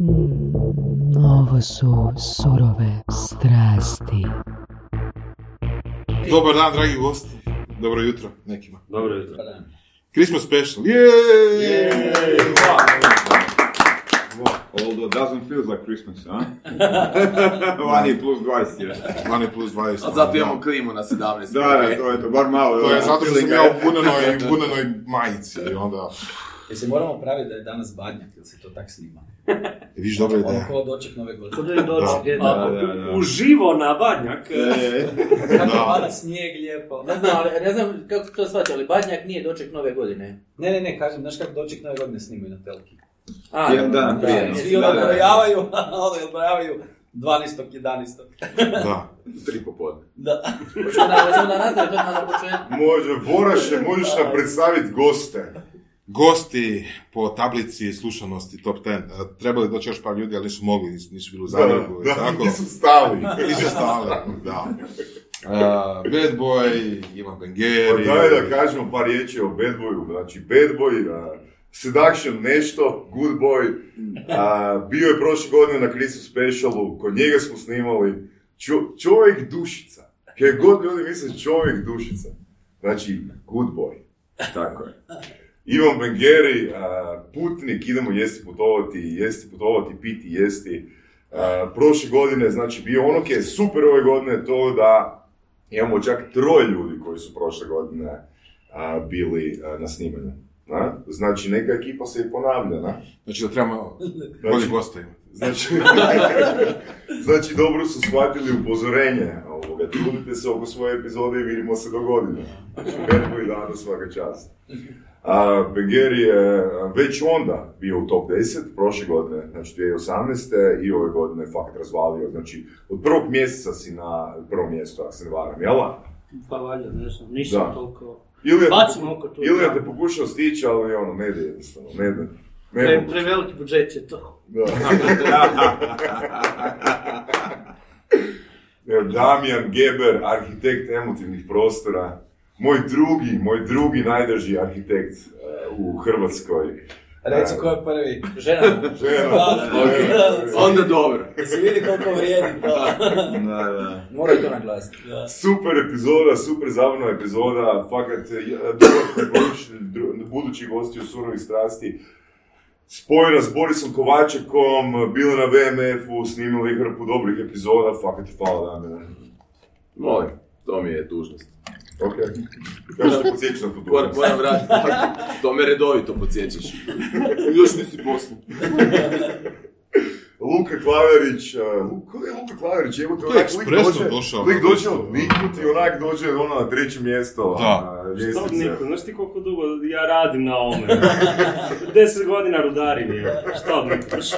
Mm, ovo su surove strasti. Dobar dan, dragi gosti. Dobro jutro nekima. Dobro jutro. Christmas special. Jej! Although it doesn't feel like Christmas, huh? Vani plus 20 je. Vani plus 20. A zato imamo klimu na 17. Da, da, to je to, bar malo. To je ono, zato što sam ja u bunenoj, bunenoj majici i onda... Jel se moramo praviti da je danas badnjak ili se to tak snima? Vidiš, dobra Ono ideja. ko doček nove godine. Kod je doček, Da. je, Da, da. da, da. Uživo na badnjak. E, Kako Da. pada snijeg lijepo. Ne znam, ali, ne znam kako to shvaća, ali Badnjak nije doček nove godine. Ne, ne, ne, kažem, znaš kako doček nove godine snimaju na telki? A, Jedan dan prije. Svi ono odbrojavaju, ono odbrojavaju 12. 11. Da. Tri popodne. Da. Hoćemo da nastaviti odmah na početku. Može, Voraše, možeš nam predstaviti goste. Gosti po tablici slušanosti Top 10. E, Trebali doći još par ljudi, ali nisu mogli, nisu, nisu bili u Zagrebu. i tako. nisu stali. Nisu stali, da. Uh, Bad Boy, Ivan Bengeri. Pa daj da kažemo par riječi o Bad Boyu. Znači, Bad Boy, uh, Seduction nešto, Good Boy. Uh, bio je prošle godine na Christmas specialu, kod njega smo snimali. Čo- čovjek dušica. Kaj god ljudi misle čovjek dušica. Znači, Good Boy. Tako je. Ivan Bengeri, uh, putnik, idemo jesti putovati, jesti putovati, piti, jesti. Uh, prošle godine, znači, bio ono je super ove godine, to da imamo čak troje ljudi koji su prošle godine a, bili na snimanju. Na? Znači, neka ekipa se i ponavlja, na? Znači da trebamo bolji gosta imati. Znači, znači, dobro su shvatili upozorenje. Ovoga. Trudite se oko svoje epizode i vidimo se do godine. Veliko i dana svaka čast. A, Bengeri je već onda bio u top 10, prošle godine, znači 2018. i ove godine je fakat razvalio. Znači, od prvog mjeseca si na prvom mjestu, ako se ne varam, jel? da? Pa valjda, ne znam, nisam Da. toliko... Ili ja, Bacim oko tu. ili ja te pokušao stići, ali ono, ne ide jednostavno, ne ide. Ne Pre, mogu. preveliki budžet je to. Da. Evo, Damijan Geber, arhitekt emotivnih prostora. Moj drugi, moj drugi najdrži arhitekt eh, u Hrvatskoj. Reci ko je prvi. Žena. Žena. Da, da. Onda dobro. Si vidi koliko vrijedi to. Da, da. Moraju to naglasiti. Super epizoda, super zabavna epizoda, fakat dru- budući gosti u surovih strasti. Spojena s Borisom Kovačekom, bili na VMF-u, snimili hrpu dobrih epizoda, fakat ti hvala Damjane. Molim, to mi je dužnost. Ok. Ja ću te podsjeći na tu Moram, dužnost. moram vratiti. To me redovito podsjećaš. Još nisi poslao. Luka Klaverić, uh, Lu- ko je Luka Klaverić? Evo te To je onak lik ekspresno dođe, došao lik dođe odniknut i onak dođe ono na treće mjesto. Da. na Što. Niko, znaš ti koliko dugo ja radim na ovome? Deset godina rudarim je. Šta odnikaš?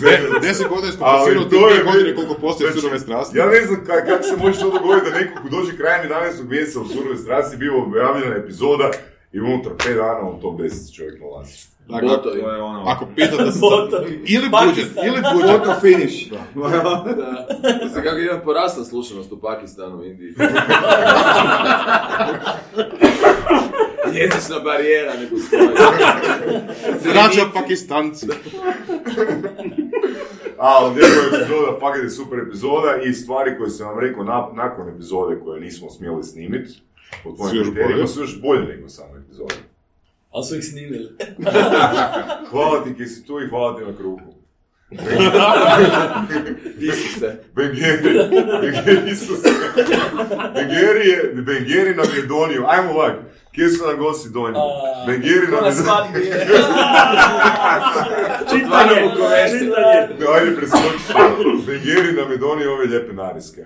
De- Deset godina je skomplicirao ti to je dvije godine koliko postoje Znači, surove strasti. Ja ne znam ka- kako se može to dogoditi da neko ko dođe krajem 11. mjeseca u surove strasti bio objavljena epizoda i unutar 5 dana u top 10 čovjek nalazi. Dakle, Botovi. To je ono... ako pitate se... Botovi. Ili budžet, ili budžet. Photo finish. Da. Mislim kako imam porasla slušanost u Pakistanu, u Indiji. Jezična barijera ne postoji. Vraća pakistanci. Ali njegova epizoda, fakat je super epizoda i stvari koje sam vam rekao na- nakon epizode koje nismo smjeli snimit, po tvojim kriterijima su još bolje nego sama epizoda. Ali su ih snimili. Hvala ti kaj si tu i hvala ti na kruhu. Ti si se. Bengeri, Bengeri su se. Bengeri, je, Bengeri nam je donio, ajmo ovak, kje su nam gosti donio? Bengeri nam na je je. Čitanje, čitanje. Ajde, preskočiš. Bengeri nam je donio ove lijepe nariske.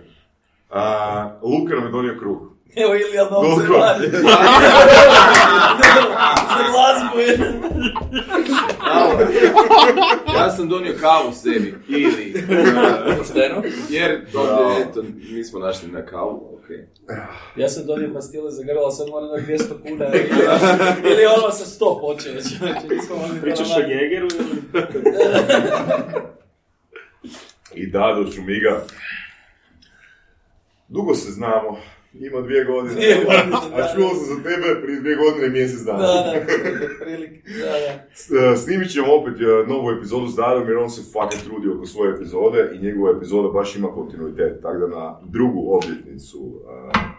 A, Luka nam je donio kruh. Evo Ilija novce Koliko? radi. Za glazbu je. Ja sam donio kavu sebi. Ili... Pošteno. Jer ovdje, eto, nismo našli na kavu, okej. Ja sam donio pastile za grlo, sad moram na 200 kuna. Ili, ili ono sa 100 počeo. Znači, nismo mogli Pričaš o Jegeru ili... I Dado Čumiga. Dugo se znamo. Ima dvije godine. Dvije godine, A čuo sam za tebe prije dvije godine i mjesec Da, dana. da. Da, da. E, Snimit ćemo opet e, novu epizodu s Dadom jer on se fucking trudi oko svoje epizode i njegova epizoda baš ima kontinuitet. Tako da na drugu obljetnicu uh,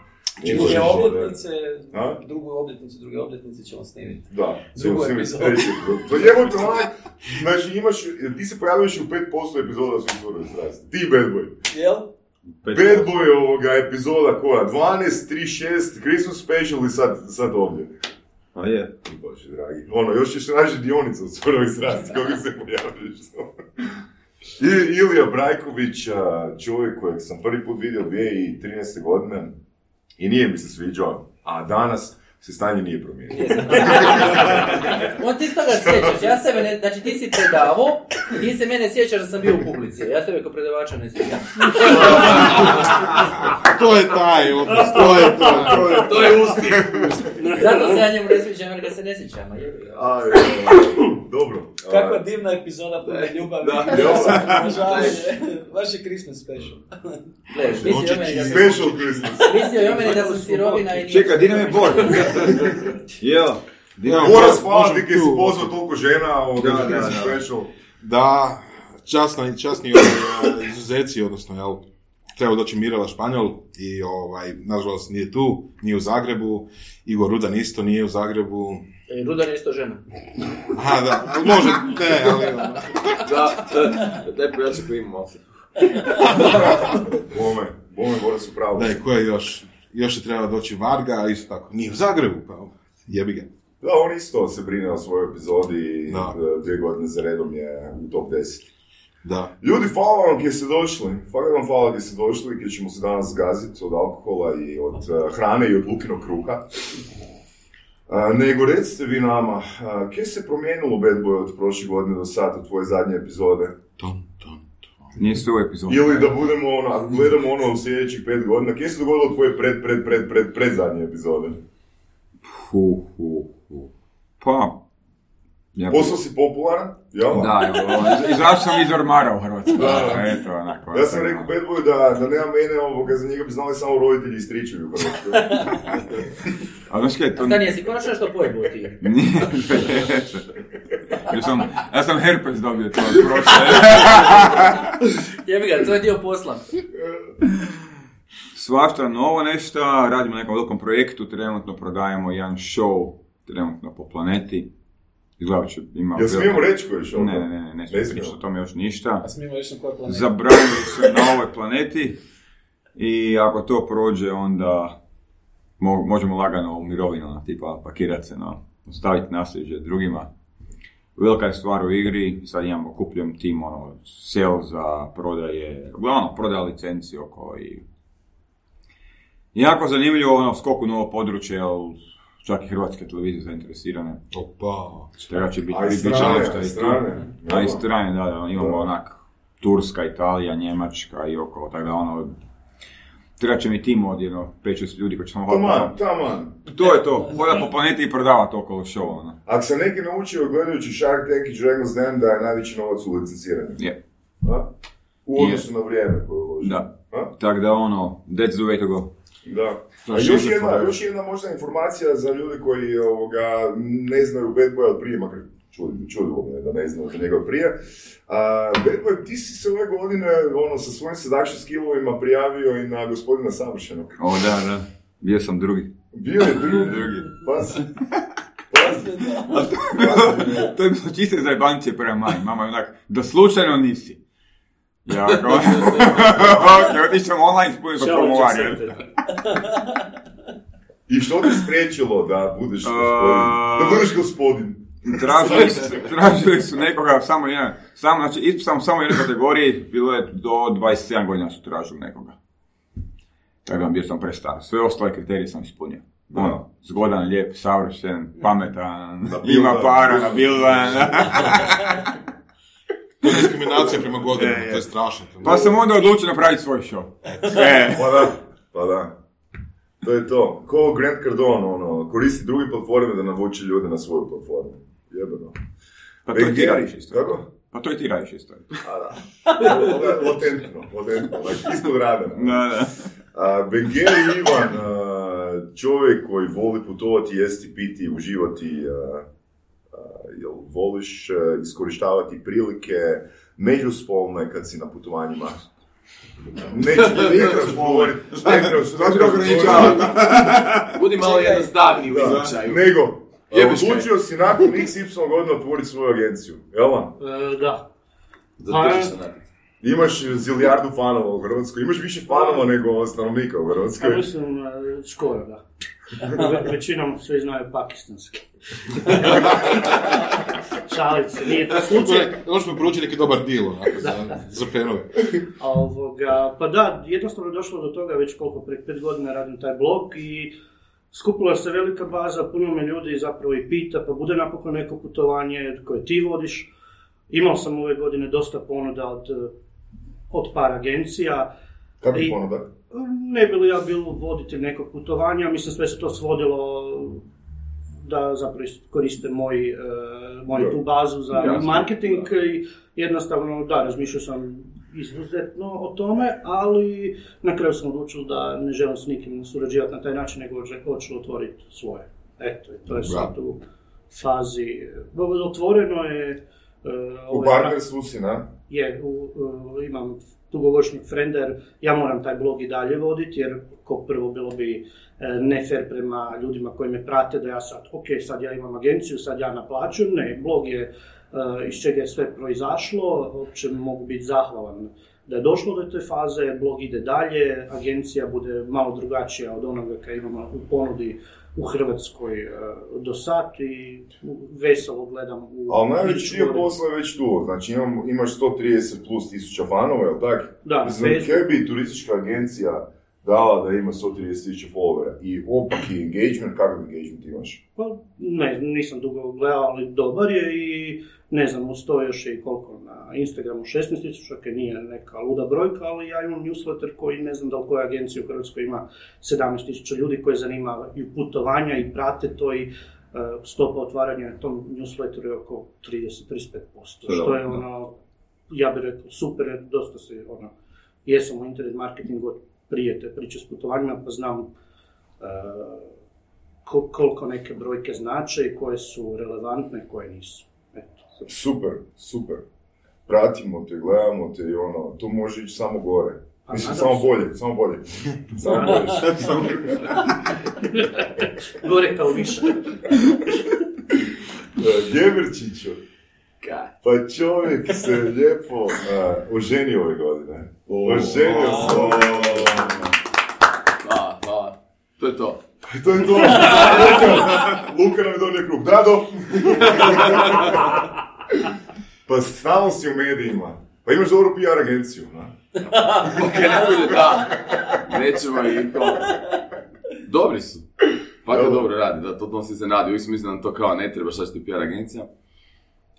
Druge obljetnice, A? drugu obljetnicu, druge obljetnice ćemo snimiti. Da, Drugu epizodu. To je jebote onak, znači imaš, ti se pojavljuješ u 5% epizoda svih surove strasti. Ti bad boy. Jel? Bad boy ovoga epizoda koja? 12, 36, Christmas special i sad, sad ovdje. A je. Bože dragi. Ono, još ćeš naći dionicu od surovi strasti, kako se pojavljaš. I, Ilija Brajković, čovjek kojeg sam prvi put vidio 2013. godine i nije mi se sviđao, a danas se stanje nije promijenilo. On ti toga sjećaš, ja sebe ne, znači ti si predavo, i ti se mene sjećaš da sam bio u publici, ja sebe kao predavača ne sjećam. To je taj odnos, to je to. To je, to je uspjeh. Zato se ja njemu ne sjećam jer ga se ne sjećam. A, je, dobro. Kakva divna epizoda puna ljubavi. Da. Baš je Christmas special. Gledaj, mislio je o meni da sam, Special Christmas. mislio je o meni da sam sirovina i nije... Čekaj, di nam je Bor? Jel? Di nam je Moram Može spavati kad si pozvao toliko žena, ovoga, Da, da, Christmas special. Da, časni, časni ovaj, izuzeci, odnosno, jel, treba doći Mirela Španjol i, ovaj, nažalost, nije tu, nije u Zagrebu, Igor Rudan isto nije u Zagrebu. E, Rudan je isto žena. Aha, da, može, ne, ali, ono, Da, da, daj pojači koji imamo. Bome, bome, bome su pravo. da, i ko je još, još je treba doći Varga, a isto tako, nije u Zagrebu, pa, jebi ga. Da, on isto se brine o svojoj epizodi Da. e, dvije godine za redom je u top 10. Da. Ljudi, hvala vam gdje ste došli. Fakat vam hvala gdje ste došli, gdje ćemo se danas zgaziti od alkohola i od e, hrane i od lukinog kruha. A, nego recite vi nama, kje se promijenilo Bad Boy od prošle godine do sad, od tvoje zadnje epizode? Ton, ton, ton. Nije su epizod. Ili da budemo ono, ako gledamo ono u sljedećih pet godina, kje se dogodilo tvoje pred, pred, pred, pred, pred zadnje epizode? Hu, hu, hu. Pa... Ja, Postao si popularan? Jel? Da, evo, iz- izašao sam iz ormara u Hrvatskoj. Da. Eto, onako. Ja sam rekao Bad Boy da, da nema mene ovoga, za njega bi znali samo roditelji i stričevi u Hrvatskoj. A znaš kaj, to... Stani, jesi konačno što pojebo ti? Nije, ja sam, ja sam herpes dobio to od prošle. Jebi ga, to je dio posla. Svašta novo nešto, radimo na nekom velikom projektu, trenutno prodajemo jedan show, trenutno po planeti. Izgleda će ima... Jel smijemo reći koji je? Ne, ne, ne, ne, ne smijem smijemo. pričati o tome još ništa. A smijemo reći na kojoj planeti? Zabranili su na ovoj planeti i ako to prođe onda mo- možemo lagano u mirovinu, tipa pakirat se, no, ostaviti nasljeđe drugima. Velika je stvar u igri, sad imamo kupljen tim, ono, sel za prodaje, uglavnom prodaja licenci oko i... Jako zanimljivo, ono, skok u novo područje, jer čak i hrvatske televizije zainteresirane. Opa. Treba će biti A i strane, i tu. strane. A i strane, da, da, imamo Da. onak Turska, Italija, Njemačka i okolo, tako da ono, treba će mi tim od jedno 5-6 ljudi koji će samo Taman, taman. To je to, hoda po planeti i prodavati okolo show, ono. Ako sam neki naučio gledajući Shark Tank i Dragon's Den da je najveći novac u licenciranju. Je, A? U odnosu na vrijeme koje uloži. da. Tako da ono, that's the way to go. Da. To A je još jedna, još jedna možda informacija za ljudi koji ovoga, ne znaju Bad Boy od prije, makar čudi, čudilo me da ne znaju za njega prije. A, Bad Boy, ti si se ove godine ono, sa svojim seduction skillovima prijavio i na gospodina Savršenog. O, da, da, bio sam drugi. Bio je drugi. Drugi. Pazi. Pazi. to je bilo čiste zajbancije prema mami, mama je onak, da slučajno nisi. Ja, kao, ok, otišao online promovarjem. accepted. I što te spriječilo da budeš gospodin? Da budeš gospodin? Tražili su, tražili su nekoga, samo jedan, samo, znači, ispisam samo u jednoj kategoriji, bilo je do 27 godina su tražili nekoga. Tako da bio sam prestar. Sve ostale kriterije sam ispunio. Ono, zgodan, lijep, savršen, pametan, ima para, nabilan. To je diskriminacija prema godinama, to je strašno. pa sam onda odlučio napraviti svoj show. E, Pa da, pa da. To je to. Ko Grant Cardone, ono, koristi druge platforme da navuče ljude na svoju platformu. Jebeno. pa to ti radiš isto. Kako? Pa to i ti radiš isto. A da. Je latentno, latentno, znači ispod radara. Da, da. Ivan, a, čovjek koji voli putovati, jesti, piti, uživati, a, jel voliš a, iskorištavati prilike međuspolne kad si na putovanjima? Neću ti ne trebaš ne Znači, govoriti. Budi malo jednostavniji u Da, izričaju. Nego, odlučio si nakon XY godina otvoriti svoju agenciju, jel vam? E, da. Za Pa, tržišno natjecanje. Imaš zilijardu fanova u Hrvatskoj, imaš više fanova nego stanovnika u Ja Hrvatskoj. mislim, e, skoro da. Ve- Većinom svi znaju pakistanski. Šalim se, nije to slučaj. Još smo proučili neki dobar deal, onako, za, za fanove. A Ovoga, pa da, jednostavno je došlo do toga već koliko, prije pet godina radim taj blog i skupila se velika baza, puno me ljudi zapravo i pita, pa bude napokon neko putovanje koje ti vodiš. Imao sam ove godine dosta ponuda od, od par agencija. Kako ponuda? Ne bi li ja bil voditelj nekog putovanja, mislim sve se to svodilo da zapravo koriste moj, e, moju Da. tu bazu za marketing i jednostavno da, razmišljao sam izuzetno o tome, ali na kraju sam odlučio da ne želim s nikim surađivati na taj način, nego hoću otvoriti svoje. Eto, to je sad u fazi, otvoreno je... e, U ovaj, partnerstvu si, na? je, u, u- imam dugogodišnjeg frender, ja moram taj blog i dalje voditi, jer ko prvo bilo bi e, ne fair prema ljudima koji me prate, da ja sad, ok, sad ja imam agenciju, sad ja naplaćujem, ne, blog je e, iz čega je sve proizašlo, uopće mogu biti zahvalan da je došlo do te faze, blog ide dalje, agencija bude malo drugačija od onoga kaj imamo u ponudi u Hrvatskoj e, do sad i veselo gledam u Ali najveći dio posla je već tu, znači imam, imaš 130 plus tisuća fanova, jel tak? Da, Mislim, bez- kaj bi turistička agencija dala da ima 130 tisuća followera i opaki engagement, kakav engagement imaš? Pa, ne, nisam dugo gledao, ali dobar je i ne znam, uz to još i koliko Instagramu 16.000, kaj nije neka luda brojka, ali ja imam newsletter koji ne znam da li koja agencija u Hrvatskoj ima 17.000 ljudi koji zanimaju putovanja i prate to i e, stopa otvaranja na tom newsletteru je oko 30-35%, što je ono, ja bih rekao, super, dosta se, ono, jesam u internet marketingu od prije te priče s putovanjima, pa znam e, ko- koliko neke brojke znače i koje su relevantne, koje nisu. Eto. Super, super. Pratimo te, gledamo te i ono, to može ići samo gore. Pa Mislim, samo bolje, samo bolje. Samo bolje. Samo- Gore kao više. E, Gevrčiću, Kaj? pa čovjek se lijepo uh, oženio ove godine. Oženio se. Hvala, hvala. To je to. To je to. Luka, Luka nam je donio krug. Dado! Pa stalno si u medijima. Pa imaš dobru PR agenciju, na? Ok, najbolje da. Nećemo i to. Dobri su. Fakat Dobro. dobro radi, da, to si se nadi. Uvijek sam mislio da nam to kao ne treba, šta će ti PR agencija.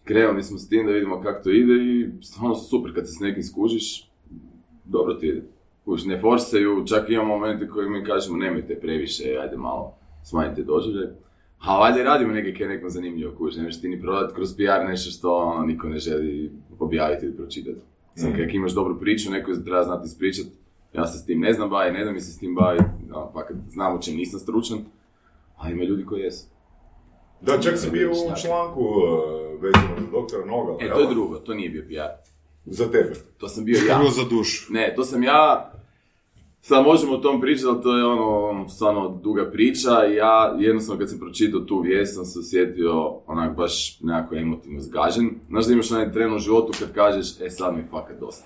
Krenuli smo s tim da vidimo kako to ide i stvarno su super kad se s nekim skužiš. Dobro ti ide. Kužiš, ne forsaju, čak imamo momente koji mi kažemo nemojte previše, ajde malo smanjite doživljaj. A valjda radimo neke kaj nekom zanimljivo, kužiš, ne možeš ti ni prodati kroz PR nešto što ono, niko ne želi objaviti ili pročitati. Sam kak imaš dobru priču, neko treba znati ispričat, ja se s tim ne znam baviti, ne da mi se s tim baviti, no, pa kad znam u čem nisam stručan, a ima ljudi koji jesu. Da, čak si bio u članku uh, vezano za doktora Nogala, E, to je drugo, to nije bio PR. Za tebe. To sam bio ja. Za dušu. Ne, to sam ja, sad možemo o tom pričati, ali to je ono, stvarno duga priča i ja jednostavno kad sam pročitao tu vijest sam se osjetio onak baš nekako emotivno zgažen. Znaš da imaš onaj tren u životu kad kažeš, e sad mi fakat dosta.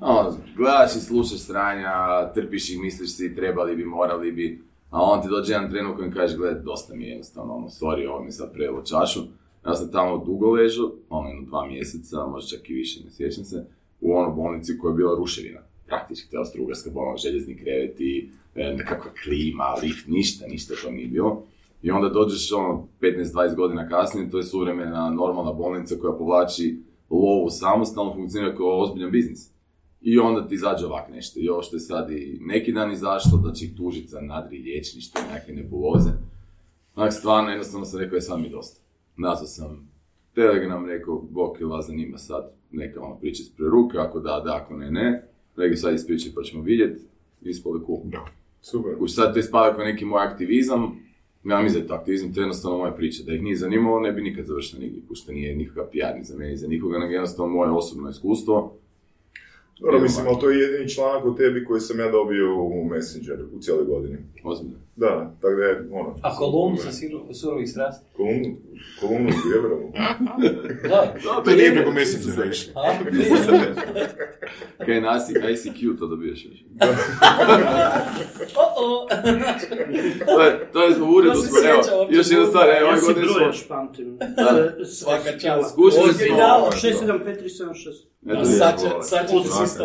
Ono, gledaš i slušaš stranja, trpiš i misliš si trebali bi, morali bi, a on ti dođe jedan tren u kojem kažeš, gledaj, dosta mi je jednostavno, ono, sorry, ovo mi sad prelo čašu. Ja sam tamo dugo ležao, ono, dva mjeseca, možda čak i više, ne sjećam se, u onoj bolnici koja je bila ruševina. Praktički tela strugarska bolna, željezni kreveti, nekakva klima, lift, ništa, ništa to nije bilo. I onda dođeš ono 15-20 godina kasnije, to je suvremena normalna bolnica koja povlači lovu samostalno, funkcionira kao ozbiljan biznis. I onda ti izađe ovak nešto. I ovo što je sad i neki dan izašlo, da će ih tužiti za nadri liječništvo, nekakve nebuloze. Onak stvarno, jednostavno sam rekao, je sad mi dosta. Nazvao sam Telegram rekao, Bok, ili vas zanima sad neka ono priča s ruke, ako da, da, ako ne, ne. Regi sad ispričaj pa ćemo vidjeti. Ispali cool. Super. Kuć sad to ispada kao neki moj aktivizam, ja mislim da je to aktivizam, to je jednostavno moja priča. Da ih nije zanimalo, ne bi nikad završio nigdje. Pošto nije nikakav PR ni za mene, ni za nikoga, nego jednostavno moje osobno iskustvo. Dobro, mislim, ali to je jedini članak o tebi koji sam ja dobio u Messengeru u cijeloj godini. Ozbiljno. Da, tako da je, ono... A kolumn sa surovih strasti? Kolumnu, kolumnu u Vjeverovu. Da. To je nije preko Messengera. A? Kaj na ICQ to dobiješ još. O-o. To je, to je u uredu smo, evo, još jedna stvar, evo, Ja ove si godine broj smo... još pamtim. Da. E, Svaka s- tijela. Skužili smo... Original. 67536. Eto, Sad će, lijepo, sad će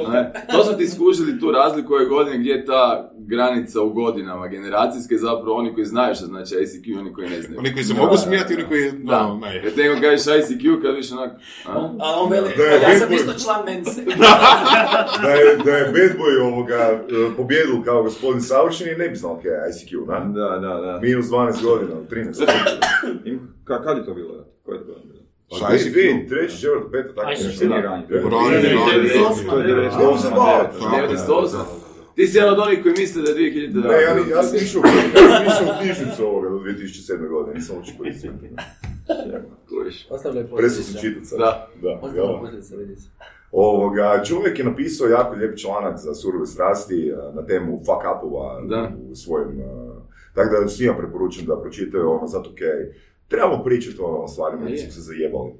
Ne, To smo ti skužili tu razliku ove godine gdje je ta granica u godinama generacijske, zapravo oni koji znaju što znači ICQ i oni koji ne znaju. Oni koji se mogu smijati, oni koji... Da, No, ne. kad nego kažeš ICQ, kad viš onak... a? A on veli, Da je ja sam isto član Mense. Da je, da je Bad Boy ovoga e, pobjedil kao gospodin savršeni, ne bi znao kaj je ICQ, na? Da, da, da. Minus 12 godina, 13. Im- ka- kad je to bilo? Ko je to bilo? Pa ICQ? dvije, treći, četvrti, peti, tako nešto. Nije ranije. Da. Ranije, Ne, ne, ranije. 98, To je ne, 98. Da, da. 98. Ti si jedan od onih koji misle da je 2000... Ne, ja, ja sam išao, ja sam išao u knjižnicu ovoga do 2007. godine, nisam uopće koristio. Ostavljaj sam posljedice. čitat sad. Da. Da, Ostavljaj jel? posljedice, vidi se. Ovoga, čovjek je napisao jako lijep članak za surove strasti a, na temu fuck upova u svojim... a, Tako da svima preporučujem da pročitaju ono, zato kaj trebamo pričati ono, o stvarima Je. gdje smo se zajebali.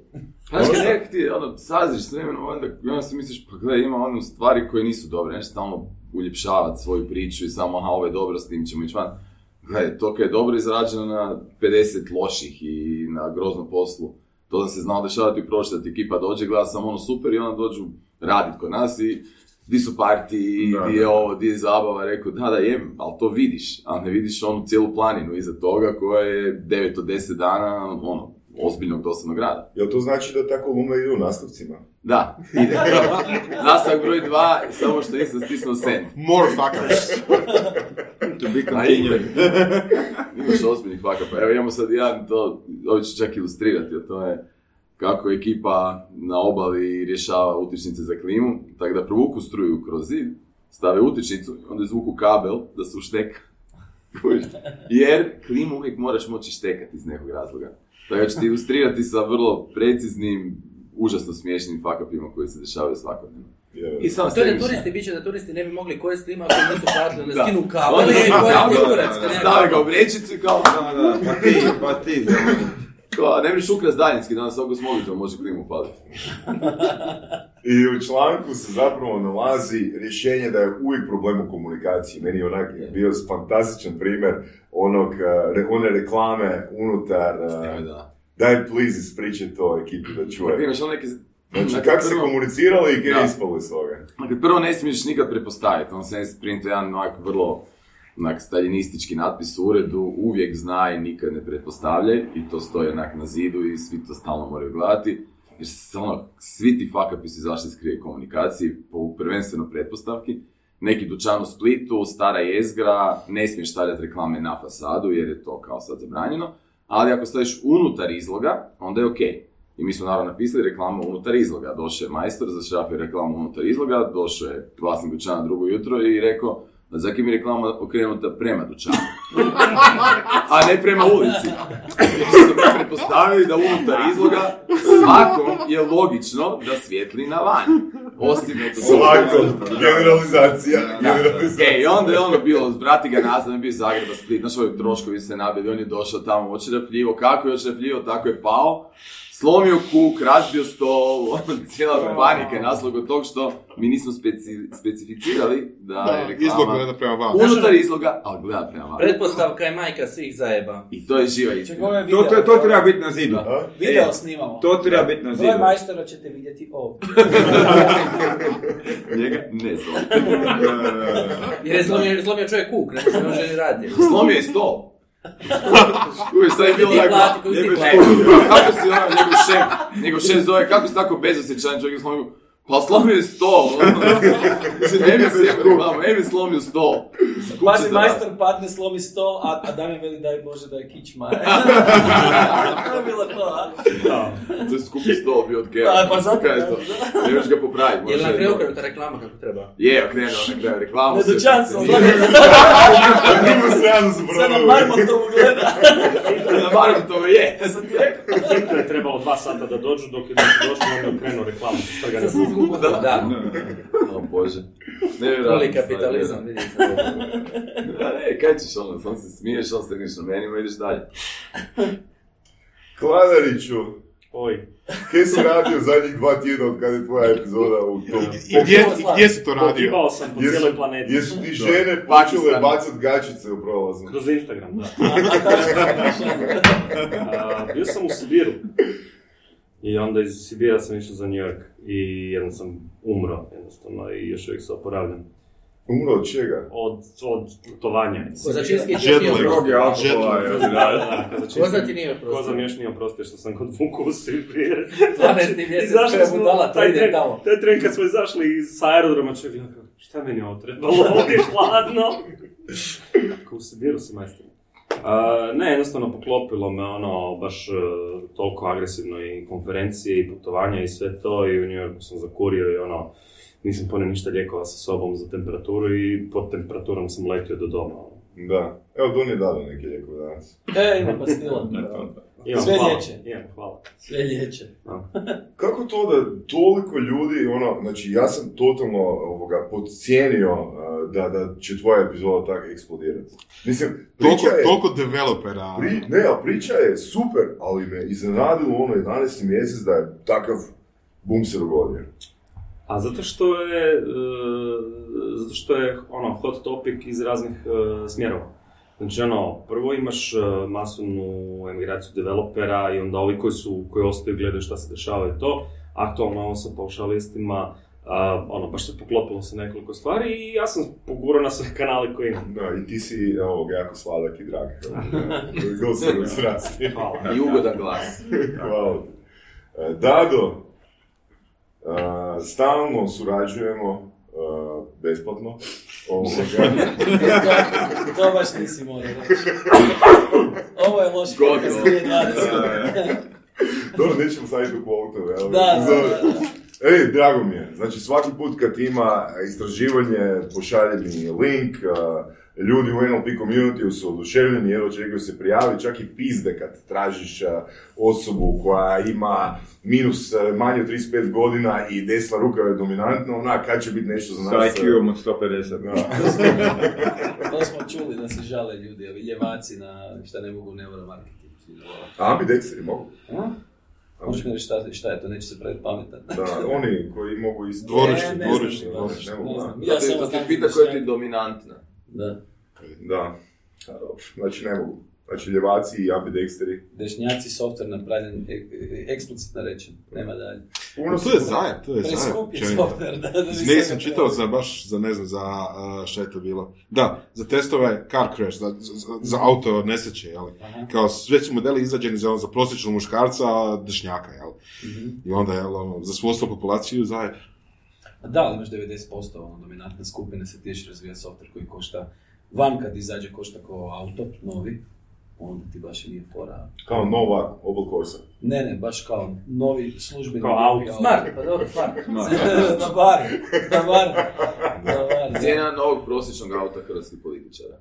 Znaš kad nekak ti ono, saziš s vremenom, onda, onda si misliš, pa gledaj, ima ono stvari koje nisu dobre, nešto stalno uljepšavati svoju priču i samo, aha, ovo je dobro, s tim ćemo ići van. Gledaj, to kad je dobro izrađeno na 50 loših i na groznom poslu, to da se znao dešavati u prošlosti, ti ekipa dođe, gleda samo ono super i onda dođu radit kod nas i di su partiji, Da, di je ovo, di je zabava, rekao, da, da, jem, ali to vidiš, ali ne vidiš onu cijelu planinu iza toga koja je 9 od 10 dana, ono, ozbiljnog dosadnog rada. Jel to znači da ta kolumna ide u nastavcima? Da, ide. Nastavak broj dva, samo što nisam stisnuo send. More fuckers. To be A continued. Imaš ozbiljnih pa evo imamo sad jedan, to, ovo ću čak ilustrirati, a to je kako ekipa na obali rješava utičnice za klimu, tako da provuku struju kroz zid, stave utičnicu, onda izvuku kabel da se ušteka. Jer klimu uvijek moraš moći štekati iz nekog razloga. Tako da ću ti ilustrirati sa vrlo preciznim, užasno smiješnim fakapima koji se dešavaju svakodnevno. Je. I samo To je da turisti, bit će da turisti ne bi mogli koristiti ima ako nisu platili, da Da. skinu kabel i kurac. Stave ga u vrećicu i kao, Da, da, pa ti, pa ti. Kao, ne mreš ukras daljinski, danas oko s mobitelom može klimu upaliti. I u članku se zapravo nalazi rješenje da je uvijek problem u komunikaciji. Meni je onak bio fantastičan primjer onog, re- one reklame unutar... Evo da. daj please ispričaj to ekipi da čuje. imaš ono neke... Znači, Dakle, kako se komuniciralo i Da. je ispalo iz toga. Dakle, prvo ne smiješ nikad prepostaviti, on se sprint jedan onak vrlo onak staljinistički natpis u uredu, uvijek znaj, nikad ne pretpostavljaj i to stoji onak na zidu i svi to stalno moraju gledati. Jer se ono, svi ti fuck su izašli iz krive komunikacije, po prvenstveno pretpostavki. Neki dućan u Splitu, stara jezgra, ne smiješ stavljati reklame na fasadu jer je to kao sad zabranjeno, ali ako staviš unutar izloga, onda je okej. I mi smo naravno napisali reklamu unutar izloga. Došao je majstor, zašrafio reklamu unutar izloga, došao je vlasnik dućana drugo jutro i rekao da zaki mi je reklama okrenuta prema dućanu. A ne prema ulici. Jer su mi pretpostavili da unutar izloga svakom je logično da svijetli na van. Osim eto Svako, generalizacija, generalizacija. E, i onda je ono bilo, brati ga nazad, on je bio Zagreba, Split, znaš ovi troškovi se nabili, on je došao tamo očerafljivo, kako je očerafljivo, tako je pao, slomio kuk, razbio stol, ono, cijela panika je nastala kod tog što mi nismo speci- specificirali da je Da, reklama izlog gleda prema van. unutar izloga, ali gleda prema van. Pretpostavka je majka svih zajeba. I to je živa istina. je To, to, to treba biti na zidu. Video E, snimamo. To treba biti na zidu. majstora ćete vidjeti ovdje. Njega ne znam. Jer je slomio, slomio čovjek kuk, ne može- ne može ni raditi. Slomio je stol. Uvijek sad je bilo tako, njegov šef, ono, njegov šef, njegov šef zove, kako si tako bezosjećan čovjek je slomio, Pa slomio je stol. Mislim, Emi je reklama, Emi slomio stol. Pazi, majstor padne, slomi stol, a, a Damjan veli daj Bože da je kičma. to je bilo to, a? To je skupi stol bio od Keva. A, pa zato, je to? da. Ne možeš ga popraviti. Jel na kraju okrenuta reklama kako treba? Je, okrenuo na kraju reklamu. Na sve dućanstvo, funkcionira. slagaj se. Drugu stranu Sad na. Marmontovu gleda. Na to je. Sam ti rekao. Trebalo dva sata da dođu, dok je došli, onda je okrenuo reklamu sa strgane Da. Da. O Bože. Nevjerojatno. Voli kapitalizam, vidi se. Da, ne, kaj ćeš ono, sam se smiješ, on stegneš na menima i ideš dalje. Kladariću, Oj, kaj si radio zadnjih dva tjedna od kada je tvoja epizoda u tom? I gdje, i gdje si to radio? pogibao sam po cijeloj planeti. Jesu ti žene počele bacat gačice u prolazu? Kroz Instagram, da. A tačno, A, bio sam u Sibiru. I onda iz Sibira sam išao za New York. I jednom sam umro, jednostavno, i još uvijek se oporavljam. Umro od čega? Od, od putovanja. Kozačinski još nije oprostio. Koza ti nije oprostio. Koza mi još nije oprostio što sam kod Vuku u Sibir. 12. mjesec Izašli koja smo, budala, to taj ide tamo. taj tren kad smo izašli iz sa aerodroma, čovjek šta meni ovo trebalo, ovdje je hladno. Kako u Sibiru si majstor. A, ne, jednostavno poklopilo me ono, baš e, toliko agresivno i konferencije i putovanja i sve to i u New Yorku sam zakurio i ono, nisam ponio ništa lijekova sa sobom za temperaturu i pod temperaturom sam letio do doma. Da. Evo, Don je dao neke lijekove danas. E, ima pastila. Imam, Sve hvala. liječe. Imam, hvala. Sve liječe. Kako to da toliko ljudi, ono, znači ja sam totalno ovoga, podcijenio uh, da, da će tvoja epizoda tako eksplodirati. Mislim, Toliko, priča je, toliko developera. pri, ne, a priča je super, ali me iznenadilo ono 11. mjesec da je takav bum se dogodio. A zato što je, e, zato što je ono hot topic iz raznih e, smjerova. Znači ono, prvo imaš e, masovnu emigraciju developera i onda ovi koji su, koji ostaju gledaju šta se dešava i to. Aktualno ovo sa paušalistima, a, ono, baš se poklopilo sa nekoliko stvari i ja sam pogurao na sve kanale koje imam. Da, i ti si ovog, jako sladak i drag. Gospodin strasti. Hvala. I ugodan glas. Hvala ti. E, Dado, e, stalno surađujemo, besplatno. Ovoga. to, to baš nisi morao. Ovo je loš podcast 2020. Dobro, nećemo staviti u ali... Da, da, da. Ej, drago mi je. Znači, svaki put kad ima istraživanje, pošalje mi link, ljudi u NLP community su oduševljeni, jer očekuju se prijavi, čak i pizde kad tražiš a, osobu koja ima minus a, manje od 35 godina i desna ruka je dominantna, ona kad će biti nešto za Sa nas... IQ-om od 150. Da. To smo čuli da se žale ljudi, ovi ljevaci na šta ne mogu neuromarketing. A ambidexteri mogu. A? Možeš mi reći šta, šta je to, neće se praviti pametan. Da, oni koji mogu isto... Dvorišni, Ne, ne mogu. Ja sam te pita koja ti je dominantna. Da. Da. A, dobro. Znači, ne mogu. Znači, ljevaci i ambidexteri. Dešnjaci, software napravljen, e- e- eksplicitno rečen, nema dalje. Puno To je zajeb, to je zajeb. Preskup je općenito. software, da, da Negdje sam čitao za baš, za ne znam, za uh, šta je to bilo. Da, za testove car crash, za, za, za auto nesreće, jel? Aha. Kao sve su modeli izrađeni za, za prosječnog muškarca, dešnjaka, jel? Mhm. I onda, jel, ono, za svu ostalu populaciju zajeb. A Da, ali imaš 90% ono, dominantne skupine se tiješ razvija software koji košta, van kad izađe košta kao auto, novi, onda ti baš nije fora. Kao nova Opel Corsa. Ne, ne, baš kao novi službeni Kao auto. Smart, pa dobro, smart. na bar, na bar, na bar. Cijena novog prosječnog auta hrvatskih političara.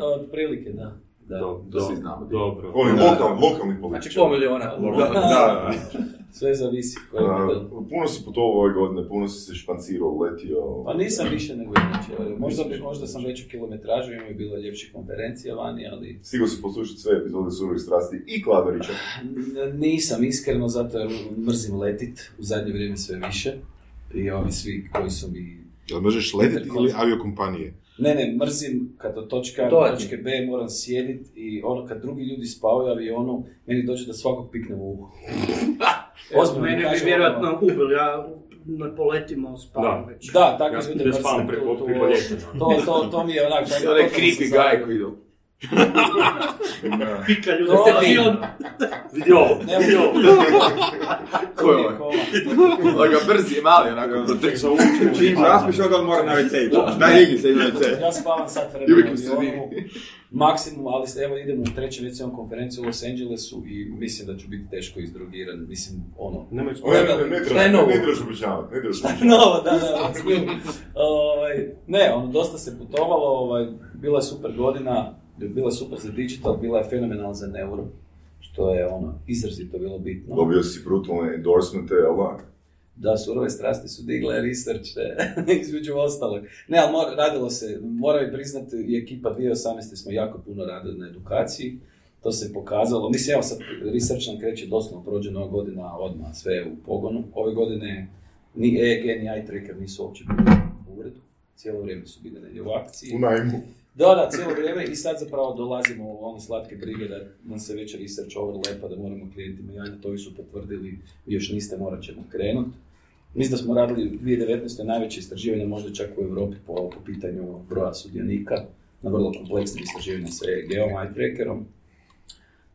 Od prilike, da. Da. Do, to svi znamo. Dobro. Oni lokalni, lokalni Znači političari. pol miliona. Da, da. Sve zavisi A, puno si putovao ove godine, puno si se špancirao, letio. Pa nisam više nego inače. Možda, bi, možda sam veću kilometražu, imao je bilo ljepših konferencija vani, ali Stigao si poslušati sve epizode Surovih strasti i Kladarića. nisam iskreno, zato jer mrzim letit u zadnje vrijeme sve više. I ovi svi koji su mi... Jel možeš letiti ili aviokompanije? Ne, ne, mrzim kad od točke A do točke B moram sjedit i ono kad drugi ljudi spavaju avionu, meni dođe da svakog piknem u uho. Ozbiljno, Mene bi vjerojatno ono- ubili, ja ne poletimo spavam Da. već. Da, tako Ja ljude da mrzim. spavam preko- to-. To, to, to mi je onak... To je creepy guy koji idu. Pika ljudi, To ste i vi. on- Vidi ovo, Ne vidi ovo. Ko je ovaj? Ovaj ga brzi i mali, onako, proteče. Čim zaspiš, onda on mora na WC. Daj, igri se, ide na WC. Ja spavam sat I uvijek vremena u sredini. maksimum, ali evo idemo u trećem WC konferenciju u Los Angelesu i mislim da ću biti teško izdrogiran, mislim, ono, Nemoj Ne, ne, ne, ne, Šta je ne, novo? ne trebaš obećavati, ne trebaš obećavati. Novo, da, da. Ovaj, ne, ono, dosta se putovalo, ovaj, bila je super godina, bila super za digital, bila je fenomenalna za neuro, što je ono, izrazito bilo bitno. Dobio si brutalne endorsemente, jel da? Da, surove strasti su digle research, ne, između ostalog. Ne, ali mora, radilo se, moram i priznati, i ekipa 2018. smo jako puno radili na edukaciji, to se pokazalo. Mislim, evo sad, research nam kreće doslovno, prođe nova godina odmah, sve je u pogonu. Ove godine ni EEG, ni eye tracker nisu uopće bili u uredu. Cijelo vrijeme su bili negdje u akciji. U najmu. Da, da, cijelo vrijeme i sad zapravo dolazimo u one slatke brige da nam se već research overlapa, da moramo klijentima javiti, to su potvrdili, još niste, morat ćemo krenut. Mislim da smo radili u 2019. najveće istraživanje možda čak u Europi po, po pitanju broja sudionika na vrlo kompleksnim istraživanjima sa EEG-om, eye trackerom.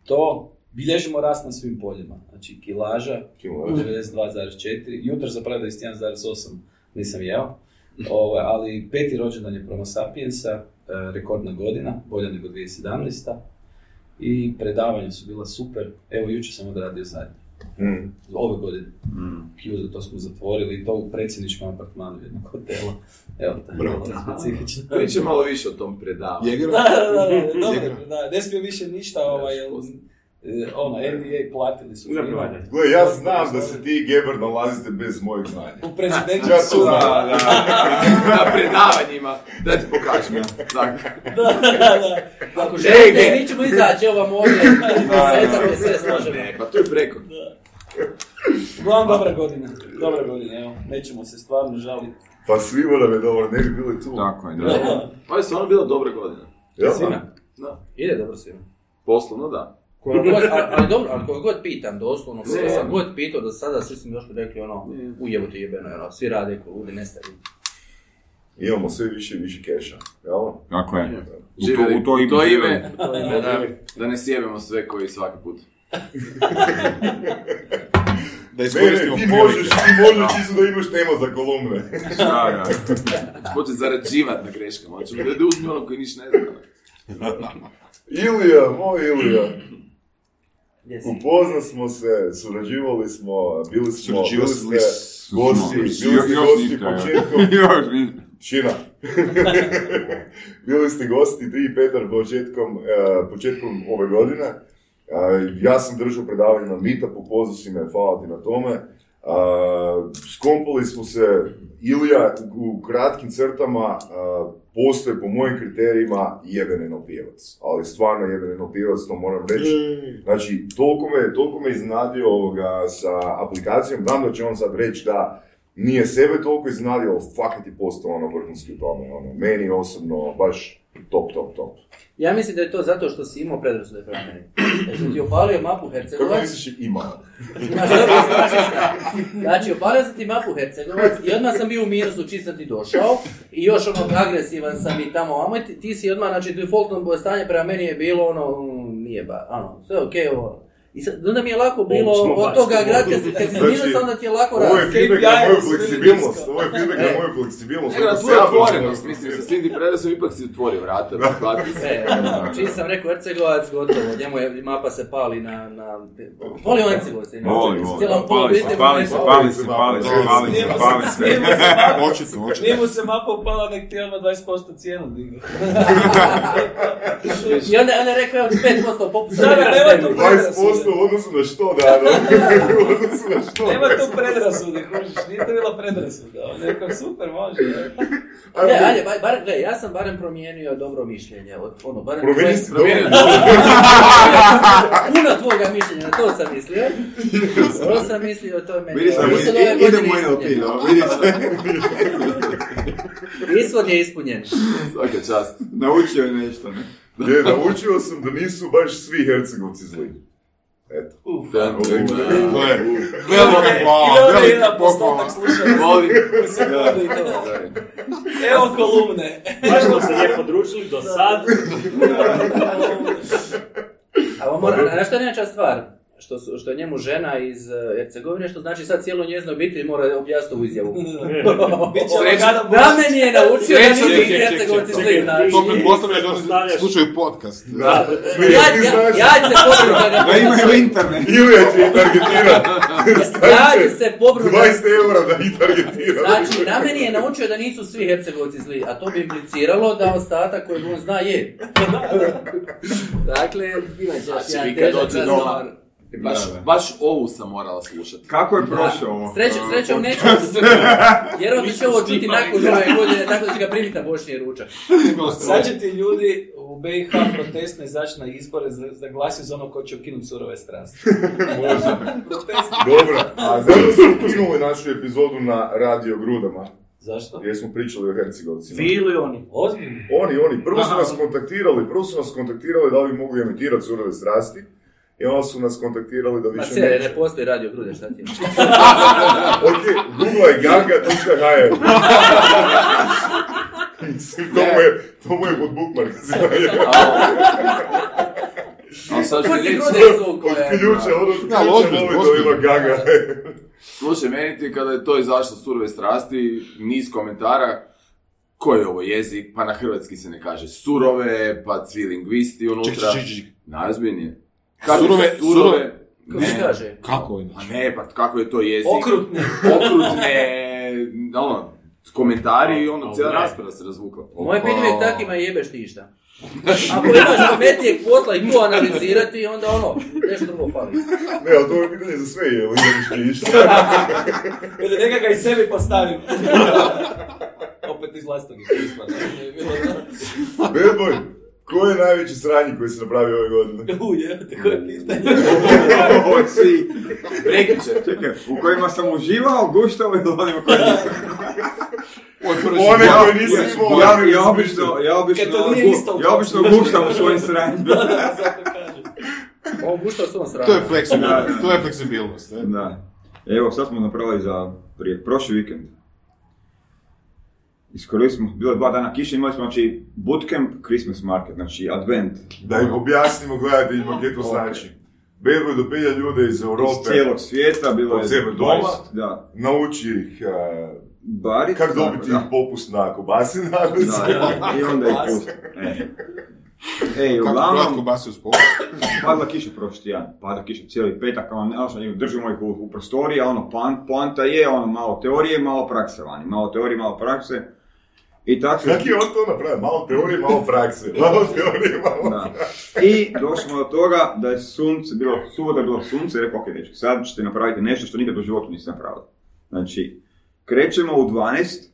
To bilježimo rast na svim poljima, znači kilaža, Kilaža. 92,4, jutro zapravo 21,8 nisam jeo, Ovo, ali peti rođendan je Promo Sapiensa, rekordna godina, bolja nego 2017. I predavanja su bila super. Evo, jučer sam odradio zadnje. Mm. Ove godine. Q, to smo zatvorili i to u predsjedničkom apartmanu jednog hotela. Evo, to je bilo specifično. Pričaj malo više o tom predavanju. Da, da, da, da, dobro, da, ne smije više ništa, ovaj, e, ono, NBA platili su. Gle, ja znam da se ti i Geber nalazite bez mojeg znanja. U prezidentskom Ja to sudu. znam. Na predavanjima, da ti pokažem. Da, da, da. Ako želite, mi ćemo izaći, evo vam ovdje, sve složeno. Ne, pa tu je preko. Uglavnom dobra godina, dobra godina, evo, nećemo se stvarno žaliti. Pa svima nam je dobro, ne bi bili tu. Tako je, Da. Ovo je stvarno bila dobra godina. Jel? Svima. Da. Ide dobro svima. Poslovno, da. Koga god, ali, ali dobro, ali koga god pitam, doslovno, koga sam god pitao do sada, svi su mi došli rekli ono, ujevo ti jebeno, ono, svi rade ko ludi, nestaju. Imamo sve više i više keša, jel? Tako je. U to, u to ime. to žive. ime, da, da, da ne sjebemo sve koji svaki put. Da Ne, ne, iskoristimo ti možeš, ti možeš čisto da imaš tema za kolumne. Da, da. Početi zarađivat na greškama. Hoćemo da uzmi ono koji niš ne zna. Ilija, moj Ilija. Upoznali smo se, surađivali smo, bili smo, Surađivali bili smo. ste gosti, bili ste gosti početkom. Šina. bili ste gosti, ti i Petar početkom, e, početkom ove godine. E, ja sam držao predavanje na Meetupu, pozvao si me, hvala ti na tome. A, skompali smo se, Ilija u kratkim crtama a, postoje po mojim kriterijima jebeni nopijevac. Ali stvarno jebeni nopijevac, to moram reći. Znači, toliko me, toliko me iznenadio ovoga sa aplikacijom, znam da će on sad reći da nije sebe toliko iznenadio, ali fakat je postao ono vrhunski u tome. Ono, meni osobno baš top, top, top. Ja mislim da je to zato što si imao predrasude prema meni. Jer sam ti opalio mapu Kako Hercegovac. misliš ima? Znači, opalio sam ti mapu Hercegovac i odmah sam bio u minusu čim sam ti došao i još ono agresivan sam i tamo vamo i ti, ti si odmah, znači, defaultno stanje prema meni je bilo ono, mm, nije ba, ono, sve okej, ovo. I sad, onda mi je lako bilo od toga grad, kad si, kad si Znači, minus, onda ti je lako Ovo je feedback na KPI moju fleksibilnost, ovo je feedback na moju fleksibilnost. Nego na Ako tvoju se ja dođem otvorenost, mislim, sa ti predasom ipak si otvorio vrata, hvatio se. E, čim sam rekao Hercegovac, gotovo, njemu je mapa se pali na... na... Voli on Hercegovac, inače. Voli, Pali se, pali se, pali se, pali se, pali se, pali se. Očito, očito. Nije mu se mapa upala, nek ti odmah 20% cijenu digu. I onda, je rekao, evo ti 5% popusta. Da, da, nema tu 20% u odnosu na što, da, da. U odnosu na što. Nema tu predrasude, kužiš, nije to bila predrasuda. On je rekao, super, može. Ne, ajde, bar, bar, gledaj, ja sam barem promijenio dobro mišljenje. Od, ono, barem Promijeni tvoje- si dobro. Puno tvoga mišljenja, na to sam mislio. To sam mislio, to je meni. Vidi godine idemo u NLP, ispunjen. no, vidi se. Ishod je ispunjen. Svaka čast. Naučio je nešto, ne? Je, naučio sam da nisu baš svi Hercegovci zli. Eto. Da, To je velika hvala, slušanja. novi. Evo kolumne. Baš smo se lijepo družili do sad. A on mora, znaš što je najjača stvar? Što, su, što je njemu žena iz uh, Hercegovine, što znači sad cijelo njezino obitelj mora objasniti ovu izjavu. Da meni je naučio da čekaj, Hercegovci svi, znači. To pretpostavlja da oni Postavljaš- slušaju podcast. Da. Ja, ja, ja ću se pobrinuti da ga Da imaju internet. Ilija će ih targetirati. Ja ću se pobrinuti da 20 eura da ih targetira. Znači, na meni je naučio da nisu svi Hercegovci zli, a to bi impliciralo da ostatak kojeg on zna je. dakle, bila je Znači, jedan vi kad težak dođe razgovor. Baš, Da, da. baš ovu sam morala slušati. Kako je prošao ovo? Srećom, srećom neću, jer on će ovo čuti nakon nove godine, tako da će ga primiti na bošnji ručak. Sad će ti ljudi u BiH protestno izaći na izbore za, za glasio za ono ko će ukinuti surove strasti. Protest. Dobro, a zato smo ukinuli našu epizodu na Radio Grudama, Zašto? gdje smo pričali o Hercegovcima. Vi ili oni? Ozbiljno? Oni, oni, prvo su nas kontaktirali, prvo su nas kontaktirali da li bi mogli emitirati surove strasti, i onda su nas kontaktirali da Ma više se, neće. ne postoji radio grude, šta ti je? Ok, google je. Mislim, to mu je, to mu je pod bookmark. Ali sad ti si reći, Od ključa, ono, ključa ima ozbiljno. gaga. slušaj, meni ti kada je to izašlo surove strasti, niz komentara, koji je ovo jezik, pa na hrvatski se ne kaže surove, pa svi lingvisti unutra. Ček, ček, ček, ček. Najozbiljnije. Surove- surove- Kako se kaže? Kako je? A ne, pa kako je to jezik? Okrutne. Okrutne, ono, komentari i ono, cijela rasprava se razvukla. Moje pitanje je takima jebeš ti šta. Ako imaš pametnijeg posla i to analizirati, onda ono, nešto drugo fali. Ne, ali to je pitanje za sve, je li imaš išta? Ili neka ga i sebi postavim. Opet iz vlastnog iskustva. ne. Bad boy, ko je najveći sranji koji se napravio ove godine? U, jebate, koje pitanje. Oci, Prekjučer. čekaj, u kojima sam uživao, guštao ili onima koji nisam. One Ja- koje nisi imao. Ja, ja, koje obično, ja obično, ja obično guštam u svojim sranjima. Zato kažem. On gušta svom stranu. To je fleksibilnost. Da, da. To je fleksibilnost. ne? Da. Evo, sad smo napravili za prije, prošli vikend. Iskoristili smo, bilo je dva dana kiše, imali smo znači bootcamp, Christmas market, znači advent. Da im objasnimo gledateljima gdje to znači. Bad boy dopilja ljude iz Iz Europe, cijelog svijeta, bilo je sebe 20, doma. Da. nauči ih uh, Bari, kako dobiti da. popust na kobasi na Da, da, i onda ih pusti. E. Ej, Kako uglavnom, prodati kobasi uz padla kiša prošli tjedan, pada kiša cijeli petak, ono, ne znam, držimo ih u, u prostoriji, a ono, pan, poanta je, ono, malo teorije, malo prakse vani, malo teorije, malo prakse. I tako. Kako je on to napravio? Malo teorije, malo prakse. Malo teorije, malo Da. I došli smo do toga da je sunce, bilo, subota je bilo sunce, i rekao, ok, dečki, sad ćete napraviti nešto što nikad u životu niste napravili. Znači, krećemo u 12,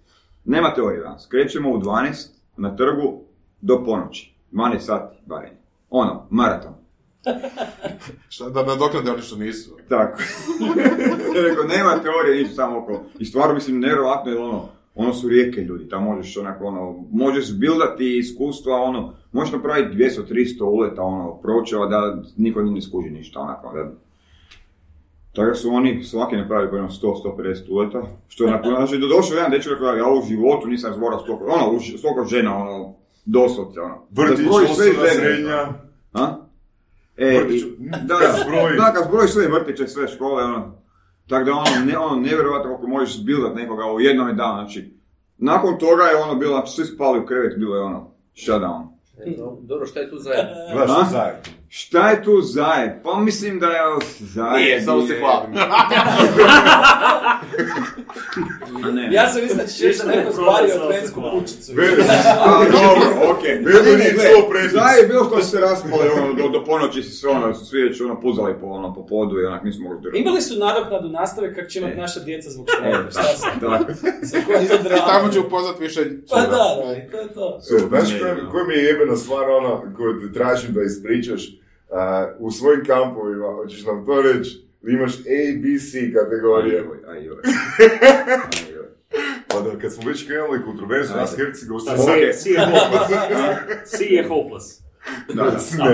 nema teorije danas, krećemo u 12 na trgu do ponoći, 12 sati barem. Ono, maraton. Šta, da nadoknade oni što nisu. Tako. Rekao, nema teorije, ništa samo okolo. I stvarno mislim, nevjerojatno je ono, ono su rijeke ljudi, tamo možeš onako ono, možeš bildati iskustva, ono, možeš napraviti 200-300 uleta, ono, pročeva da niko ni ne skuži ništa, onako, da, tako da su oni svaki napravili po jedno 100-150 uleta, što je onako, znači, do došao jedan dečko rekao, ja u životu nisam razgovarao s toliko, ono, u ž- s toliko žena, ono, doslovce, ono. Vrtić, Da osnovna, srednja. A? E, Vrtić, i- kad da, da, da, kad zbrojiš sve vrtiće, sve škole, ono, tako da ono, ne, ono, nevjerojatno kako možeš zbildat nekoga u jednom danu, znači, nakon toga je ono bilo, svi spali u krevet, bilo je ono, shutdown. E, do- Dobro, šta je tu zajedno? Gledaš zajedno. Šta je tu zajeb? Pa mislim da je zajeb... Nije, samo se hvalim. Ne. Ja sam mislio da ćeš reći da neko zbario plensku kućicu. Dobro, okej. Ne, nije bilo što se raspali, ono, do, do ponoći su se, ono, su svi već, ono, puzali po, ono, po podu i onak nismo mogli držati. Imali su nadoknadu nastave kako će imati E. naša djeca zbog E, štrajka. Šta sam? tako. Drama? Tamo će upoznat više Pa da, da, i to je to. E, Znaš koja, mi je jebena stvar ona koju tražim da ispričaš u svojim kampovima, hoćeš nam to reći? Da imaš A, B, C kategorije. Ajoj, ajoj. Ajoj. Pa da, kad smo već krenuli kontroverzu, nas. Hercegovci... Šta, Ok. C, je hopeless. C je hopeless. Da, da. Ne.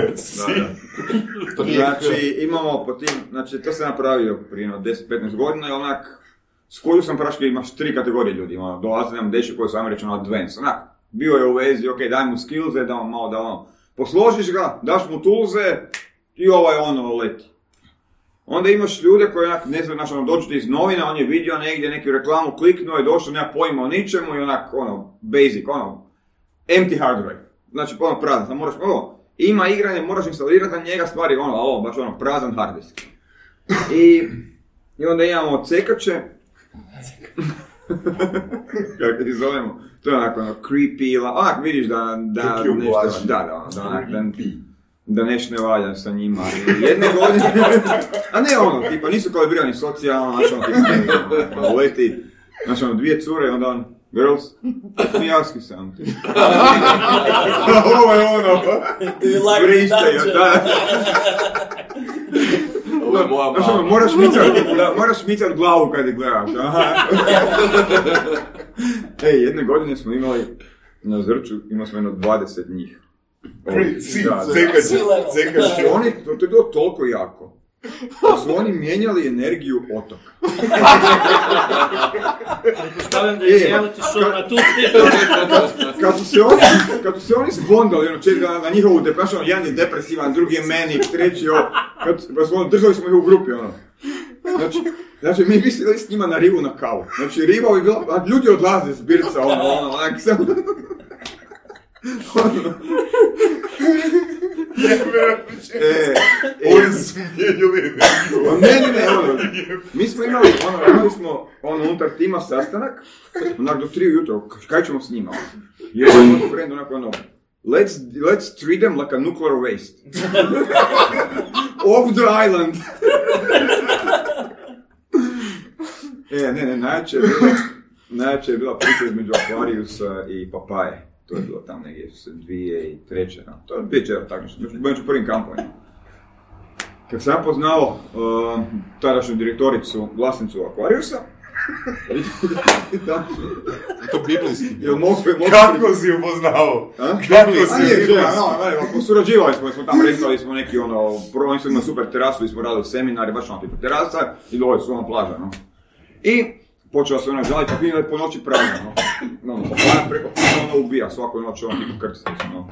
Da, da. Znači, imamo po tim, znači to se napravio prije jedno 10-15 godina i onak Skužio sam praške, imaš tri kategorije ljudi, ono, dolaze nam deši koji su, reći, ono, advanced, onak, bio je u vezi, ok, daj mu skillse, da on malo, da ono, posložiš ga, daš mu toolse i ovaj ono leti. Onda imaš ljude koji onak, ne znam, ono, dođu ti iz novina, on je vidio negdje neku reklamu, kliknuo je, došao, nema pojma o ničemu i onak, ono, basic, ono, empty hard drive. Znači, ono, prazan, samo moraš, ono, ima igranje, moraš instalirati na njega stvari, ono, ovo, baš ono, prazan hard disk. I, i onda imamo cekače, kako ih zovemo, to je onako, ono, creepy, la- onak vidiš da, da, nešto, da, da, ono, da, onak, da, da nešto ne valja sa njima. Jedne godine, a ne ono, tipa, nisu kalibrirani socijalno, znači ono, tipa, ono, leti, znači ono, dvije cure onda on, girls, let me ask you something. Ovo je ono, Do you like vrište, da. Ovo je moja ono, mama. moraš micat, da, moraš micat glavu kad ih gledaš, aha. Ej, jedne godine smo imali na Zrču, imali smo jedno 20 njih. Cekaš, cekaš. Oni, to, to je bilo toliko jako. Da su oni mijenjali energiju otoka. Pretpostavljam da je E, reality show na tu Kad su se oni, kad su se oni zbondali, ono, četiri dana na njihovu depresu, ono, jedan je depresivan, drugi je menik, treći ovo, kad, pa smo, ono, držali smo ih u grupi, ono. Znači, znači, mi mislili s njima na rivu na kavu. Znači, riva bi bila, a ljudi odlaze s birca, ono, ono, onak. Ono. E, Oni su mijenjali. Pa ne, ne, ne, ono, mi smo imali, ono, imali smo, ono, unutar tima sastanak, onak do tri ujutro, k- kaj ćemo s njima, ono. Jedan moj friend, onako, ono, let's, let's treat them like a nuclear waste. Off the island. e, ne, ne, najjače je bila, najjače je bila priča između Aquariusa i Papaje. To je bilo tam negdje s dvije i treće, no. to je dvije tako nešto, među, prvim kampovima. Kad sam poznao uh, tadašnju direktoricu, vlasnicu Aquariusa, da, To biblijski. jel mogu, mogu, Kako si upoznao? A? Kako si nije, upoznao? že, no, surađivali smo, smo tamo rekli smo neki ono, prvo oni su imali super terasu i smo radili seminari, baš ono tipa terasa i dole su ono plaža, no. I počela se ona žaliti, kako je po noći prazno, no. No, no, pa preko puta ono ubija, svaku noć ono tipa krsti, no.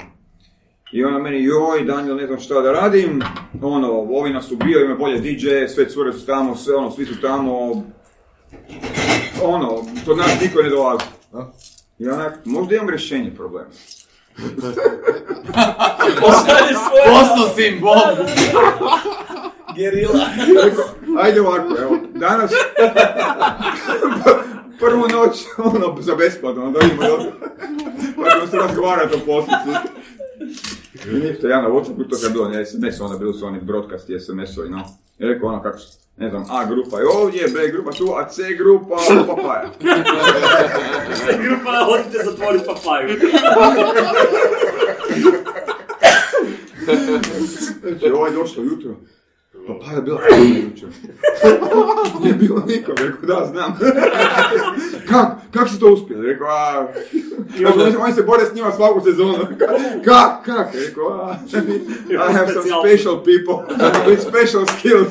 I ona meni, joj, Daniel, ne znam šta da radim, ono, ovi nas ubijaju, imaju bolje DJ, sve cure su tamo, sve ono, svi su tamo, ono, kod nas niko ne dolazi. I onak, možda imam rješenje problema. Pošalji Postao si im bombu. Gerila. Ajde ovako, evo, danas, prvu noć, ono, za besplatno, da vidimo, jel? Pa ćemo se razgovarati o poslici. I ništa, ja na Whatsappu to kad bilo, ne SMS, onda bili su oni broadcasti, SMS-ovi, no. I rekao ono kako, ne znam, A grupa je ovdje, B grupa tu, a C grupa, papaja. Grupa, odite zatvoriti papaju. Znači, ovaj došao jutro. Papaja je bila puna jučer. Nije bilo nikog, rekao da, znam. kak, kak si to uspio? Rekao, a... Znači, oni se bore s njima svaku sezonu. Kak, kak? Rekao, a... I have some special people with special skills.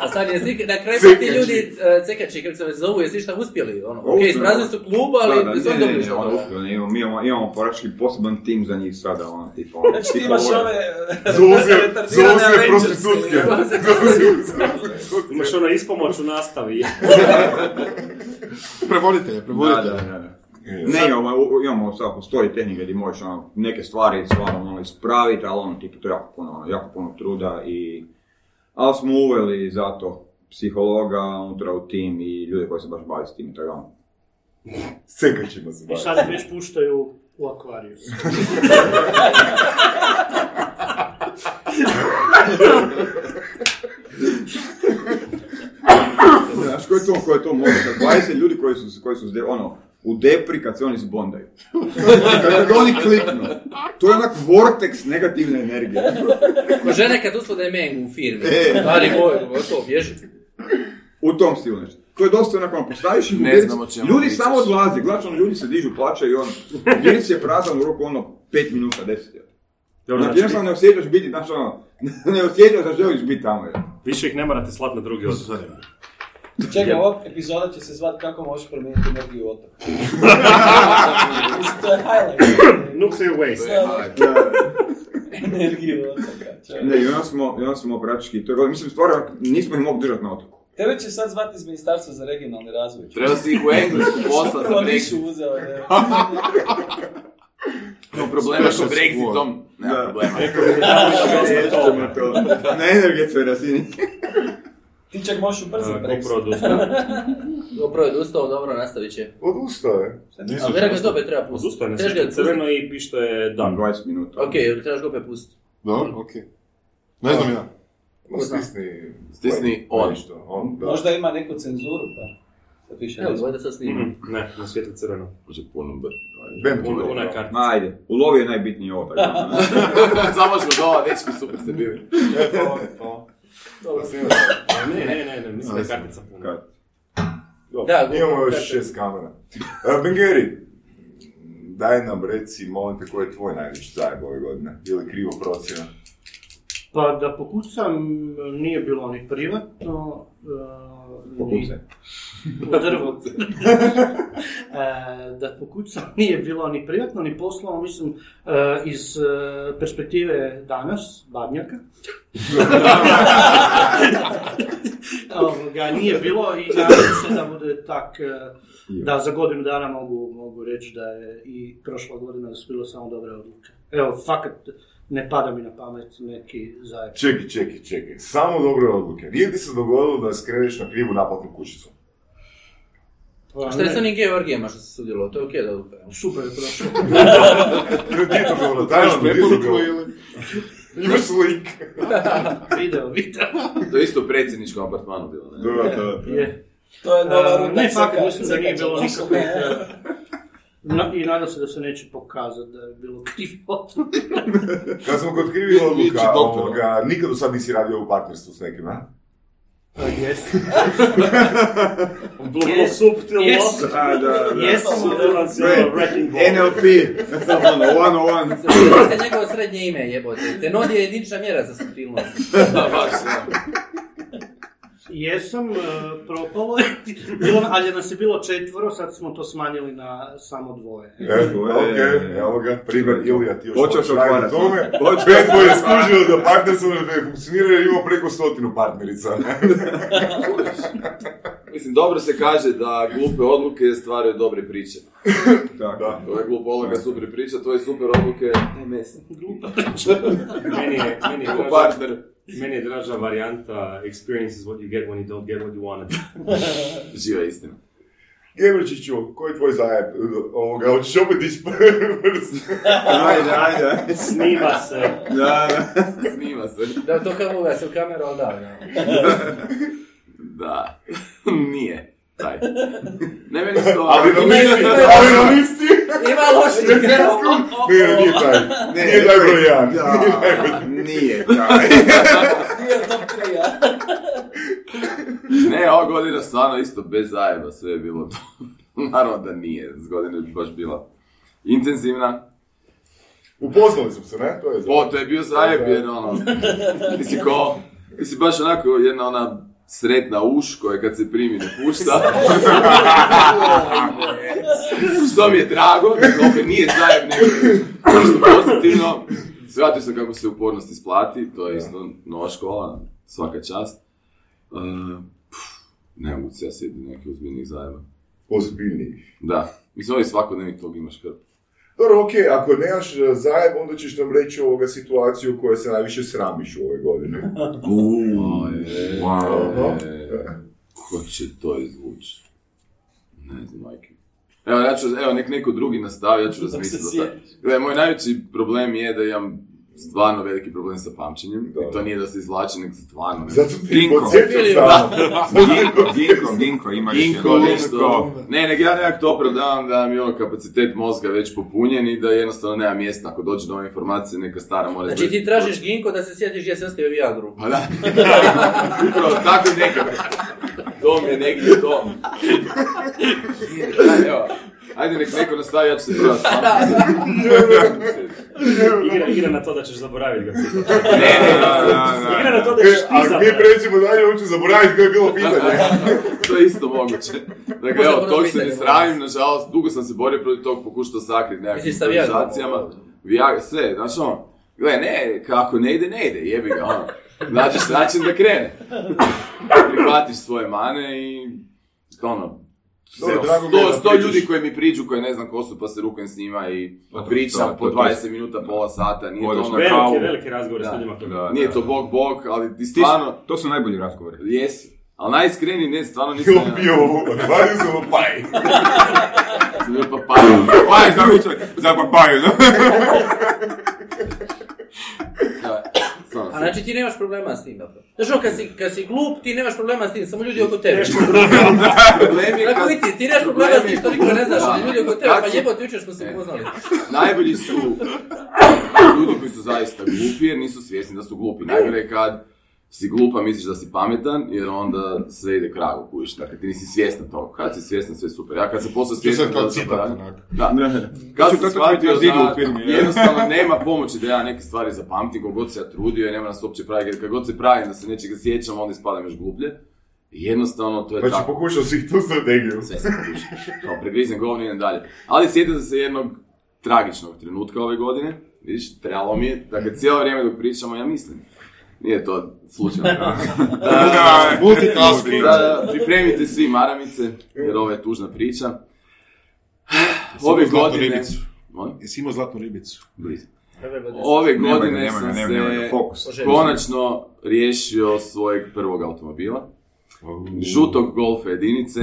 A sad jesi na kraju ti ljudi, e, cekači, kako se već zovu, jesi šta uspjeli? Ono, ok, Uspjeli. ispraznili su klub, ali Da, da, su ne, ne, dobili ne, što. ono ne, imamo, mi imamo, imamo praktički poseban tim za njih sada, ono, tipa, ono, Znači ti tipa imaš ove... Se Avengerse. prostitutke. Imaš ono ispomoć u nastavi. Prevoditelje, prevoditelje. da, da, da. Ne, imamo, imamo sad postoji tehnika gdje možeš ono, neke stvari stvarno ono, ispraviti, ali ono, tipa, to je jako puno, ono, jako puno truda i... Ali smo uveli zato psihologa unutra u tim i ljude koji se baš bave s tim, tako da, ono. Cekačima se I bavi. sad već puštaju u akvariju. Znaš, ko je to, ko je to može? Kad 20 ljudi koji su, koji su, zde- ono, u depri kad se oni zbondaju. kad, oni kliknu. To je onak vortex negativne energije. Ko žene kad usvode meng u firmi. E. Stari moj, to, bježi. U tom stilu nešto. To je dosta onako, ono, postaviš ih u Ne birci, znam o čemu ljudi pričaš. samo odlaze, gledaš ono, ljudi se dižu, plaćaju i ono, birci je prazan u roku ono, 5 minuta, 10 je. Dobro, Znači, znači, jednostavno ne osjećaš biti, znači ono, ne osjećaš da želiš biti tamo. više ih ne morate slat na drugi odbor. Čekaj, ova epizoda će se zvat kako možeš promijeniti energiju. Mislim, to je highlight. Nuclear waste. Energiju otoka. Ne, i onda smo, i onda smo praktički, to je, mislim, stvarno, nismo ih mogli držati na otoku. Tebe će sad zvati iz Ministarstva za regionalni razvoj. Treba si ih u Englesku poslati za Brexit. uzeo, ne. Imamo problema sa Special Brexitom. Nema problema. Na energetskoj razini. Ti čak možeš ubrzati Brexit. GoPro odustao. Dobro je odustao, dobro, nastavit će. Odustao je. Ali vjerojatno ga opet treba pustiti. Odustao je Trebaš ga crveno i piše je dan. 20 minuta. Ok, trebaš ga opet pustiti. Dobro, okej. Ne znam ja. No, stisni... Stisni on. Nešto, on, da. Možda ima neku cenzuru, pa. Da piše Evo, nešto. da sad snima. Mhm, Ne, na svijetu crveno. Može puno brzo. Ona, tu ona kartica. Ajde, ulovi je najbitniji da. Samo smo doma, dečki, super ste bili. E, to, To snima. Ne, ne, ne, ne, mislim da je kartica puno. Kad? Dobro, Da, Imamo još kartica. šest kamera. E, Bengeri, daj nam reci, molim te, koji je tvoj najveći zajeb ove godine? Ili krivo procjena? Pa da pokucam, nije bilo ni privatno, uh, ni drvo. E, da pokucam, nije bilo ni privatno, ni poslovno, mislim, e, iz perspektive danas, Badnjaka. Ovoga, nije bilo i nadam se da bude tak, da za godinu dana mogu, mogu reći da je i prošla godina da su bilo samo dobre odluke. Evo, fakat ne pada mi na pamet neki zajeb. Čekaj, čekaj, čekaj. Samo dobre odluke. Nije ti se dogodilo da skreneš na krivu naplatnu kućicu? Pa, A šta je sa onim Georgijema što se sudjelo? To je okej da odluka. Super je prošlo. Kredito bilo, tajno bi bilo. Preporuku ili... Imaš link. video, video. To je isto u predsjedničkom apartmanu bilo, ne? Da, da. Je. To je nova ne, fakat mislim da nije bilo e, na- I nadam se da se neće pokazati da je bilo krivo. Kad smo kod krivih odluka, ovoga, nikad do sad nisi radio u partnerstvu s nekim, a? Jes. Vrlo Yes. suptilno. Yes. Da, da, da. Jesam. NLP, one on one. Se njegovo srednje ime jebote. Tenod je jedinična mjera za subtilnost. Da, baš. Jesam, e, propalo je, ali nas je bilo četvoro, sad smo to smanjili na samo dvoje. Eto, okej, evo ga, primjer Ilija, ti još raditi otvarati. tome. Petvo je skužio da partnerstvo ne funkcionira jer ima preko stotinu partnerica. Mislim, dobro se kaže da glupe odluke stvaraju dobre priče. Tako. Da. To je glupa odluka, super priča, tvoje super odluke, ne mesa. Meni je, meni je Ko draža, partner. meni je draža varijanta experience is what you get when you don't get what you wanted. Živa istina. Gebrčiću, koji je tvoj zajeb? Ovoga, hoćeš opet ići prst? Ajde, ajde, ajde. Snima se. Da, da. Snima se. Da, to kao uga se u kameru, ali da. da. Da. Nije. Taj. Ne meni to... Ali na listi, ali na listi! Ima loši greo. Ne, ne, nije taj. Nije taj broj jedan. Da, nije taj. Nije top 3, a? Ne, ova godina stvarno isto bez zajeba sve je bilo to. Naravno da nije, s godine bi baš bila intenzivna. Upoznali smo se, ne? To je O, to je bio zajeb jer ono, ti si ko, ti si baš onako jedna ona sretna uš koja kad se primi ne pušta. Što mi je drago, dakle opet nije zajeb nego nešto pozitivno. Shvatio sam kako se upornost isplati, to je isto nova škola, svaka čast. Uh, ne mogu se ja sjetiti nekih ozbiljnih zajeba. Ozbiljniji. Da, mislim ovih svakodnevnih tog imaš hrp. Dobro, okej, ako nemaš e, zajeb, onda ćeš nam reći ovoga situaciju u kojoj se najviše sramiš u ovoj godini. Wow. Aha. Ko će to izvući? Ne znam, majke. Evo, ja ću, evo, nek neko drugi nastavi, ja ću razmisliti. Gledaj, moj najveći problem je da imam stvarno veliki problem sa pamćenjem. Da. I to nije da se izvlači, nego stvarno ne. Zato ti Ginko. Ginko, Ginko, Ginko, imaš Ginko, nešto. Ne, nego ja nekako to opravdavam da mi je ono kapacitet mozga već popunjen i da jednostavno nema mjesta ako dođe nove informacije, neka stara mora Znači ti tražiš ginko da se sjetiš gdje se ostavio Viagru. Pa da. Upravo tako nekako. To mi je negdje to. Evo, ajde nek neko nastavi, ja ću se sam. Igra, igra na to da ćeš zaboraviti ga. Ne, ne, ne, Igra na to da ćeš ti Ako mi zaboraviti. pređemo dalje, on će zaboraviti koje je bilo pitanje. to je isto moguće. Dakle, evo, tog se ne sravim, nažalost, dugo sam se borio protiv tog, pokušao sakriti nekakvim improvizacijama. Viagra, sve, znaš ono, gle, ne, kako ne ide, ne ide, jebi ga, ono. Nađeš način da krene. Prihvatiš svoje mane i, ono, Dobro, sto, drago da sto pričaš. ljudi koji mi priđu, koji ne znam ko su, pa se rukujem s njima i Pa to- pričam to- po to- to- 20 minuta, pola sata, nije to ono, na kavu. Veliki, veliki razgovor s ljudima koji... Da, nije to da. bog bog, ali ti stvarno, To su najbolji razgovori. jesi. Ali najiskreniji, ne, stvarno nisam... Bilo bio ovo, odvario sam ovo paj. Sam bio papaju. Pa je za papaju, A znači ti nemaš problema s tim, dobro. Znaš ono, kad si, kad si glup, ti nemaš problema s tim, samo ljudi oko tebe. problem je Tako kad- i ti, nemaš problema s tim što niko ne znaš, ali ljudi oko tebe, pa jebote, jučer smo se E. upoznali. Najbolji su ljudi koji su zaista glupi jer nisu svjesni da su glupi. Najgore je kad si glupa, misliš da si pametan, jer onda sve ide kragu, kužiš. Dakle, ti nisi svjestan toga. Kad si svjestan, sve super. Ja kad sam postao To svjestan... sad kao da. Kad sam to shvatio da firmi, jednostavno nema pomoći da ja neke stvari zapamtim, koliko god se ja trudio i nema nas uopće praviti, jer kad god se pravim da se nečega sjećam, onda ispadam još gluplje. I jednostavno to je Znači, tako. pokušao si tu strategiju. Sve sam pokušao. Kao pregrizem govno i dalje. Ali sjetio se jednog tragičnog trenutka ove godine. Vidiš, trebalo mi je, dakle cijelo vrijeme dok pričamo, ja mislim. Nije to slučajno. Da, Multitasking. da, pripremite svi maramice, jer ovo je tužna priča. Ove godine... ribicu? Molim? Jesi imao zlatnu ribicu? Blizu. Ove godine Nema sam nema nema se fokus. Konačno riješio svojeg prvog automobila. žutog golfa jedinice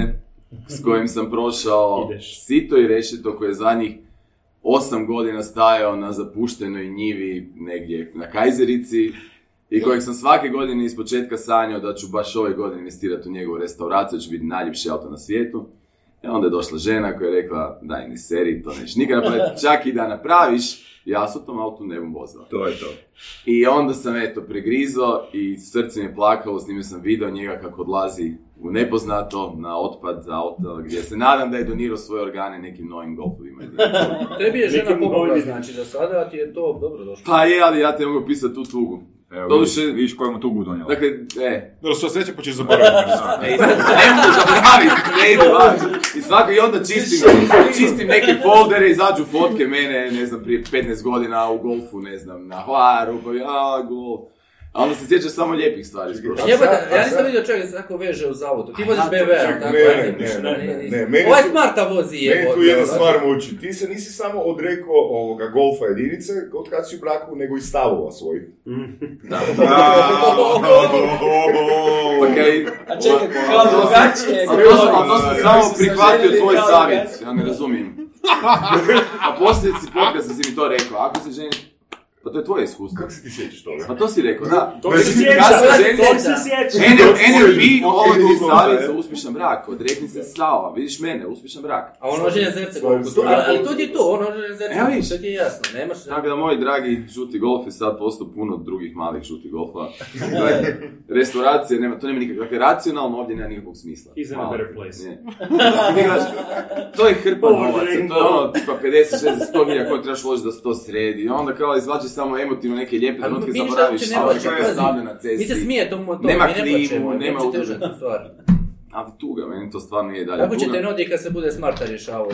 s kojim sam prošao Ideš. sito i rešeto koji je zadnjih osam godina stajao na zapuštenoj njivi negdje na Kajzerici i kojeg sam svake godine iz početka sanjao da ću baš ove godine investirati u njegovu restauraciju, da će biti najljepši auto na svijetu. I onda je došla žena koja je rekla, daj ni seri, to nećeš nikad napraviti, čak i da napraviš, ja se u tom autu ne bom vozila. To je to. I onda sam eto pregrizo i srce mi je plakalo, snimio sam video njega kako odlazi u nepoznato na otpad auta gdje se nadam da je donirao svoje organe nekim novim golfovima. Tebi je žena pomogla, znači da sada ti je to dobro došlo. Pa je, ali ja te mogu pisati tu tugu. Evo, Doduše- vidiš, vidiš koju mu tugu donijela. Dakle, e, Dobro, sva sreća pa ćeš zaboraviti. ne, ne mogu zaboraviti, ne ide van. I svako, i onda čistim, čistim neke foldere, izađu fotke mene, ne znam, prije 15 godina u golfu, ne znam, na Hvaru, pa ja, golf. A onda se sjećaš samo lijepih stvari iz prošlosti. Ja nisam vidio čovjek da se tako veže u zavodu. Ti voziš čekaj, tako? ne, ne, ne, ne, meni Ovaj tu- Smarta vozi Meni jebote. tu jedna ono. stvar muči. Ti se nisi samo odrekao ovoga golfa jedinice od kad si u braku, nego i stavova svojih. Pa kaj, A čekaj, kao drugačije. A to, sam- samo prihvatio tvoj savjet, ja ne razumijem. A poslije si podcasta si mi to rekao, ako se ženiš, pa to je tvoje iskustvo. Kako se ti sjećaš toga? Pa to si rekao, da. To se sjeća, Kad se to se sjeća. NLP, ovo ti je savjet za uspješan brak, odrekni se stava, vidiš mene, uspješan brak. A ono ženje zrce ali, to ti je to, ono ženje zrce, Evo vidiš. to ti je jasno, nemaš... Tako da, moj dragi žuti golf je sad postao puno drugih malih žutih golfova. Dakle, restauracije, nema, to nema nikakvog, dakle, racionalno ovdje nema nikakvog smisla. Is in a better place. To je hrpa novaca, to je ono tipa 50, 60, 100 milija koje trebaš uložiti da se to sredi. I onda kao izvlači samo emotivno neke lijepe trenutke, zaboraviš što je stavljeno na Mi se cesti. smije tomu to, Nema mi ne klimu, plaćemo, nema užasna stvar. Ali tuga, meni to stvarno nije dalje. Kako će tuga. te nodi kad se bude smarta rješavao?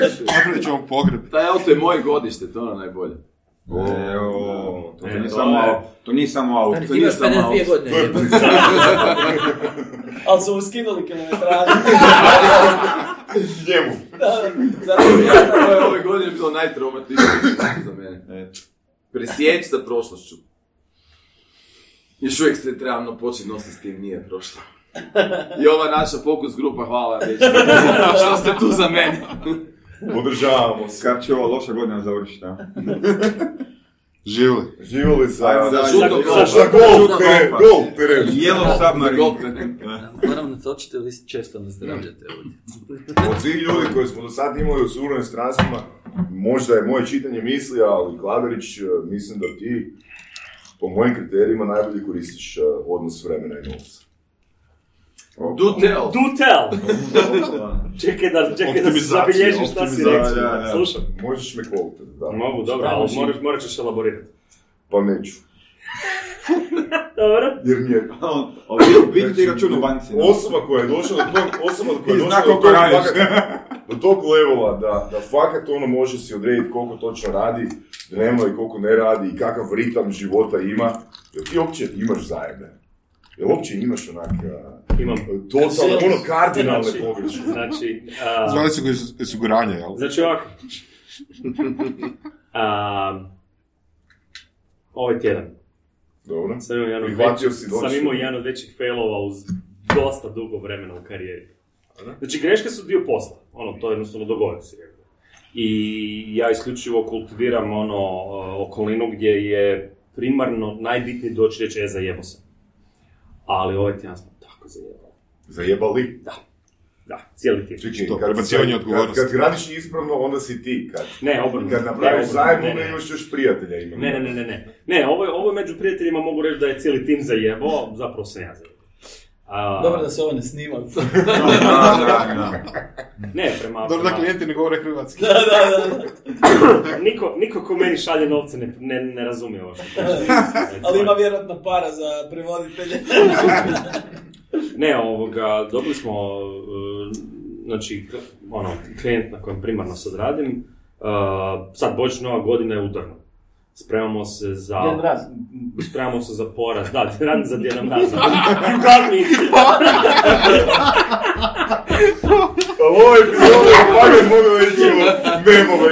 Napravit ćemo pogreb. Taj auto je moje godište, to je ono najbolje. Evo, to nije to samo auto. To nije samo auto. To nije imaš samo 52 auto. godine. Ali su uskinuli kilometražu. Njemu. Zato To je ove godine bilo najtraumatičnije za mene. Presjeć sa prošlošću. Još uvijek se trebamo početi nositi s tim, nije prošlo. I ova naša fokus grupa, hvala vam. Što ste tu za mene? Podržavamo se. Kad će ova loša godina završiti, a? Živjeli. Živjeli sa... Za Za, žuto za, golfa. za gol, Žuto teren, golfa. gol, teren. Yellow Submarine. Golf. Moram natočiti, ali često nazdravljate ovdje. Od svih ljudi koje smo do sad imali u surovim stranstvima, možda je moje čitanje misli, ali Kladarić, eh, mislim da ti po mojim kriterijima najbolje koristiš eh, odnos vremena i novca. Do tell. Do tell! čekaj da, čekaj da se zabilježiš šta si rekao. Slušam. Možeš me da. Mogu, dobro, ali možeš? moraš, morat ćeš elaborirati. Pa neću. Dobro. Jer mi je Vidite račun u banci. osoba koja je došla do tog, osoba koja je došla do tog, do tog levela da, da fakat ono može si odrediti koliko točno radi dnevno i koliko ne radi i kakav ritam života ima. Jel ti uopće imaš zajebe? Jel uopće imaš onak a, Imam. totalno, ono kardinalne Znači, pogreške? Znači, a, Zvali su ga iz osiguranja, jel? Znači ovako. A, ovaj tjedan Dobro. sam imao jedan si doći. sam imao jedan od većih failova uz dosta dugo vremena u karijeri. Znači greške su dio posla, ono, to jednostavno dogodi se. I ja isključivo kultiviram ono uh, okolinu gdje je primarno najbitnije doći reći, e, zajebo sam. Ali ovaj tjedan smo tako zajebali. Zajebali? Da, cijeli tim. Čekaj, Što, kad, prebacivanje kad, odgovornosti. kad radiš ispravno, onda si ti. Kad, Ne, obrnuto. kad napraviš zajedno, ne, onda imaš još prijatelja. Ima. Ne, ne, ne, ne, ne. Ne, ovo, je- ovo je među prijateljima mogu reći da je cijeli tim zajebao, zapravo sam ja zajebao. A, Dobro da se ovo ne snima. Da, da, da. Ne, prema... Dobro da klijenti ne govore hrvatski. da, da, da. Niko, niko ko meni šalje novce ne, ne, ne razumije ovo što. Ali ima vjerojatno para za prevoditelje. Ne, ovoga, dobili smo, uh, znači, ono, klijent na kojem primarno sad radim, uh, sad Božić Nova godina je udarno. Spremamo se za... Djed Mraz. Spremamo se za poraz, da, radim za Djeda Mraza. You got me! Pa ovo je epizoda, fakat mogu reći memove.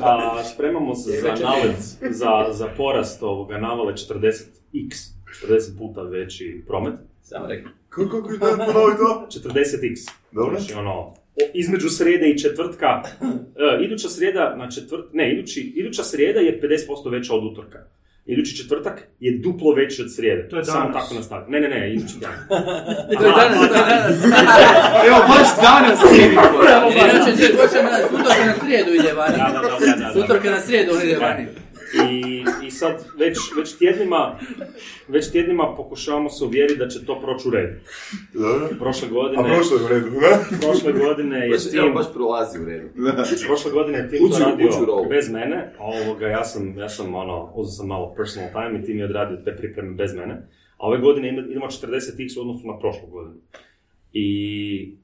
A, spremamo se za nalet, za, za porast ovoga navale 40x, 40 puta veći promet. Samo rekao. Kako, kako, da ponovi to? 40x. Dobro. Znači ono, između srijede i četvrtka, e, iduća srijeda na četvrt, ne, idući, iduća srijeda je 50% veća od utorka. Idući četvrtak je duplo veći od srijede. To je Samo danas. tako nastavi. Ne, ne, ne, idući dan. To je danas, to je danas. Evo, baš danas Inače, hoćemo na sutorka na srijedu ide vani. Da, da, da, da, da. Sutorka na srijedu on ide vani. Sad već, već tjednima, već tjednima pokušavamo se uvjeriti da će to proći u redu. Prošle A godine, prošlo je u redu, da? prošle godine je Baš, evo, tim, baš prolazi u redu. prošle godine je tim Uđi to u- radio uđi u rolu. bez mene, a ovoga, ja sam, ja sam ono, uzeo sam malo personal time i tim je odradio te pripreme bez mene. A ove godine ima- idemo 40x u odnosu na prošlu godinu. I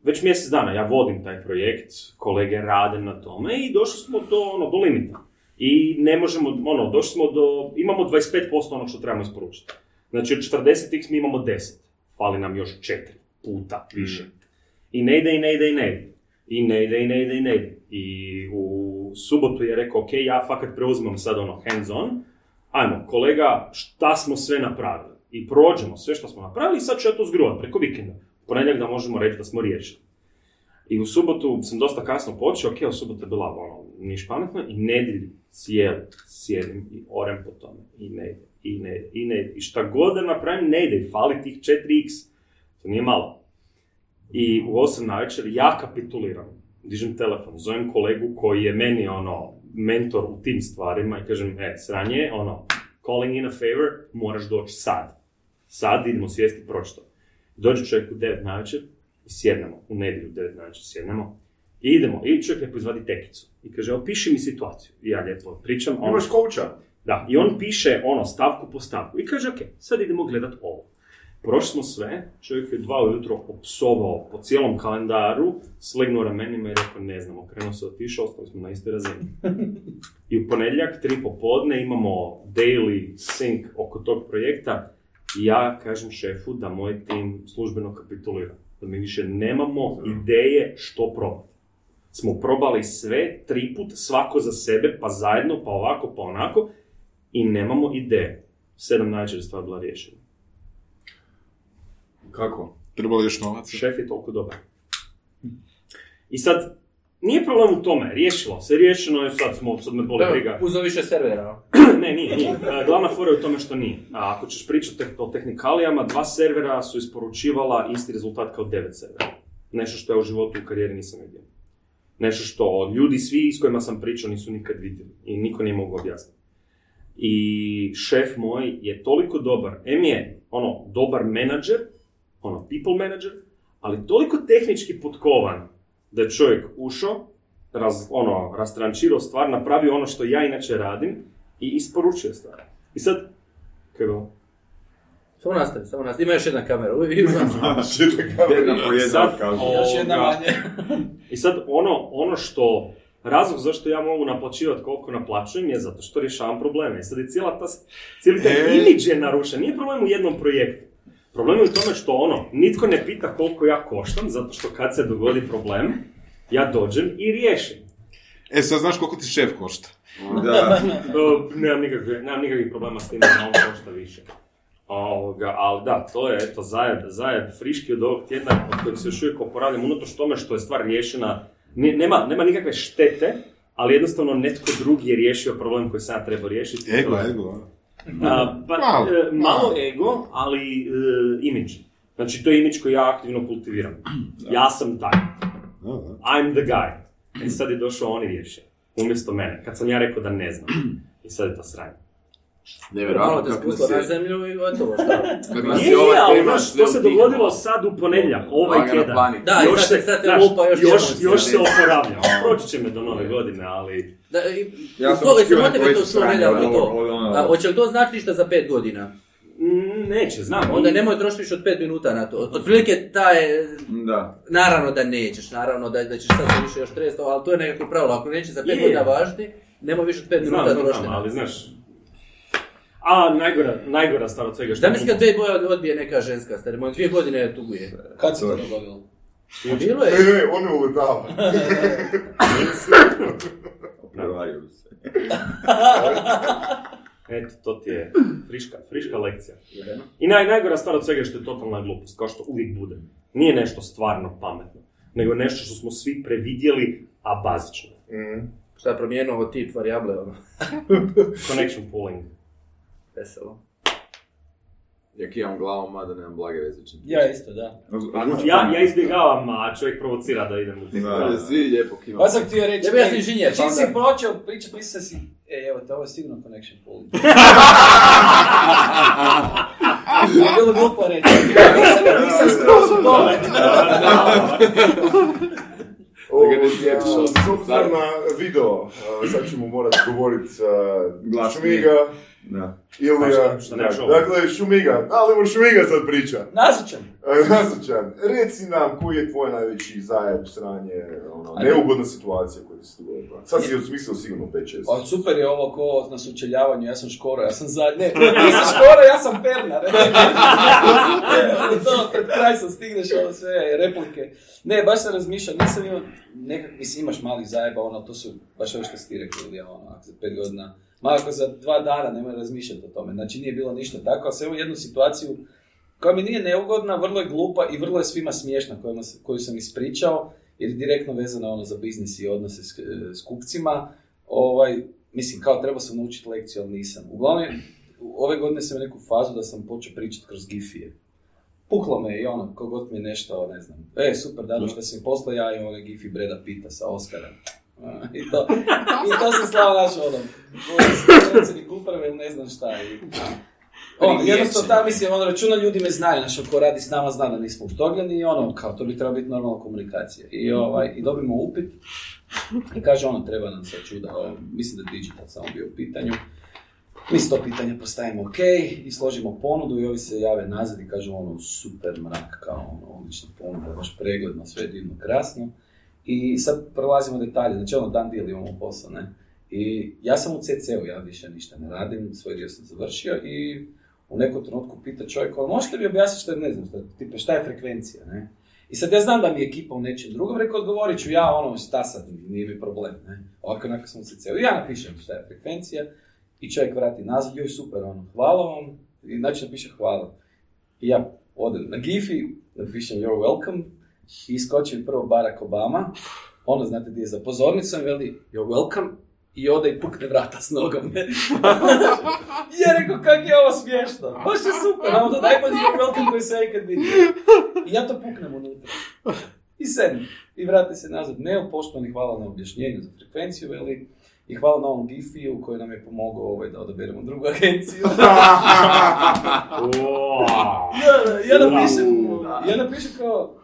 već mjesec dana ja vodim taj projekt, kolege rade na tome i došli smo do, ono, do limita. I ne možemo, ono, došli smo do, imamo 25% onog što trebamo isporučiti. Znači od 40x mi imamo 10, fali nam još 4 puta više. I ne ide, i ne ide, i ne ide. I ne ide, i ne ide, i ne ide. I u subotu je rekao, ok, ja fakat preuzimam sad ono hands on, ajmo, kolega, šta smo sve napravili? I prođemo sve što smo napravili i sad ću ja to zgruvat preko vikenda. Ponedjeljak da možemo reći da smo riješili. I u subotu sam dosta kasno počeo, ok, u subotu je bila ono, niš pametno, i nedjelju cijelu sjedim i orem po tome. I ne ide, i ne ide, i ne ide. I šta god da napravim, ne ide, fali tih 4x. To nije malo. I u 8 navečer ja kapituliram. Dižem telefon, zovem kolegu koji je meni ono, mentor u tim stvarima i kažem, e, sranje, je, ono, calling in a favor, moraš doći sad. Sad idemo sjesti i proći to. Dođe čovjek u 9 navečer i sjednemo, u nedjelju u 9 navečer sjednemo. I idemo, i čovjek lijepo izvadi tekicu. I kaže, opiši mi situaciju. I ja lijepo pričam. on- Imaš kouča. da, i on piše ono stavku po stavku i kaže, ok, sad idemo gledat ovo. Prošli smo sve, čovjek je dva ujutro opsovao po cijelom kalendaru, slegnuo ramenima i rekao, ne znam, okrenuo se otišao, ostali smo na istoj razini. I u ponedjeljak, tri popodne, imamo daily sync oko tog projekta i ja kažem šefu da moj tim službeno kapitulira. Da mi više nemamo ideje što probati. Smo probali sve, tri put, svako za sebe, pa zajedno, pa ovako, pa onako, i nemamo ideje. Sedam navečer je stvar bila riješena. Kako? Trebalo još novaca. Šef je toliko dobar. I sad, nije problem u tome, riješilo se, riješeno je, sad smo, sad me boli briga. Uzo više servera. ne, nije, nije. E, Glavna fora je u tome što nije. A ako ćeš pričati o tehnikalijama, dva servera su isporučivala isti rezultat kao devet servera. Nešto što ja u životu u karijeri nisam vidio. Nešto što ljudi svi s kojima sam pričao nisu nikad vidjeli i niko nije mogao objasniti. I šef moj je toliko dobar, em je ono, dobar menadžer, ono, people manager, ali toliko tehnički potkovan da je čovjek ušao, raz, ono, rastrančirao stvar, napravio ono što ja inače radim i isporučio stvar. I sad, bilo? Samo nastavi, samo nastavi. Ima još jedna kamera. Ima. Jedna po jedna kaže. Još jedna manje. I sad ono, ono što, razlog zašto ja mogu naplaćivati koliko naplaćujem je zato što rješavam probleme. I sad je cijela ta, cijeli taj E. imidž je narušen. Nije problem u jednom projektu. Problem je u tome što ono, nitko ne pita koliko ja koštam, zato što kad se dogodi problem, ja dođem i riješim. E, sad znaš koliko ti šef košta. Da. Nemam, nikakve, nemam nikakvih problema s tim da on košta više. Ovoga, ali da, to je eto zajeb, zajeb friški od ovog tjedna od kojeg se još uvijek oporavljam, unatoč tome što je stvar riješena, nema, nema nikakve štete, ali jednostavno netko drugi je riješio problem koji sam ja trebao riješiti. Ego, ego. a? Pa, Malo. e, malo ego, ali e, imidž. Znači, to je imidž koji ja aktivno kultiviram. Ja sam taj. Da, da. I'm the guy. I sad je došao on i riješio. Umjesto mene. Kad sam ja rekao da ne znam. I sad je to sranje. Nevjerojatno kako nas spustilo na je... zemlju i gotovo šta. Kako nas Nije, je ova tema znaš, sve to se dogodilo sad u ponedjeljak, ovaj tjedan. Da, i sad- sad te lupa još još, još se oporavljam. Proći će me do nove godine, ali... Da, i, Ja sam sam očekivao to, neko to ono- A, hoće li to znači ništa za pet godina? mm, Neće, znam. Onda nemoj trošiti više od pet minuta na to. Otprilike taj, Da. naravno da nećeš, naravno da, da ćeš sad se više još tresati, ali to je nekako pravilo. Ako neće za pet Je. godina važiti, nemoj više od pet Znam, minuta znam, trošiti. znam, ali znaš... A, najgora, najgora stvar od svega što... Da mislim kad dve boje odbije neka ženska, stari moj dvije godine tuguje. Kad se to dogodilo? A bilo je. ne, on je uletava. Prevariju se. Eto, to ti je friška, friška lekcija. I naj, najgora stvar od svega je što je totalna glupost, kao što uvijek bude. Nije nešto stvarno pametno, nego je nešto što smo svi previdjeli, a bazično. Mm. Šta je promijenio ovo tip varijable, ono, Connection pooling. Veselo. Ja kivam glavom, mada nemam blage veze čim. Ja isto, da. Ja, ja izbjegavam, a čovjek provocira da idem u tim. Da. Da, svi lijepo kivamo. Pa sam htio reći, Ja bi ja sam inženjer, pa čim si onda- počeo pričat, mislio si, e, evo te, ovo je sigurno connection pooling. je bilo glupo reći. Nisam, nisam skroz u tome. Da ga ne zjepš Ovoga, od- S obzirom na video, uh, sad ćemo morati govoriti uh, Glasnije. Da. Ilija, Pa šta- šta dakle Šumiga, ali mu Šumiga sad priča. Nazočan. E, Nazočan, reci nam koji je tvoj najveći zajeb, sranje, ono, Ajde. neugodna situacija koja ti se dogodila. Sad si je osmislio sigurno 5-6. O, super je ovo ko na sučeljavanju, ja sam Škoro, ja sam zadnji. Ne, nisam Škoro, ja sam Pernar. to, pred kraj sam stigneš ovo sve replike. Ne, baš sam razmišljao, nisam imao nekak, mislim imaš malih zajeba, ono, to su baš ovo što si ti rekao, ono, ako za pet godina, ma ako za dva dana nemoj razmišljati o tome, znači nije bilo ništa tako, ali sam imao jednu situaciju koja mi nije neugodna, vrlo je glupa i vrlo je svima smiješna kojima, koju sam ispričao, jer je direktno vezana ono za biznis i odnose s, s kupcima. Ovaj, mislim, kao trebao sam naučiti lekciju, ali nisam. Uglavnom, ove godine sam u neku fazu da sam počeo pričati kroz gifije. Puklo me i ono, kogod mi je nešto, ne znam, e, super, da, što si mi poslao ja i ovaj gifi Breda Pita sa Oscarom. I to, i to sam slao naš ono, predsjednik uprave ili ne znam šta. I, ono, jednostavno ta mislim, ono, računa ljudi me znaju, znači ko radi s nama zna da nismo uštogljeni i ono, kao to bi trebala biti normalna komunikacija. I, ovaj, i dobimo upit i kaže ono, treba nam se čuda, ovaj, mislim da je digital samo bio u pitanju. Mi sto pitanja postavimo ok i složimo ponudu i ovi se jave nazad i kažu ono super mrak, kao ono odlična ponuda, baš pregledno, sve divno, krasno. I sad prelazimo detalje, znači ono dan deal imamo posao, ne? I ja sam u CC-u, ja više ništa ne radim, svoj dio sam završio i u nekom trenutku pita čovjek, ono, možete mi objasniti što je, ne znam, tipa, šta je frekvencija, ne? I sad ja znam da mi je ekipa u nečem drugom, rekao, odgovorit ću ja, ono, šta sad, nije mi problem, ne? Ovako, onako sam u CC-u, ja napišem šta je frekvencija i čovjek vrati nazad, joj, super, ono, hvala vam, i znači napiše hvala. I ja odem na Gifi, napišem you're welcome, iskoči prvo Barack Obama, ono, znate gdje je za pozornicom, veli you're welcome, i ode i pukne vrata s nogom. I ja rekao, kak je ovo smiješno. Baš je super, ono to najbolji you're welcome koji sam ikad vidio. I ja to puknem unutra. I sedem. I vrati se nazad. Mail, poštovani, hvala na objašnjenju za frekvenciju, veli. I hvala na ovom Gifiju koji nam je pomogao ovaj, da odaberemo drugu agenciju. Da, ja napišem, ja napišem kao,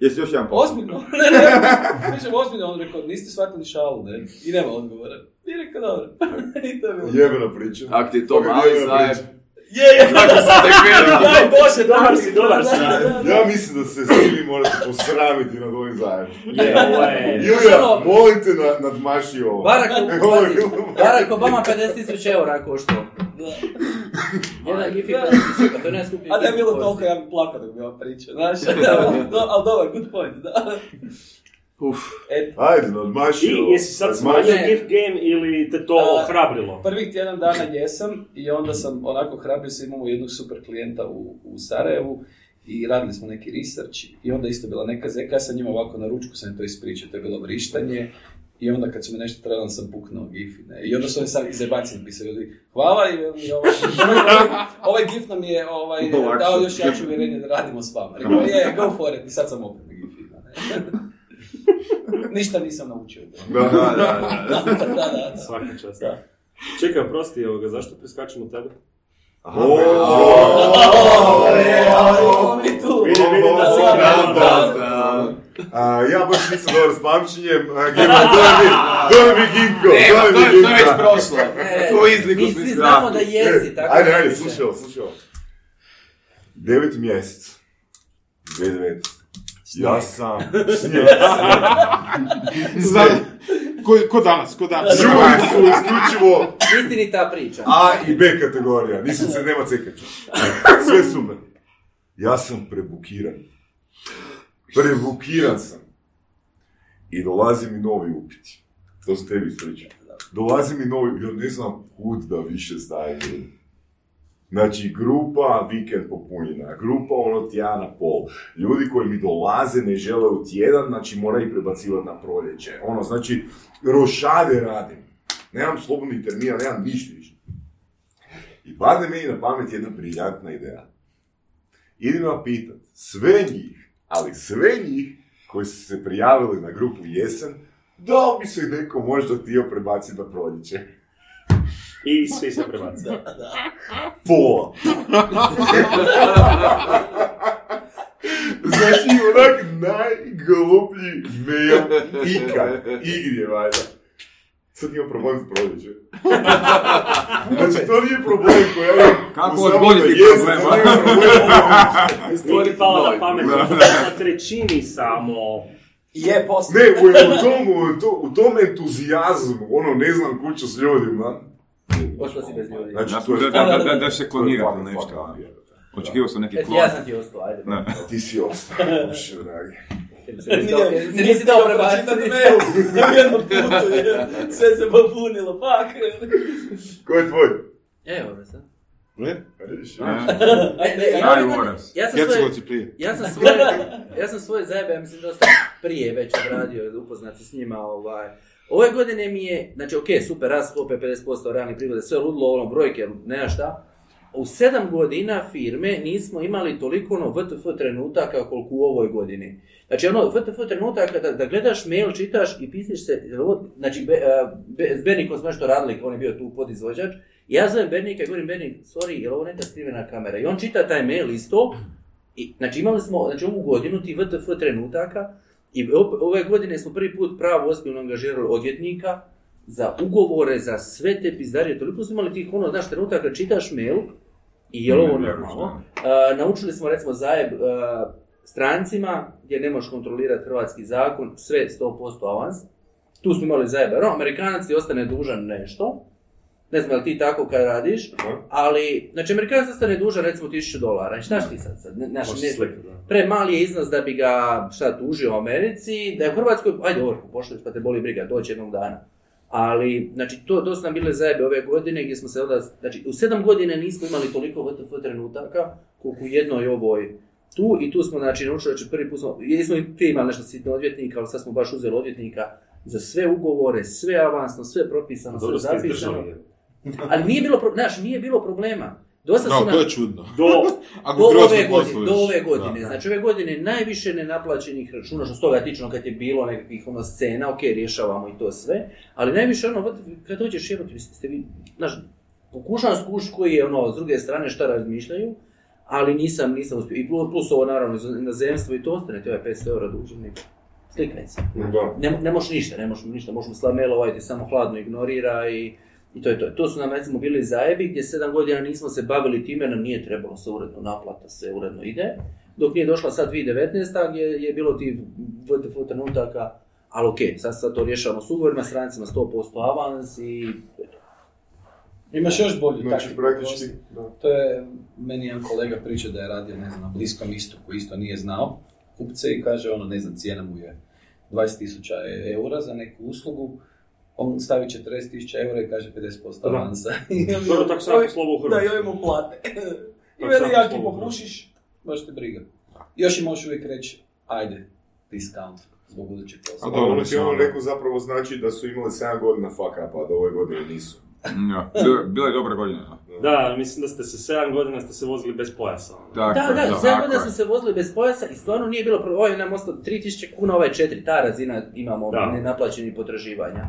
Jesi još jedan posao? ozbiljno, ne, ne, pišem ozbiljno, on rekao, niste shvatili šalu, ne, i nema odgovora. I rekao, dobro, i to je bilo. Jebena priča. Ak ti je to mali priča. Je, je, Kako sam tek vidio. daj Bože, Dobar si, dobar si. Ja mislim da se svi vi morate posramiti nad ovim zajedno. Je, ovo je... Julija, molim te na, nadmaši ovo. Barack Obama 50.000 eura koštao. Jedan gif je 50.000, to je najskuplji A da je bilo toliko, ja bi plakao dok bi vam pričao, znaš, no, ali dobar, good point, da. Uf. Eto, Ajde, nadmaši I jesi sad smanjio gift game ili te to A, ohrabrilo? prvih tjedan dana jesam i onda sam onako hrabrio se, imamo jednog super klijenta u, u Sarajevu i radili smo neki research i onda isto bila neka zeka, ja sam njima ovako na ručku sam to ispričao, to je bilo vrištanje i onda kad su mi nešto trebali sam puknuo gif i ne. I onda su oni sad iz jebanci napisali ljudi, hvala i i ovaj, ovaj, ovaj gif nam je ovaj, Lakše. dao još jače uvjerenje da radimo s vama. Rekao, je, go for it, i sad sam opet na ne. Ništa nisam naučio. Da, da, Da, da, da. Svaka čast. Da. Čekaj, oprosti, ovoga, zašto preskačemo tebe? Aha, O, je, ali mi tu. Vidim, vidim da si Da, krenuo. da, da. A, ja baš nisam dobar s pamćenjem, a, Gema, dole mi, dole mi Ginko, to mi je, to je već prošlo. Ne, Tu izliku Mi svi znamo da jesi, tako Ajde, ajde, slušaj ovo, slušaj ovo. Devet mjesec. 2009. Ja sam... Snijeg, Zna, ko, ko danas, ko danas? Ljudi su isključivo Istinita priča. A i B kategorija, nisam se nema cekača. Sve super. Ja sam prebukiran. Prebukiran sam. I dolazi mi novi upiti. To sam tebi ispričao. Dolazi mi novi, ja ne znam kud da više stavim. Znači, grupa vikend popunjena, grupa ono pol. Ljudi koji mi dolaze ne žele u tjedan, znači moraju ih prebacivati na proljeće. Ono, znači, rošade radim. Nemam slobodnih termina, nemam ništa više. I padne meni na pamet jedna briljantna ideja. Idem ja pitat sve njih, ali sve njih koji su se prijavili na grupu Jesen, da li bi se neko možda htio prebaciti na proljeće. I svi se prebaci. Pola. znači, onak najgluplji mail ikad, igdje, valjda. Sad imam problem s proljeće. Znači, to nije problem koji ja imam Kako u odgoditi da jesam, problem, to nije problem. Nije ti palo novi. na pamet, na trećini samo. Je, poslije. Ne, u, u, tom, u, to, u tom entuzijazmu, ono, ne znam kuću s ljudima. Ostao si bez ljudi. Znači, Da, to je... da, da, da, da se to je klonira fucking nešto. Očekivao sam neki Eto, klon. ja sam ti ostao, ajde. Ti si ostao, Bože Se nisi dao- se nisi dao prebaciti. Na jednom putu je sve se popunilo, pak. Ko je tvoj? Evo ga sad. Ne? Ja, sam svoje, ja sam svoje, ja sam svoje zajebe, ja mislim dosta prije već odradio, upoznati s njima, ovaj. Ove godine mi je, znači ok, super, rast opet 50% realnih prihoda, sve ludilo, ono, brojke, nema šta. U sedam godina firme nismo imali toliko ono VTF trenutaka koliko u ovoj godini. Znači ono, VTF trenutaka da, da gledaš mail, čitaš i pisiš se, znači be, be, s Bernikom smo nešto radili, on je bio tu podizvođač, ja zovem Bernika i govorim, Bernik, sorry, je li ovo neka skrivena kamera? I on čita taj mail isto, i, znači imali smo, znači ovu godinu ti VTF trenutaka, i ove godine smo prvi put pravo ozbiljno angažirali odvjetnika, za ugovore, za sve te pizdarije, toliko smo imali tih ono, znaš, trenutaka, čitaš mail, i je li ovo normalno? Naučili smo recimo zajeb strancima gdje ne možeš kontrolirati hrvatski zakon, sve 100% avans. Tu smo imali zajeb, no, Amerikanac ti ostane dužan nešto, ne znam je li ti tako kad radiš, ali, znači Amerikanac ostane dužan recimo 1000 dolara, i šta ćeš ti sad? sad? Znaš, Možeš ne- da. premali je iznos da bi ga šta tužio u Americi, da je u Hrvatskoj, ajde ovrhu pošliš pa te boli briga, doći jednog dana. Ali, znači, to, to su nam bile zajebe ove godine gdje smo se onda, znači, u sedam godina nismo imali toliko VTF trenutaka koliko u jednoj ovoj tu i tu smo, znači, naučili, znači, prvi put smo, jesmo i prije imali nešto sitno odvjetnika, ali sad smo baš uzeli odvjetnika za sve ugovore, sve avansno, sve propisano, sve Dobro zapisano. Ali nije bilo, pro- znaš, nije bilo problema. Dosta su No, to je čudno. Do, Ako do ove godine, do ove godine. Da. Znači ove godine najviše nenaplaćenih računa, što s toga tiče ono kad je bilo nekakvih ono scena, ok, rješavamo i to sve, ali najviše ono, kad dođeš jebati, vi ste vi, znaš, pokušavam skušati koji je ono, s druge strane šta razmišljaju, ali nisam, nisam uspio. I plus, plus ovo naravno iz inozemstvo i to ostane, to je 500 eura nego. Slikaj se. Ne, ne možeš ništa, ne možeš ništa, možeš mu slati mail, ovaj ti samo hladno ignorira i, i to je to. To su nam recimo bili zajebi gdje sedam godina nismo se bavili time, nam nije trebalo se uredno naplata, se uredno ide. Dok nije došla sad 2019. gdje je bilo ti VTF trenutaka, ali ok, sad, sad to rješavamo s ugovorima, stranicama 100% avans i Imaš još bolju Znači, taktiku, praktički, da. To je, meni jedan kolega priča da je radio, ne znam, na Bliskom istoku, isto nije znao kupce i kaže, ono, ne znam, cijena mu je 20.000 eura za neku uslugu, on stavi 40.000 eura i kaže 50% Da. avansa. Dobro, tako sam poslovao u Da, i Hrvatskoj. ovi mu plate. I veli, u pohrušiš, baš te briga. Još i možeš uvijek reći, ajde, discount zbog budućeg posla. A A ono dobro, ti ono rekao zapravo znači da su imali 7 godina fuck up, a da ove godine nisu. Ja, bila- je dobra godina. da. Da, mislim da ste se 7 godina ste se vozili bez pojasa. ono. Tako Da, je, da, tako sedam je. godina smo se vozili bez pojasa i stvarno nije bilo problem. Ovaj nam ostao 3000 kuna, ovaj 4, ta razina imamo Da. nenaplaćenih potraživanja.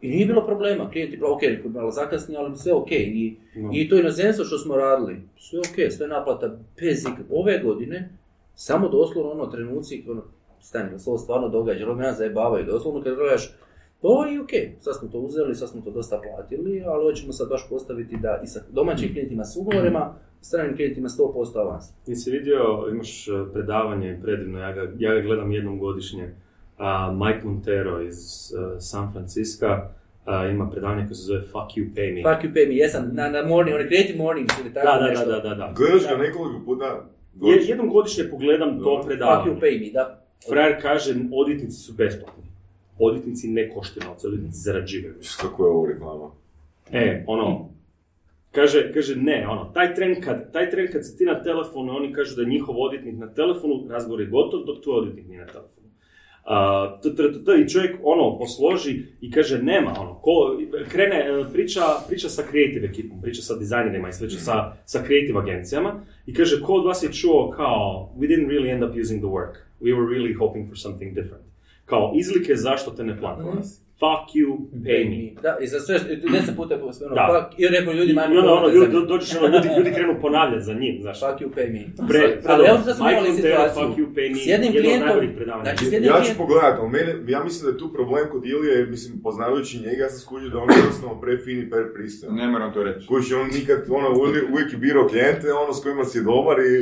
I nije bilo problema, klijenti, ok, neko je malo zakasni, ali sve ok. I, No. I to inozemstvo što smo radili, sve ok, sve naplata bez Ove godine, samo doslovno ono trenuci, ono, stani, da se ovo stvarno događa, ovo me zajebavaju, doslovno kad gledaš, to je ok, sad smo to uzeli, sad smo to dosta platili, ali hoćemo sad baš postaviti da i sa domaćim klijentima s ugovorima, stranim klijentima 100% avans. Nisi vidio, imaš e, predavanje predivno, ja ga, ja ga gledam jednom godišnje. A, Mike Montero iz e, San Francisca a, ima predavanje koje se zove Fuck You Pay Me. Fuck you pay me, jesam, na, na morning, on creative mornings ili tako da, da, nešto. da, da, da, da. Gledaš ga nekoliko puta Je- jednom godišnje pogledam to Da. Fuck you predavanje. pay me, da. Frajer kaže, odvjetnici su besplatni. Odvjetnici ne koštaju novce, odvjetnici zarađivaju. Kako je ovo reklama? E, ono, kaže, kaže ne, ono, taj tren kad, taj tren kad si ti na telefonu, oni kažu da je njihov odvjetnik na telefonu, razgovor je gotov, dok tvoj odvjetnik nije na telefonu. I čovjek ono posloži i kaže nema ono, ko, krene e, priča, priča sa creative ekipom, priča sa dizajnerima i slično, sa, sa creative agencijama i kaže ko od vas je čuo kao we didn't really end up using the work, we were really hoping for something different. Kao izlike zašto te ne plati. Fuck you, pay me. Da, i za sve, deset puta je ono, Da. fuck, i rekao ljudima, I onda ono, ljudi, do- dođeš, ono, ljudi, ljudi krenu ponavljati za njim, znaš. Fuck you, pay me. Pre, Ali pre, evo da smo imali situaciju. Fuck you, pay me, S jednim klijentom, znači s jednim Ja ću pogledat, ali mene, ja mislim da je tu problem kod Ilije, jer mislim, poznavajući njega, ja sam skužio da on je jednostavno prefin i prepristojan. Ne moram to reći. Kući, on nikad, ono, uvijek, je birao klijente, ono, s kojima si je dobar i,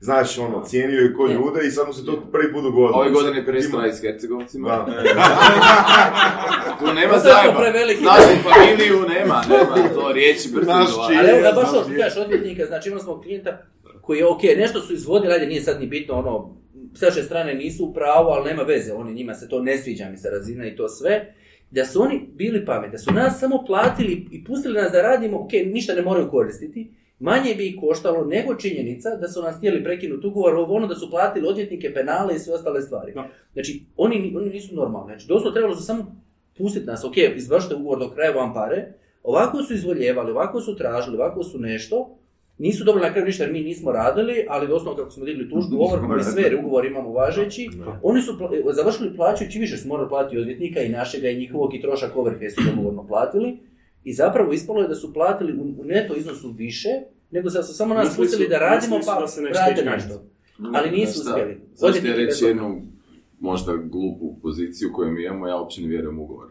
znaš, ono, cijenio je ko ljude i sad mu se to prvi put dogodilo. Ove godine je prestala i s Hercegovcima. Da. Tu nema Pa zajeba. Našu familiju nema, nema, to riječi brzo. Ali evo da baš znam ovo što gdje. kažeš odvjetnika, znači imali smo klijenta koji je ok, nešto su izvodili, ajde nije sad ni bitno, ono, s naše strane nisu u pravu, ali nema veze, oni njima se to ne sviđa mi se razina i to sve. Da su oni bili pametni, da su nas samo platili i pustili nas da radimo, ok, ništa ne moraju koristiti, manje bi ih koštalo nego činjenica da su nas htjeli prekinuti ugovor, ovo ono da su platili odvjetnike, penale i sve ostale stvari. Da. Znači, oni, oni nisu normalni, znači doslovno trebalo su samo pustiti nas, ok, izvršite ugovor do kraja vam pare, ovako su izvoljevali, ovako su tražili, ovako su nešto, nisu dobili na kraju ništa jer mi nismo radili, ali doslovno kako smo digli tužbu, ovrhu i sve, jer ugovor imamo važeći, oni su pla- završili plaćajući više, su morali platiti odvjetnika i našega i njihovog i trošak ovrhe su dogovorno platili i zapravo ispalo je da su platili u, u neto iznosu više, nego da su samo nas Mislili su- pustili da radimo su pa štiti nešto. Ali nisu uspjeli. Je reći jednu možda glupu poziciju koju mi imamo, ja uopće ne vjerujem u ugovor.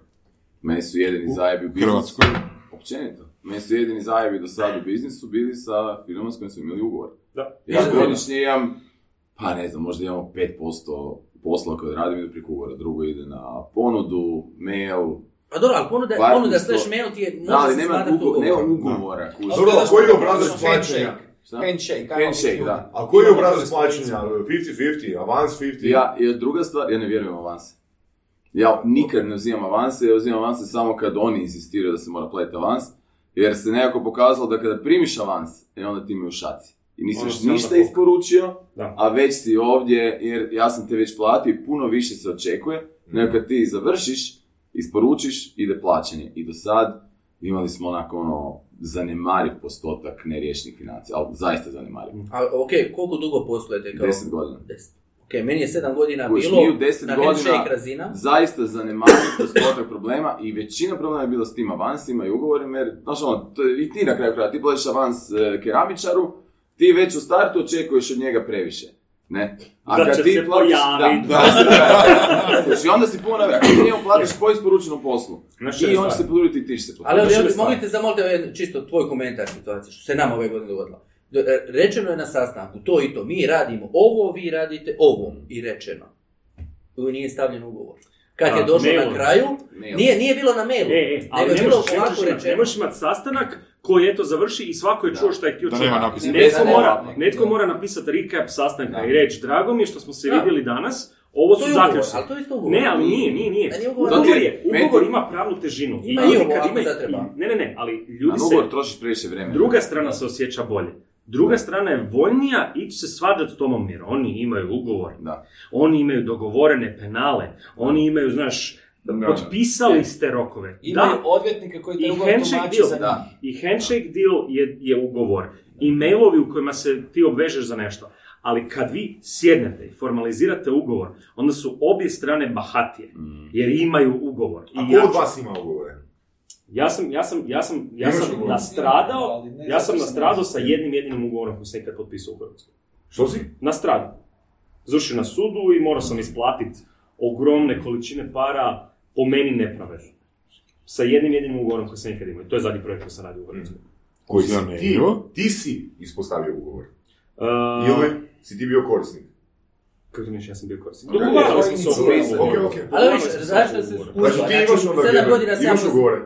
Meni su jedini zajebi u biznisu. Hrvatskoj? Općenito. Meni su jedini zajebi do sad u biznisu bili sa firmama s kojim smo imali ugovor. Da. Ja godišnje imam, pa ne znam, možda imamo 5% posla koje radim ide preko ugovora. Drugo ide na ponudu, mail, Pa dobro, ali ponuda, ponuda slash mail ti je, može da, ali se nema, smatrati ugo, nema ugovora. Dobro, a koji je obrazac Handshake. plaćanja? Šta? Handshake, Handshake, da. A koji je obrazac plaćanja? 50-50, avans 50? Ja, i druga stvar, ja ne vjerujem u avanse. Ja nikad ne uzimam avanse, ja uzimam avanse samo kad oni insistiraju da se mora platiti avans, jer se nekako pokazalo da kada primiš avans, e onda ti mi u šaci. I nisi Ono još ništa isporučio, Da. a već si ovdje, jer ja sam te već platio i puno više se očekuje, nego kad ti završiš, isporučiš, ide plaćanje. I do sad, imali smo onako ono zanemariv postotak neriješenih financija, ali zaista zanemariv. A, ok, koliko dugo poslujete kao? 10 godina. Deset. Ok, meni je 7 godina Kužiš, bilo u 10 na godina razina. zaista zanemariv postotak problema i većina problema je bila s tim avansima i ugovorima, jer, znaš ono, to je, i ti na kraju kraja, ti platiš avans e, keramičaru, ti već u startu očekuješ od njega previše. Ne? A Da kad će ti se platiš, pojavit. da, da, Kužiš, I onda si puno, njemu platiš po isporučenom poslu. Znaš I on će se poduriti i ti će se Ali poduriti. ovdje, stvar. mogu te zamoliti ovaj čisto tvoj komentar situacije, što se nama ove godine dogodilo. Do- e, Rečeno je na sastanku, to i to, mi radimo ovo, vi radite ovo, i rečeno. Nije stavljen ugovor. Kad je došlo na kraju, nije, nije bilo na mailu, E, e, ali nego je ne bilo možeš, ne ovako možeš, možeš imati sastanak koji eto završi i svako je čuo šta je htio Da čuti. nema napisano. Netko, mora, netko mora napisati recap sastanka i reći, drago mi je što smo se Da. vidjeli danas, ovo su ugovor, zaključci. ali to je isto ugovor. Ne, ali nije, nije, nije. Da nije ugovor. Ugovor, je, ugovor ima pravnu težinu. Ima i imaju- zatreba. Ne, ne, ne, ali ljudi se... ugovor trošiš previše vremena. Druga strana se osjeća bolje. Druga strana je voljnija ići se svađati s Tomom jer oni imaju ugovor, Da. oni imaju dogovorene penale, oni imaju, znaš, Da. potpisali ste rokove. Imaju Da, odvjetnike koji I te ugovor handshake deal. za njih. Da. i handshake deal je, je ugovor. I mailovi u kojima se ti obvežeš za nešto. Ali kad vi sjednete i formalizirate ugovor, onda su obje strane bahatije. Mm. Jer imaju ugovor. I A ja, ko od vas ima ugovore? ja sam, ja sam, ja sam, ja sam ugovor? nastradao, ne ja sam nastradao sa jednim jedinim ugovorom koji sam ikad potpisao u Hrvatskoj. Što si? Nastradao. Završio na sudu i morao sam isplatiti ogromne količine para po meni nepravedno. Sa jednim jedinim ugovorom koji sam ikad imao. I to je zadnji projekt koji sam radio u Hrvatskoj. Koji si ti, ti si ispostavio ugovor. Uh, Ili si ti bio korisnik? Kako to ja sam bio korisnik? Dogovarali ok, smo se ok. Ali viš, zašto se spušta? Znači ti Znači, imaš onda ugovore. godina sam Imaš ugovore.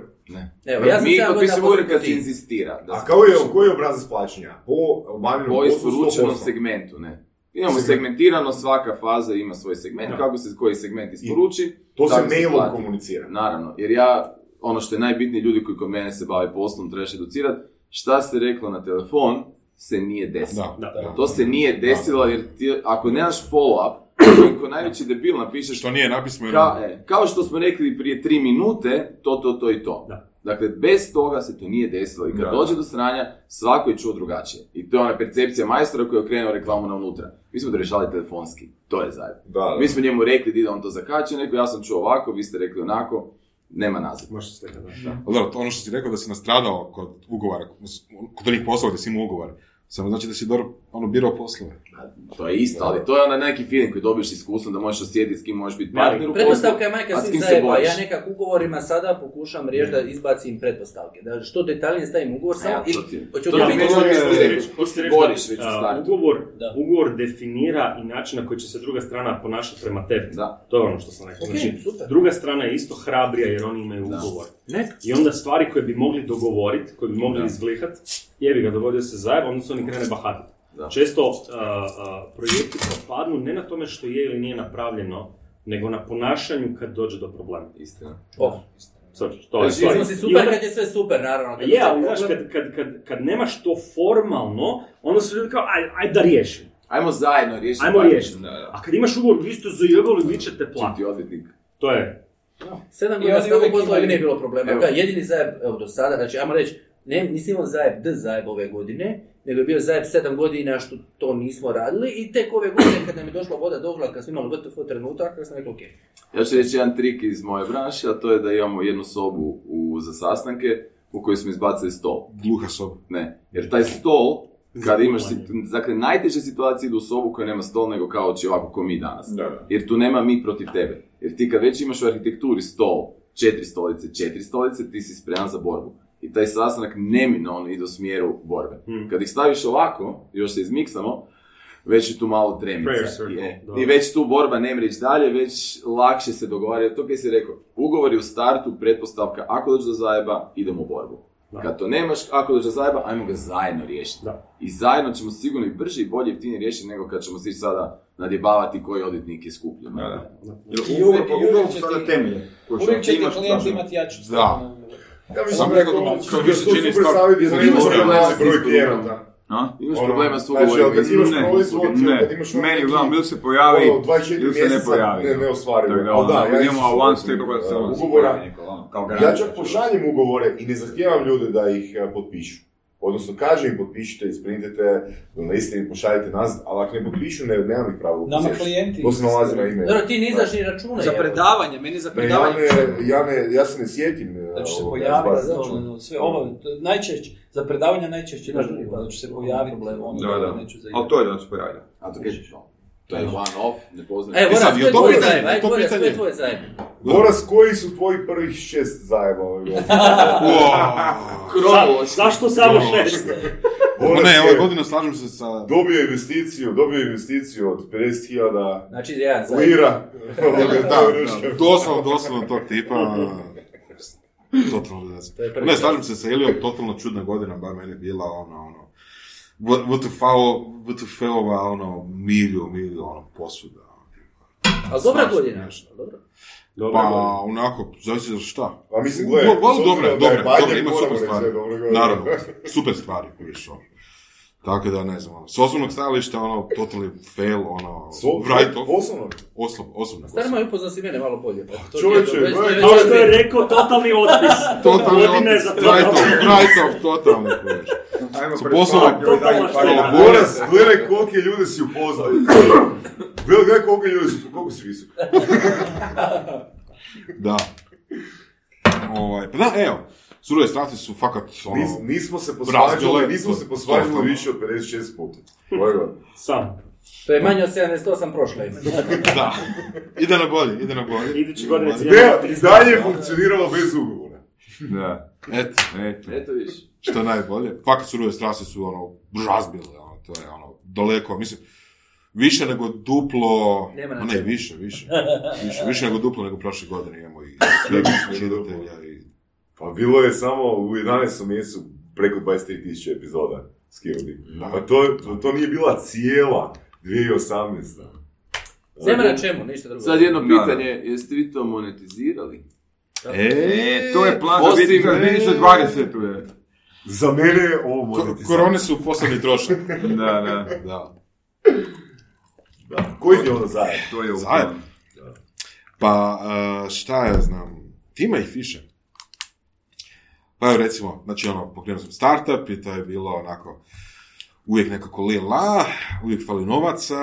Evo, ja sam Mi 7 godina potpisujemo ugovor kad se ti. inzistira. Da A kao je, koji je obrazac plaćanja? Po obavljenom po poslu isporučenom 100%. segmentu, ne. Imamo Segment. segmentirano, svaka faza ima svoj segment, Da. kako se koji segment isporuči. To se mailom plati. komunicira. Naravno, jer ja, ono što je najbitnije, ljudi koji kod mene se bave poslom, trebaš educirati, šta se reklo na telefon, se nije desilo. Da, Da. da. To se nije desilo, jer ti, ako nemaš follow-up, ko najveći debil napišeš Što nije napisano. Ka, e, kao što smo rekli prije tri minute, to, to, to i to. Da. Dakle, bez toga se to nije desilo i kad Da. dođe do sranja, svako je čuo drugačije. I to je ona percepcija majstora koji je okrenuo reklamu na unutra. Mi smo to rješavali telefonski, to je zajedno. Da, da. Mi smo njemu rekli da ide on to zakače, neko ja sam čuo ovako, vi ste rekli onako, nema nazad. Može se da. da. Ono što si rekao da si nastradao kod ugovara, kod onih poslova gdje si imao ugovor, samo znači da si dobro ono, birao poslove. To je isto, ali to je onda neki feeling koji dobiješ iskustvom da možeš osjetiti s kim možeš biti partner u Pretpostavka je majka svih zajeba. Ja nekak ugovorima sada pokušam riješiti da izbacim pretpostavke. Da što detaljnije stavim ugovor, samo Ja, i to ti- reći-. Ugovor, ugovor definira i način na koji će se druga strana ponašati prema tebi. Da. To je ono što sam rekao. Znači, druga strana je isto hrabrija jer oni imaju ugovor. I onda stvari koje bi mogli dogovoriti, koje bi mogli Da. izglihat, jebi ga, dogodio se zajeb, onda se oni krene bahatiti. Da. Često uh, uh, projekti propadnu ne na tome što je ili nije napravljeno, nego na ponašanju kad dođe do problema. Istina. Oh, Sad, to je Znači, stvar. smo si I super onda- kad je sve super, naravno. kad je, ali znaš, problem- kad, kad, kad, kad nemaš to formalno, onda su ljudi kao, aj, aj da riješim. Ajmo zajedno riješiti. Ajmo riješiti. Da, da. A kad imaš ugovor, vi ste zajebali, vi ćete Čim platiti. ti odvjetnik. To je, Sedam I godina s uvijek poslova imaju- nije bilo problema. Evo. Kaj, jedini zajeb, evo do sada, znači, ajmo reći, ne, nisi imao zajeb D zajeb ove godine, nego je bio zajeb sedam godina što to nismo radili i tek ove godine kad nam je došla voda do kad smo imali VTF trenutak, kad sam rekao, ok, Ja ću reći jedan trik iz moje branše, a to je da imamo jednu sobu u, za sastanke u kojoj smo izbacili stol. Gluha soba. Ne, jer taj stol, kad imaš, dakle, najteže situacije idu u sobu koja nema stol nego kao će ovako ko mi danas. Da, da. Jer tu nema mi protiv tebe. Jer ti kad već imaš u arhitekturi stol, četiri stolice, četiri stolice, ti si spreman za borbu. I taj sastanak neminovno ide u smjeru borbe. Hmm. Kad ih staviš ovako, još se izmiksamo, već je tu malo tremica. Circle, I, da. I već tu borba ne mre ići dalje, već lakše se dogovaraju. To kaj si rekao, ugovor je u startu pretpostavka, ako dođe do zajeba, idemo u borbu. Da. Kad to nemaš, ako dođe do zajeba, ajmo ga zajedno riješiti. Da. I zajedno ćemo sigurno i brže i bolje jeftinije riješiti nego kad ćemo svi sada nadjebavati koji odvjetnik je skupljen. Da, da. I uvijek- i uvijek koji što Uvijek će ti klijent imati jaču Da. stranu. Ja mislim Sam da rekao to- više čini super stvar- Imaš problema s broj klijenata. A? Imaš Ono, problema s znači, ugovorima. kad imaš ne, proizvod, Ne, kad imaš ono meni uglavnom ili se pojavi, ono, 24 ili se ne pojavi. ne, ne ostvarivo. Tako da, da, ono, ja imamo one step ono ugovora. kao Ja čak pošaljem ugovore i ne zahtijevam ljude da ih e, potpišu. Odnosno, kažem im potpišite, isprintite, donesite im, pošaljite nazad, ali ako ne potpišu, ne, nemam ih pravo Nama uzeti. klijenti... To se nalazi na ime. Dobro, ti nizaš ni račune. Za predavanje, meni za Ne, ja, predavanje... ne, ja, ne, ja se ne sjetim. Da ću se pojaviti, to, sve ovo, najčešće, za predavanja najčešće Znaš, da, da ću se pojaviti, ono, Da, da. neću za Ali to je da se pojavi. A to kaj To je one off, ne poznajem. E, E sad, Voras, jel ko je to tvoj pitanje? zajem? Ajde, To Voras, ko je tvoj zajem? Boras, koji su tvoji prvih šest zajeba ove godine? Zašto samo šest? Boras Ne, je ove godine slažem se sa... dobio investiciju, dobio investiciju od 50.000 Znači, jedan zajem. lira. Da, doslovno, doslovno tog tipa. Totalno Ne, slažem se sa Elijom, totalno čudna godina, bar meni je bila ono, ono, WTF-ova, ono, milju, milju, ono, posuda. Ali dobra Svašta godina. Dobro. Dobro, Pa, dobro. onako, zavisi za šta. A mislim, gledaj, dobre, je dobre, Banjak, dobre, ima super stvari. je dobra. Naravno, super stvari, kojiš ono. Tako da, ne znam, ono, s osobnog stajališta, ono, totally fail, ono, So- write off, Poslovno. osob, osobno. Stari moj upoznao si mene malo bolje. Pa to Čovječe, ti je to, već- što je rekao, totalni otpis. Totalno, Godine za write off, totalni. write off, totalno, kojiš. Ajmo ovaj zadnji Totalno par dana. Boras, gledaj kolike ljude si upoznao. Gledaj, gledaj kolike ljude si, koliko si visok. Da. Ovaj, pa da, evo, surove strasti su fakat, ono, Nis, nismo se posvađali, nismo se posvađali više od 56 puta. Godine. Sam. To je manje od 78 prošle ime. da. Ide na bolje, ide na bolje. Iduće godine Ovaj, cijelo- Ne, i dalje je funkcioniralo bez ugovora. Da, Eto, eto. Eto viš. što je najbolje. Fakat surove strasti su, ono, razbile, ono, to je, ono, daleko, mislim, više nego duplo, Nema na a ne, više, više, više, više nego duplo nego prošle godine imamo i sve više čitatelja i... Pa bilo je samo u 11. mjesecu preko 23.000 epizoda skinuti. Pa to, to, to nije bila cijela 2018. Nema na čemu, ništa drugo. Sad jedno Da, pitanje, jeste vi to monetizirali? E, To je plan za Osim- 2020. je. Za mene je ovo Ko- monetizacija. korone su poslednji trošak. Da, da. Da. Da. Koji je ono zajedno? To je. Pa, e, šta ja znam, ima ih više. Pa recimo, znači ono, pokrenuo sam startup i to je bilo onako, uvijek nekako li la, uvijek fali novaca,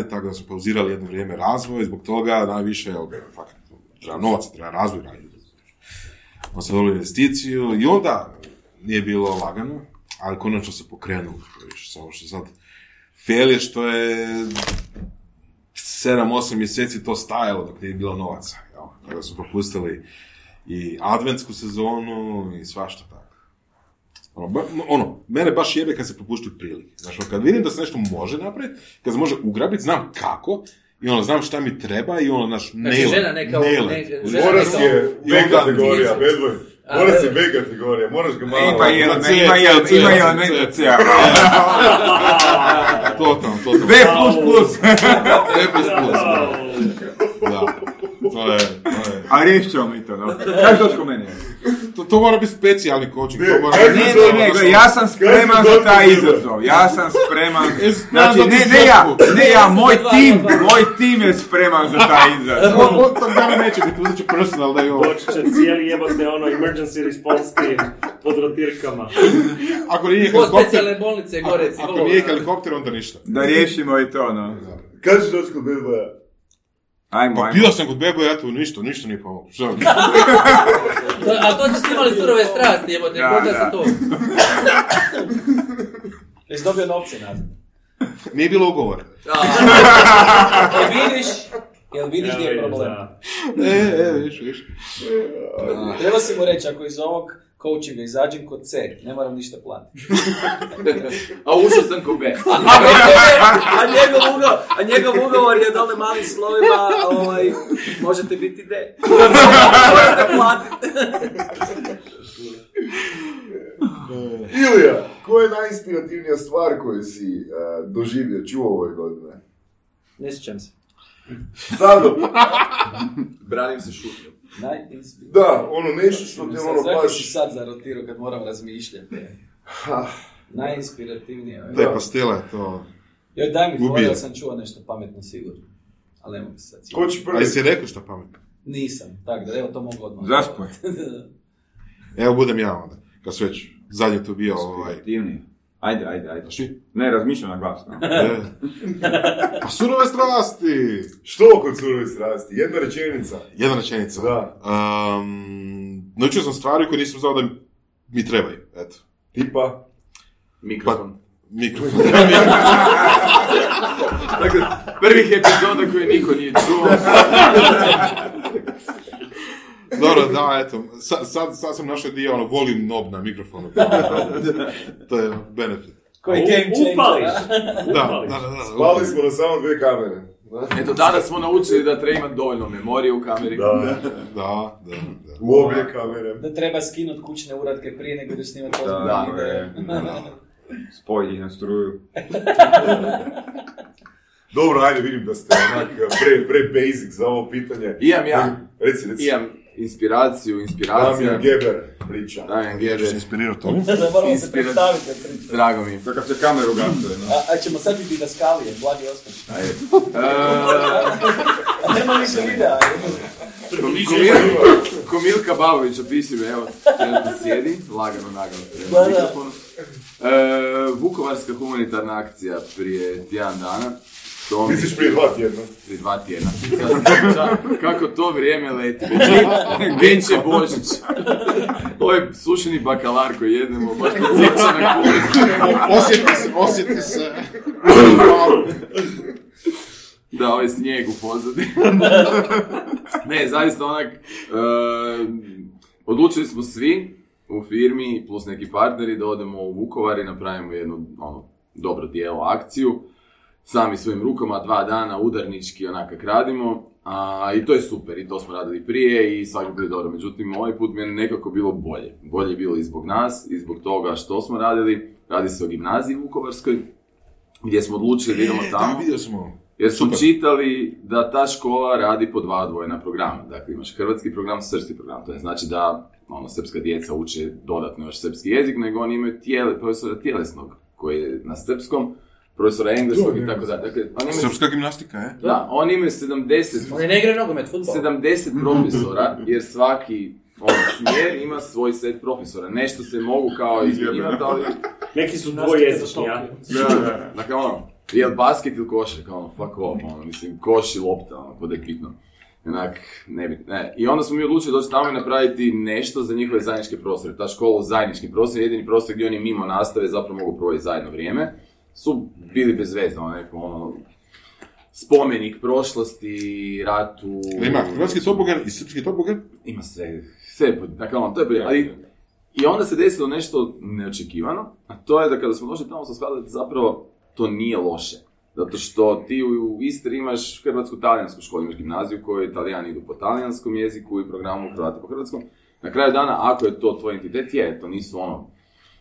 i tako da smo pauzirali jedno vrijeme razvoj, zbog toga najviše, ga, fakat, treba novaca, treba razvoj. Onda smo dobili investiciju i onda nije bilo lagano, ali konačno se pokrenulo, samo što sad, fail je što je 7-8 mjeseci to stajalo dok nije bilo novaca. Jel? Tako da su propustili i adventsku sezonu i svašta tako. Ono, ba- ono, mene baš jebe kad se propuštuju prilike. Znaš, ono, kad vidim da se nešto može napraviti, kad se može ugrabiti, znam kako, i ono, znam šta mi treba i ono, naš, Znači, nail it, žena neka- nail ne- žena Moras neka- je I B kategorija, Moras je ne. B kategorija, moraš ga malo... Ima i C, ima i C, ima i. Totalno, totalno. B plus plus. B plus plus, da. Da. To je, to je. A riješit ćemo mi to, no. Kaži doći ko mene. To, to mora biti specijalni coaching, Ne, to mora kaži. Ne, ne, ne, ja sam spreman Kaži za taj izazov. Ja sam spreman. Znači, ne, ne ja, ne ja, moj tim, moj tim je spreman za taj izazov. On, on tog dana neće biti, uzet će personal da je ovo. Doći će cijeli jebote ono emergency response team pod rotirkama. Ako nije helikopter, specijalne bolnice gore, ako, nije helikopter, onda ništa. Da riješimo i to, no. Ćeš doći kod? Ajmo, Pa ajmo. bio sam kod Bebo, ja tu ništa, ništa nije pomoglo. Što? A to ste snimali surove strasti, jebote, Da, koga da. se to? Jesi dobio novce nazad? Nije bilo ugovor. Jel vidiš? Jel vidiš gdje je problem? da. E, e, viš, viš. Treba si mu reći, ako iz ovog coachinga izađem kod C, ne moram ništa platiti. A ušao sam ko B. a, njegov ugovor, a njegov ugovor je dole malim slovima, ovaj, možete biti D. možete platiti. Ilija, koja je najinspirativnija stvar koju si uh, doživio, čuo ove godine? Ne sjećam se. Dado, Branim se šutnjom. Da, ono nešto što te ono baš... si sad zarotirao kad moram razmišljati? Ha, Najinspirativnije. Te pastile, to... Joj, daj mi da sam čuo nešto pametno sigurno. Ali ne mogu se sad Ko će A prvi? jesi rekao šta pametno? Nisam, tako da evo to mogu odmah. Zaspoj. Evo budem ja onda, kad su već zadnji tu bio ovaj... Aktivniji. Ajde, ajde, ajde. Ši? Ne, razmišljam na glas. No. E. Pa surove strasti! Što kod surove strasti? Jedna rečenica. Jedna rečenica. Da. Um, naučio sam stvari koje nisam znao da mi trebaju, eto. Tipa, Mikrofon. Mikrofon. Dakle, prvih epizoda koje niko nije čuo. Dobro, da, eto. Sad, sad, sad sam našao dio, ono, volume knob na mikrofonu. to je benefit. Koji game changer. Upališ. Da, da, da. da. spali smo na samo dve kamere. Eto, danas smo naučili da treba imati dovoljno memorije u kameri. Da, Da, da, da. u obje kamere. Da treba skinut kućne uratke prije nego da snimati Da, ozbiljne da, videe. da. Spoj ih na struju. Dobro, ajde, vidim da ste onak pre, pre basic za ovo pitanje. Imam ja. Reci, reci. Imam inspiraciju, inspiracija. Damjan Geber priča. Ja se Geber, inspirirati to. Da moramo se predstaviti kad pričamo. drago mi je. To kad se kameru gasuje, no. A, a ćemo sad biti da skalije, blagi osmeh. Ajde. A nema više videa. Komil- Komilka Babović, opisi me, evo, trenutno sjedi, lagano, nagano prema mikrofonu. E, Vukovarska humanitarna akcija prije tjedan dana. To mi- Misliš prije dva tjedna? prije dva tjedna. Kako to vrijeme leti. Već je, Božić. Ovo je sušeni bakalar koji jedemo, baš na. Osjeti se, osjeti se. Da, ovaj snijeg u pozadini. ne, zaista onak, e, odlučili smo svi u firmi plus neki partneri da odemo u Vukovar i napravimo jednu ono, dobro dijelo akciju. Sami svojim rukama, dva dana udarnički onak kak radimo. A, I to je super, i to smo radili prije i svakako je dobro. Međutim, ovaj put mi je nekako bilo bolje. Bolje je bilo i zbog nas, i zbog toga što smo radili. Radi se o gimnaziji Vukovarskoj, gdje smo odlučili da idemo tamo. Da, smo. Jer smo Super. čitali da ta škola radi po dva odvojena programa. Dakle, imaš hrvatski program, srpski program. To je znači da ono, srpska djeca uče dodatno još srpski jezik, nego oni imaju tijele, profesora tjelesnog koji je na srpskom, profesora engleskog i tako dalje. Dakle, oni imaju, Srpska gimnastika, je? da, oni imaju 70, Oni ne igraju nogomet, futbol. 70 profesora, jer svaki ono, smjer ima svoj set profesora. Nešto se mogu kao izmjenjivati, ali Neki su dvojezični, ja. Dakle, ono, je li basket ili košarka, ono, fuck off, ono, mislim, koš i lopta, ono, kod je bitno. Onak, ne bi, ne. I onda smo mi odlučili doći tamo i napraviti nešto za njihove zajedničke prostore. Ta škola u zajednički prostor, jedini prostor gdje oni mimo nastave zapravo mogu provesti zajedno vrijeme, su bili bez veze, ono, neko, ono, spomenik prošlosti, ratu... Ima hrvatski tobogan i srpski tobogan. Ima sve, sve, dakle, ono, to je, ali, i onda se desilo nešto neočekivano, a to je da kada smo došli tamo smo shvatili da zapravo to nije loše. Zato što ti u Istri imaš hrvatsko-talijansku školu, imaš gimnaziju u kojoj italijani idu po talijanskom jeziku i programu Hrvati po hrvatskom. Na kraju dana, ako je to tvoj entitet, je, to nisu ono,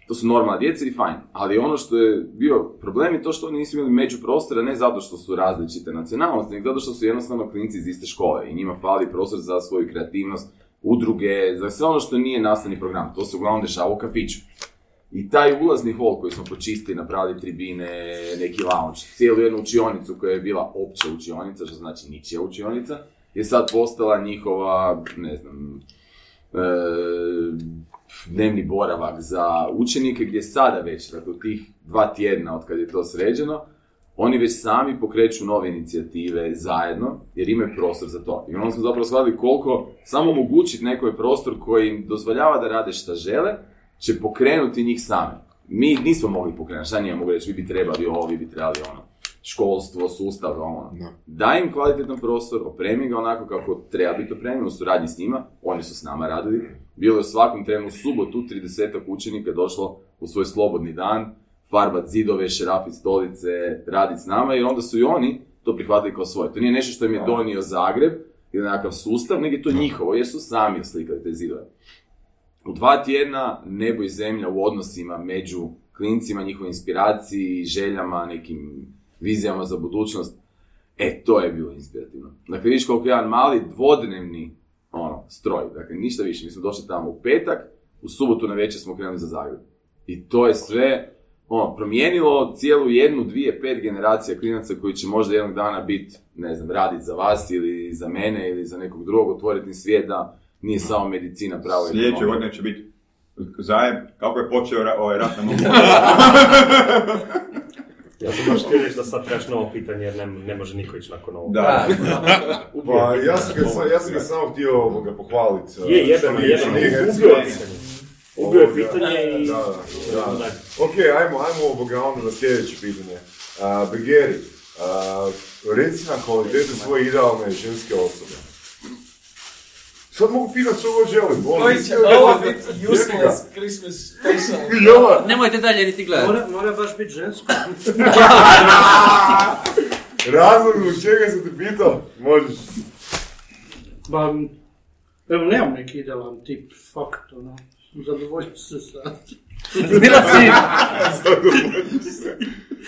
to su normalna djeca i fajn. Ali ono što je bio problem je to što oni nisu imali međuprostora, ne zato što su različite nacionalnosti, nego zato što su jednostavno klinci iz iste škole i njima fali prostor za svoju kreativnost, udruge, za sve ono što nije nastavni program. To se uglavnom dešava u kafiću. I taj ulazni hol koji smo počistili, napravili tribine, neki lounge, cijelu jednu učionicu koja je bila opća učionica, što znači ničija učionica, je sad postala njihova, ne znam, e, dnevni boravak za učenike gdje sada već, dakle u tih dva tjedna od kad je to sređeno, oni već sami pokreću nove inicijative zajedno, jer imaju prostor za to. I onda smo zapravo shvatili koliko samo omogućiti nekoj prostor koji im dozvoljava da rade šta žele, će pokrenuti njih same. Mi nismo mogli pokrenuti, šta nije mogu reći, vi bi trebali ovo, vi bi trebali ono, školstvo, sustav, ono. Da. Daj im kvalitetan prostor, opremi ga onako kako treba biti opremljen u suradnji s njima, oni su s nama radili. Bilo je u svakom trenu u subotu 30 učenika došlo u svoj slobodni dan, farbat zidove, šerafit stolice, raditi s nama i onda su i oni to prihvatili kao svoje. To nije nešto što im je donio Zagreb ili nekakav sustav, nego je to njihovo jer su sami oslikali te zidove. U dva tjedna nebo i zemlja u odnosima među klincima, njihovoj inspiraciji, željama, nekim vizijama za budućnost. E, to je bilo inspirativno. Dakle, vidiš koliko je jedan mali dvodnevni ono, stroj. Dakle, ništa više. Mi smo došli tamo u petak, u subotu na večer smo krenuli za Zagreb. I to je sve ono, promijenilo cijelu jednu, dvije, pet generacija klinaca koji će možda jednog dana biti, ne znam, raditi za vas ili za mene ili za nekog drugog, otvoriti im svijet da nije samo medicina pravo Sljedeće godine će biti zajem, kako je počeo ra- ovaj rat na mogu. Ja sam baš htio reći da sad trebaš novo pitanje jer ne, ne može niko ići nakon ovog. Da. Pa ja sam ga, ja sam ga samo htio ovoga pohvaliti. Je, jebeno, jebeno, ubio je pitanje. Ubio je pitanje i... Da, da, da. Ok, ajmo, ajmo ovoga onda na sljedeće pitanje. Uh, Begeri, uh, reci nam kvalitete svoje idealne ženske osobe. Sad mogu pitat što god želim. ono, će cijeli ovo dan- biti useless Christmas special? Jela! Nemojte dalje niti gledati. Mora, mora baš biti žensko. Razlog zbog čega sam te pitao? Možeš. Ba, evo, nemam neki idealan tip, fakt, ono, zadovoljim se sa... Bila si.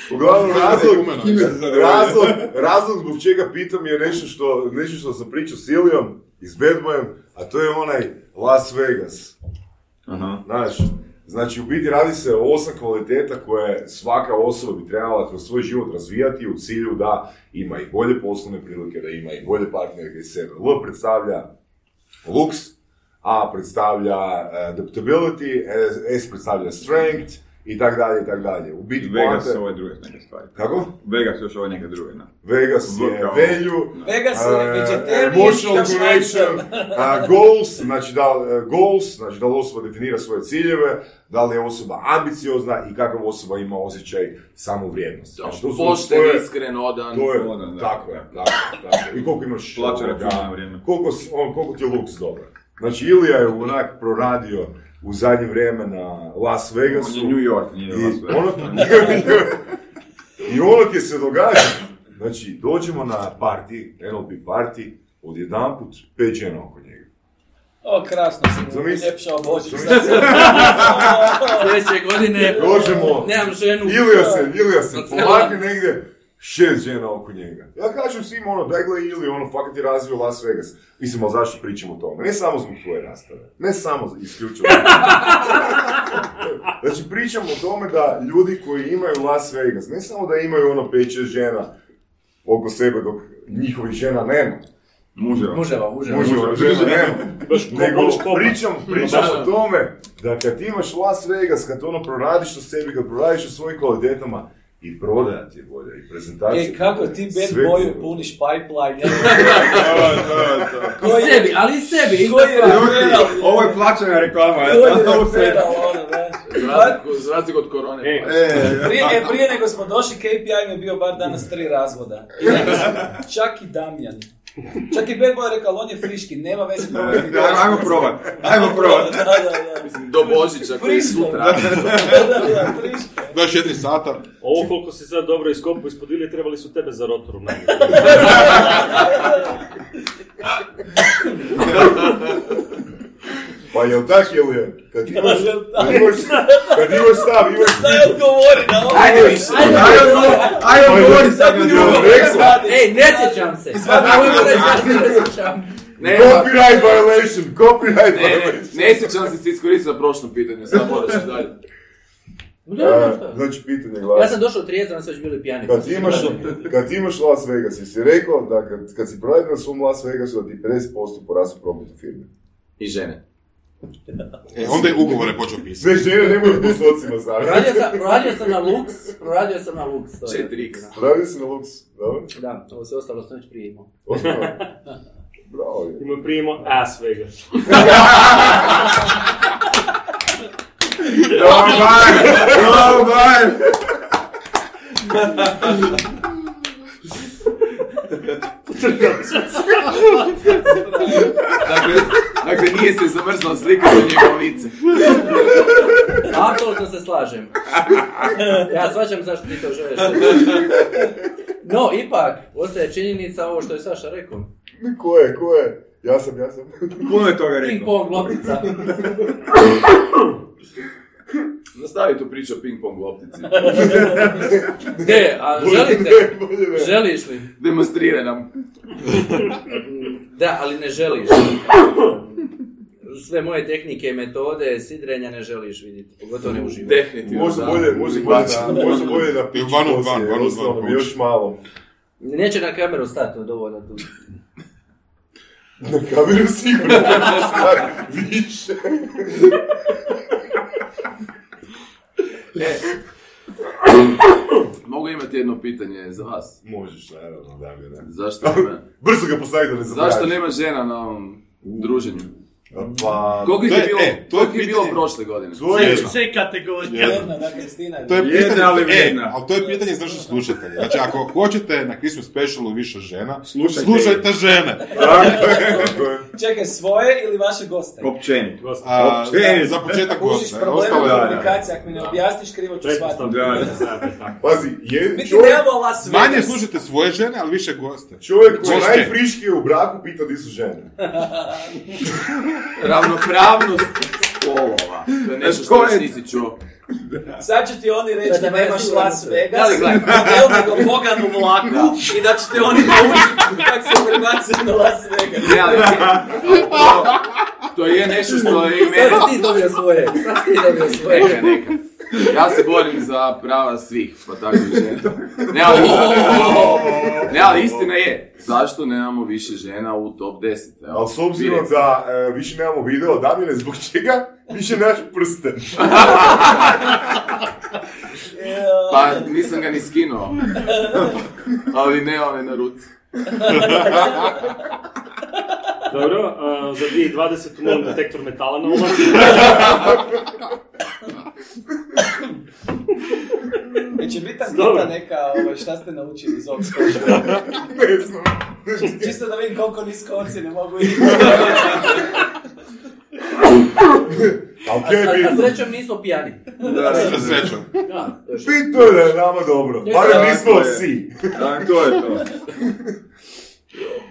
Uglavnom, razlog, razlog, razlog zbog čega pitam je nešto što, nešto što sam pričao s Ilijom i s Bad Boyem, a to je onaj Las Vegas. Aha. Znaš, znači u biti radi se o osam kvaliteta koje svaka osoba bi trebala kroz svoj život razvijati u cilju da ima i bolje poslovne prilike, da ima i bolje partnerke i sebe. L predstavlja looks, A predstavlja eh, adaptability, S predstavlja strength i tak dalje i tak dalje. U biti Vegas su ove druge neke stvari. Kako? Vegas još ove neke druge, na. Vegas je value, Vegas je Uh, vegetarian, emotional connection, uh, goals, znači da, uh, goals, znači da li osoba definira svoje ciljeve, da li je osoba ambiciozna i kakav osoba ima osjećaj samovrijednosti. Znači, to su- Pošten, to je- iskren, odan. To je, Odan, da. tako je, tako je, tako je. I koliko imaš... Plaća računa na vrijeme. Koliko, on, koliko ti je luks dobar. Znači, Ilija je onak proradio u zadnje vrijeme na Las Vegasu. On je New York, nije I Las Vegas. ono, I ono ti se događa. Znači, dođemo na party, NLP party, odjedanput pet žena oko njega. O, krasno Zamisli. uljepšao Božić. Sljedeće godine Dođemo, nemam ženu. Ilija se, Ilija se polaki negdje, šest žena oko njega. Ja kažem svima ono, daj gle Ili, ono, fakat je razvio Las Vegas. Mislim, ali zašto pričamo o tome? Ne samo zbog tvoje rastave. Ne samo za- isključivo. znači, pričamo o tome da ljudi koji imaju Las Vegas, ne samo da imaju ono pet, šest žena oko sebe dok njihovih žena nema. Muževa. Muževa, muževa. Muževa žena nema. Nego pričam, pričam o tome da kad ti imaš Las Vegas, kad ono proradiš na sebi, kad proradiš na svojim kvalitetama, i prodaja ti je bolja, i prezentacija E, kako ti bad boju puniš pipeline? I sebi, ali i sebi. referal? Ovo je plaćena reklama, se- referal, ono? Za razliku- od korone. E, Prije, e, prije nego smo došli, KPI mi je bio bar danas tri razvoda. I čak i Damjan. Čak i Bad Boy je rekao, on je friški, nema veze probati. Da, Ajmo probat, ajmo probat. Da, da, da. Mislim, do Božića koji je sutra. Da, da, da, friško. 24 sata. ovo koliko si sad dobro iskopao ispod Ilije, trebali su tebe za rotorom najbolje. Pa jel tak ili je? Kad imaš, kad imaš, kad imaš stav, imaš Daj odgovori na ovo. Ajde više, ajde odgovori, sad na rekao? Ej, ne sjećam se. Ja se ne sjećam. Ne, Copyright violation, copyright ne, ne, violation. ne sjećam se si iskoristio za prošlo pitanje, sad moraš dalje. Da, da, šta? Znači, pitanje Ja glasi. sam došao trijezan, sve već bili pijani. Kad imaš, kad imaš Las Vegas, jesi rekao da kad, kad si proradio na svom Las Vegasu da ti 50% porastu profit u firmi? I žene. E, onda je ugovore počeo pisati. Sve žene nemaju u postocima staviti. Proradio sam, proradio sam na Lux, proradio sam na Lux. to je. 4x. Proradio si na Lux, dobro? Da, ovo sve ostalo sam već prije imao. Osnovno. Bravo. je. Ima primo As Vegas. Dobar, dobar. Dakle, dakle nije se zamrzla slika na njegovo lice. Apsolutno se slažem. Ja svačam zašto ti to želiš. No, ipak, ostaje činjenica ovo što je Saša rekao. Ko je, ko je? Ja sam, ja sam. Puno je toga Ping rekao. pong loptica. Nastavi tu priču o ping-pong loptici. E, a želite? Želiš li? Demonstrira nam. Da, ali ne želiš. sve moje tehnike i metode sidrenja ne želiš vidjeti, pogotovo ne uživo. Definitivno, Možda da. bolje, možda bolje možda bolje na piću poslije, bi još malo. Neće na kameru stati, dovoljno tu. Na kameru sigurno više. E, Mogu imati jedno pitanje za vas. Možeš, naravno, Damjane. Zašto nema, Brzo ga postavi da ne zabraš. zašto nema žena na ovom druženju? Pa, Koliko ih je je- bilo, e, to je koliko ih je bilo pitanje. prošle godine? to je... C kategorija. Jedna, da, Kristina je To je Jedna, pitanje, ali e, vrijedna. ali to je pitanje za naše slušatelje. Znači, ako hoćete na Christmas specialu više žena, Slušajte. slušajte žene. Čekaj, svoje ili vaše goste? Općenito. A, Općenito. za početak goste. Ostalo u je- komunikaciji, ako mi ne objasniš krivo ću shvatiti. Pazi, je čovjek. Manje slušajte svoje žene, ali više goste. čovjek koji je najfriškiji u braku pita di su žene. Ravnopravnost spolova. To je nešto što To još nisi čuo. Sad će ti oni reći Da, nemaš Las. Vegas, Da li gledaj? model nego Bogan u vlaku i da će te oni naučiti kako se prebacuje na Las Vegas. Ne, ali to, to je nešto što je i mene... Sad si ti dobio svoje, sad si ti dobio svoje. Neka, neka. Ja se borim za prava svih, pa tako i žena. Ne, ali istina, ne, ali istina je, zašto nemamo više žena u top 10? Evo, Ali s obzirom da e, više nemamo video, Damjane, zbog čega više nemaš prsten? Pa nisam ga ni skinuo. Ali ne one na ruci. Dobro, a, za 2020 moram detektor metala na umak. Neće biti Dobro. anketa neka, ovaj, šta ste naučili iz ovog skoča? ne znam. Čisto da vidim koliko nisko ocjene mogu A, a, a bitno? srećom nismo pijani. Sa srećom. Da. Bitno je da je nama dobro. Barem tako nismo je. si. Da, to je to.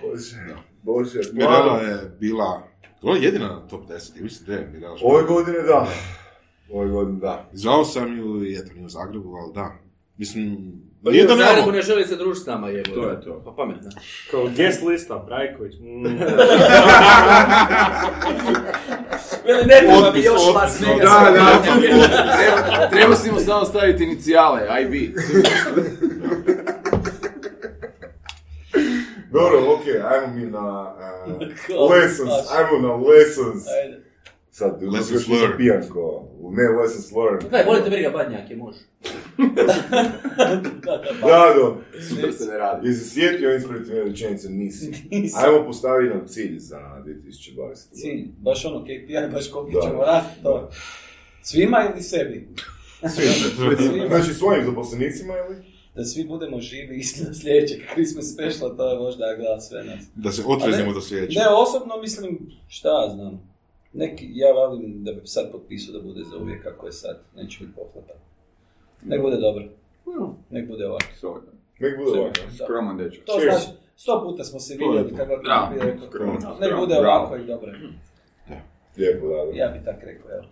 Bože, Bože, Mirela je bila... Je jedina na top 10, ili mislim da je Mirela. Ove godine da. Ove godine da. Zvao sam ju i eto, nije u Zagrebu, ali da. Mislim, Pa nije da nemamo. ne želi se družiti s nama, jebo. To je to. Pa pametno. Kao guest lista, Brajković. Mm. Veli, ne treba mi još Las Vegas. Da, da. Treba, treba si mu samo staviti inicijale, IB. Dobro, okej, ajmo mi na uh, lessons, ajmo na lessons. Ajde. Sad, Lessons još nisam learned. pijan ko, ne lessons learned. Gledaj, volite briga badnjake, može. Dado, Sutra se ne radi. jesi sjetio inspirativne rečenice? Nisi. Ajmo postaviti nam cilj za 2020. Cilj, baš ono KPI, baš koliko ćemo rasti to. Svima ili sebi? Svima. Znači svojim zaposlenicima ili? Da svi budemo živi isto sljedećeg Christmas speciala, to je možda gledam sve nas. Da se otreznimo do sljedećeg. Ne, osobno mislim, šta ja znam. Neki, ja valim da bi sad potpisao da bude za uvijek kako je sad, neće biti pohlepa. Nek bude dobro. Nek bude ovako. Sorry. Nek bude ovako. Da. Skroman dečko. To Cheers. znači, sto puta smo se vidjeli kako bi rekao. Skroman. Nek bude ovako i dobro. Lijepo, Dado. Ja bi tak rekao, evo.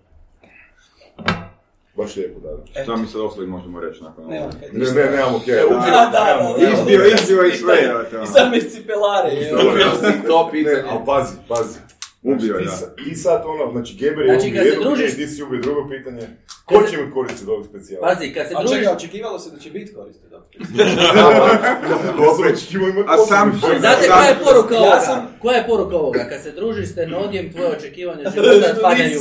Baš lijepo, Dado. Šta mi sad ostali možemo reći nakon Ne, ništa. ne, nemamo kje. Da, da, da, da. Izbio, izbio i sve. I sad me cipelare. Dobio si to Ne, pitanje. ali pazi, pazi. Ubio Znači, je, ti, da. ti sad ono, znači Geber je Znači, ubio jedno pitanje, ti si ubio drugo pitanje. Ko će imati koristi od ovog specijala? Pazi, kad se A čekaj, očekivalo se da će biti koristi, da. Dobro, očekivao imati A sam- Znate koja je poruka Ja ovoga? sam- Koja je poruka ovoga? Kad se družiš s tenodijem, tvoje očekivanja života padaju.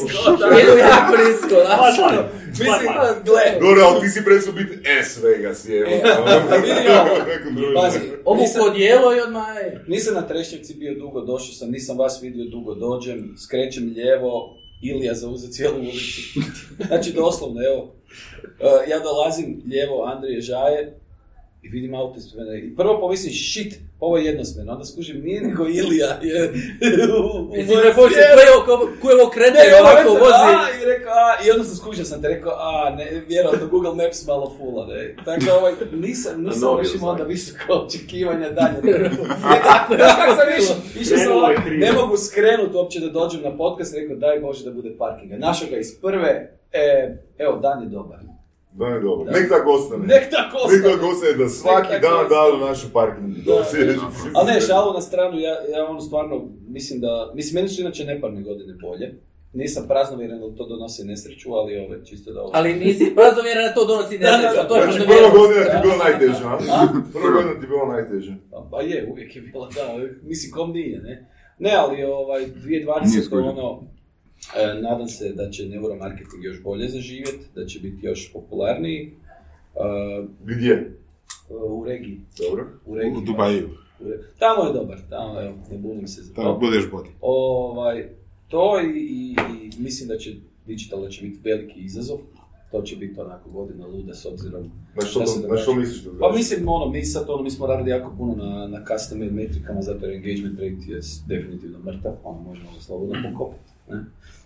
Idu jako nisko, znaš Pa, ono. Mislim, gle, Dobro, ali ti si presao biti S Vegas, je. E, a vidi ovo. Nekom drugom. pazi, Ovu podijelo i odmah je. nisam na Trešnjevci bio dugo, došao sam, nisam vas vidio dugo, dođem, skrećem lijevo, Ilija zauze cijelu ulicu. Znači, doslovno, evo, e, ja dolazim lijevo Andrije Žaje i vidim auto ispred mene. I prvo pomislim, shit, ovo je jednosmjerno, onda skužim, nije nego Ilija je u, pomislim, smjeru. ko je ovo, krete ovako vozi. A, i rekao, a, i onda sam skužio sam te rekao, a, ne, vjerojatno Google Maps malo fula, ne. Tako da, ovaj, nisam, nisam baš imao onda visoko očekivanja dalje. Ne, tako, kako sam išao, išao sam krivo. ne mogu skrenuti uopće da dođem na podcast, rekao, daj Bože da bude parkinga. Našao ga iz prve, e, evo, dan je dobar. Da je dobro. Nek tako ostane. Nek tako Nek ostane. tako ostane da svaki Nek dan ostane. dadu našu parking. Da, da. Ali ne, šalu na stranu, ja, ja ono stvarno mislim da, mislim meni su inače neparne godine bolje. Nisam praznovjeren da to donosi nesreću, ali ove, čisto da ovo... Ali nisi prazovjeren da to donosi nesreću, a to je Znači, prva godina ti je bilo najteže, a? Prva godina ti je bilo najteže. Pa, Pa je, uvijek je bila, da, mislim kom nije, ne. Ne, ali ovaj, Nije 2020 skužio. ono, e, nadam se da će neuromarketing još bolje zaživjeti, da će biti još popularniji. E, Gdje? u regiji, Dobro. u regiji. U Dubaju. U re- Tamo je dobar, tamo, evo, ne bunim se za Tamo to. budeš bodi. Ovaj, to i, i, i mislim da će digital da će biti veliki izazov. To će biti onako godina luda s obzirom Na što, na što misliš da Pa mislim, ono, mi sad, ono, mi smo radili jako puno na, na custom metrikama, zato jer engagement rate je definitivno mrtav, ono, možemo ga slobodno pokopiti, ne?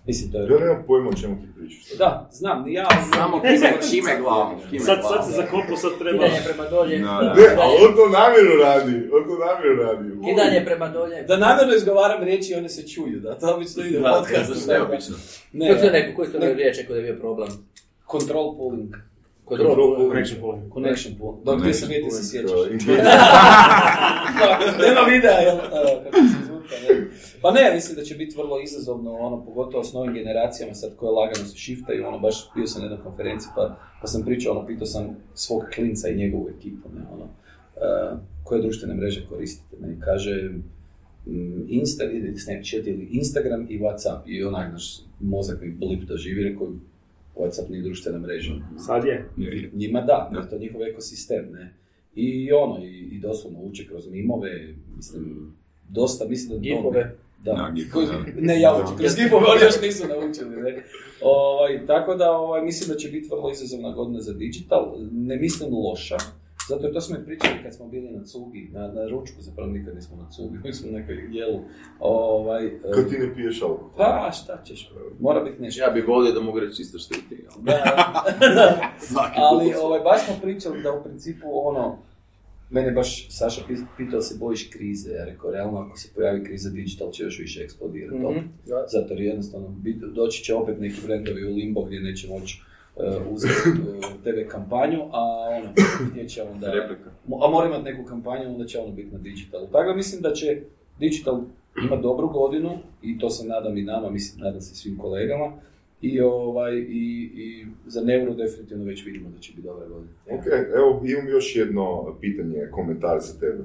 Mislim, to je... Ja nemam pojma o čemu ti pričaš. Da, znam, ni ja... Samo kime, kime glavom, kime Sad, glavom. sad se zakopao, sad treba... Kidanje prema dolje. Da, da. Ne, ali on to namjerno radi. On to namjerno radi. Kidanje prema dolje. Da namjerno izgovaram riječi i one se čuju, da, to obično ide u Da, to podcastu. je neobično. Ne, Kako se neko, koji su ne. riječi kod je bio problem? control pooling. Control. Connection point. Connection pool. Dok ti se vidjeti se sjećaš. Nema videa, jel? Kako se izvuka, ne? Pa ne, mislim da će biti vrlo izazovno, ono, pogotovo s novim generacijama sad koje lagano se shiftaju, ono, baš bio sam na jednoj konferenciji pa, pa sam pričao, ono, pitao sam svog klinca i njegovu ekipu, ne, ono, uh, koje društvene mreže koristite, ne, kaže, mm, Insta, ili Snapchat ili Instagram i Whatsapp i onak naš mozak mi blip doživi, rekao, Whatsapp nije društvena mreža. Sad je. Njima da, jer to je njihov ekosistem, ne. I ono, i, i doslovno uče kroz mimove, mislim, dosta, mislim da... Gifove. Da. Da, gifove, Ne, ja učim, kroz gifove oni još nisu naučili, ne. Ovaj, tako da, ovaj, mislim da će biti vrlo izazovna godina za digital, ne mislim loša, zato to smo i pričali kad smo bili na cugi, na, na ručku, zapravo nikad nismo na cugi, mi smo na nekoj jelu. Ovaj, e, Kad ti ne piješ alkohol. pa šta ćeš, mora biti nešto. Ja bih volio da mogu reći isto što i ti. ali Da, da. Svaki Ali ovaj, baš smo pričali da u principu ono, mene baš Saša pitao se bojiš krize, ja rekao realno ako se pojavi kriza digital će još više eksplodirati. Mhm. opet. Zato jer jednostavno doći će opet neki brendovi u limbo gdje neće moći uh, uzeti uh, TV kampanju, a ono, gdje će onda... Replika. A mora imati neku kampanju, onda će ono biti na digitalu. Tako da mislim da će digital imati dobru godinu i to se nadam i nama, mislim, nadam se svim kolegama. I, ovaj, i, i za Neuro definitivno već vidimo da će biti dobra godina. Ok, evo imam još jedno pitanje, komentar za tebe.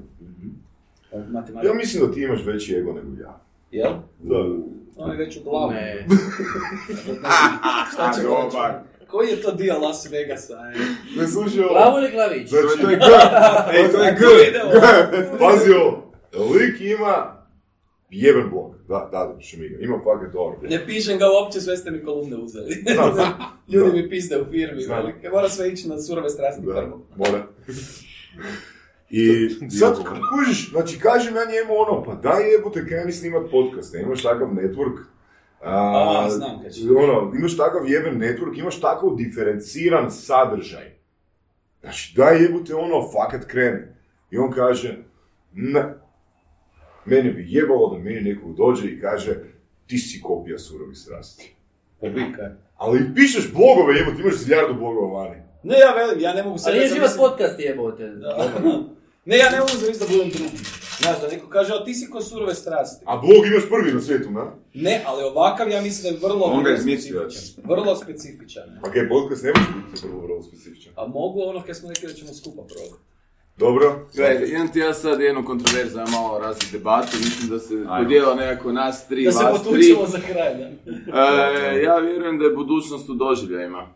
Ja Matematika, mislim da ti imaš veći ego nego ja. jel? Da. On je već u glavu. Ne. Šta će Dobar. Koji je to dio Las Vegasa? e? Ne slušaj ovo. Glavo ili glavić? Znači, To je G! Ej, to je G! Pazi ovo. Lik ima jeben blog. Da, da, šumiga. Ima fakat dobro. Ne pišem ga uopće, sve ste mi kolumne uzeli. Znam, znam. Ljudi Da. mi piste u firmi, Znam. velike. mora sve ići na surove strasti Da, prvo. mora. I sad kužiš, znači kažem ja njemu ono, pa daj jebote kreni snimat podcast, ne imaš takav network. A, znam kad će. Ono, imaš takav jeben network, imaš takav diferenciran sadržaj. Znači, daj jebote ono, fakat kreni. I on kaže, ne. Mene bi jebalo da meni nekog dođe i kaže, ti si kopija surovih strasti. Pobika je. Ali pišeš blogove, jebote, imaš ziljardu blogova vani. Ne, ja velim, ja ne mogu sad... Ali ja život podcast jebote. Da. Ne, ja ne mogu zamisliti da budem drugi. Znaš, da neko kaže, o ti si ko surove strasti. A blog imaš prvi na svijetu, na? Ne, ali ovakav ja mislim da je vrlo, On je specifičan. Vrlo specifičan. ne. Ok, podcast ne može biti vrlo, vrlo specifičan. A mogu ono kad smo rekli da ćemo skupa probati. Dobro? Gledaj, imam ti ja sad jednu kontroverzu, ja malo različit debatu, mislim da se Ajmo. podijelo nekako nas tri, Da se vas tri. potučimo za kraj, da. E, ja vjerujem da je budućnost u doživljajima.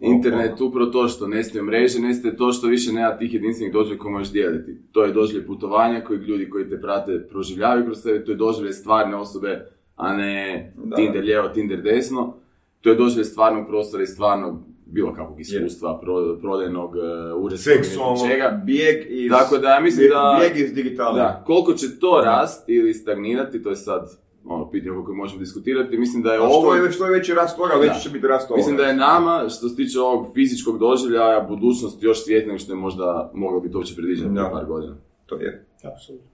Internet, upravo to što nestaje mreže, nestaje to što više nema tih jedinstvenih doživljaja koje možeš dijeliti. To je doživljaj putovanja koji ljudi koji te prate proživljavaju kroz tebe, to je doživljaj stvarne osobe, a ne Da. Tinder lijevo, Tinder desno. To je doživljaj stvarnog prostora i stvarnog bilo kakvog iskustva, pro, prodajnog, uh, uredskog, ne znam Seksualnog. čega. Bijeg iz... Tako da ja mislim da... Bijeg iz digitalne. Da, koliko će to rast ili stagnirati, to je sad ono, pitanje o kojem možemo diskutirati. Mislim da je A ovo... što je, što je veći rast toga, veći će biti rast ovoga. Mislim da je nama, što se tiče ovog fizičkog doživljaja, budućnost još svjetnija nego što je možda moglo biti uopće predviđeno prije Da. par godina. To je. Apsolutno.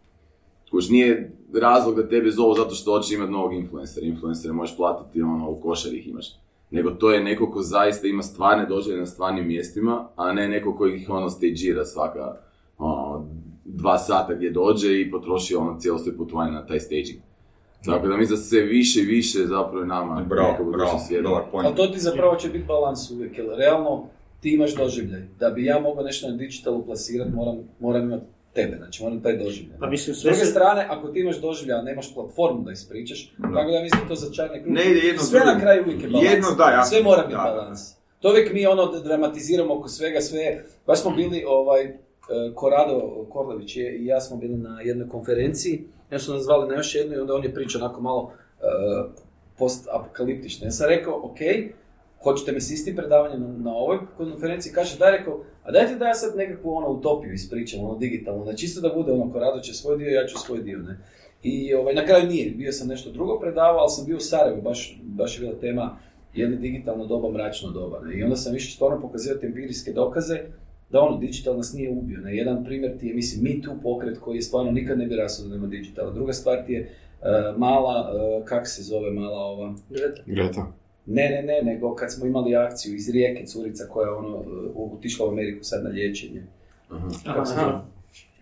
Kuš, nije razlog da tebe zovu zato što hoće imati novog influencera. Influencere možeš platiti ono, u košar ih imaš. Nego to je neko ko zaista ima stvarne doživlje na stvarnim mjestima, a ne neko koji ih ono stageira svaka ono, dva sata gdje dođe i potroši ono cijelo svoje putovanje na taj staging. Tako da mi za sve više i više zapravo je nama Bravo, neka budućnost bravo, dobar point. Ali to ti zapravo će biti balans uvijek, jer realno ti imaš doživljaj. Da bi ja mogao nešto na digitalu plasirati, moram, moram imati tebe, znači moram taj doživljaj. Pa mislim, S druge se... strane, ako ti imaš doživljaj, a nemaš platformu da ispričaš, tako da mislim to za čarni krug. Ne ide jedno Sve na drugim. kraju uvijek je balans. Jedno da, ja- Sve mora biti da, da. balans. To uvijek mi ono dramatiziramo oko svega, sve. Baš smo bili, ovaj, e, Korado Korlević je, i ja smo bili na jednoj konferenciji, ja su nas zvali na još jednu i onda on je pričao onako malo e, post-apokaliptično. Ja sam rekao, ok, hoćete me s istim predavanjem na, na ovoj konferenciji, kaže da, rekao, a dajte da ja sad nekakvu ono utopiju ispričam, ono digitalno, da čisto da bude ono, Korado će svoj dio, ja ću svoj dio, ne. I ovaj, na kraju nije, bio sam nešto drugo predavao, ali sam bio u Sarajevu, baš, baš je bila tema je li digitalno doba mračno doba. Ne? I onda sam više stvarno pokazivao te empirijske dokaze da ono, digital nas nije ubio. Ne? Jedan primjer ti je, mislim, Me Too pokret koji je stvarno nikad ne bi rastao da nema digitala. Druga stvar ti je e, mala, uh, kak se zove mala ova, Greta. Ne, ne, ne, nego kad smo imali akciju iz Rijeke, curica koja je ono, otišla u Ameriku sad na liječenje. Aha. zove?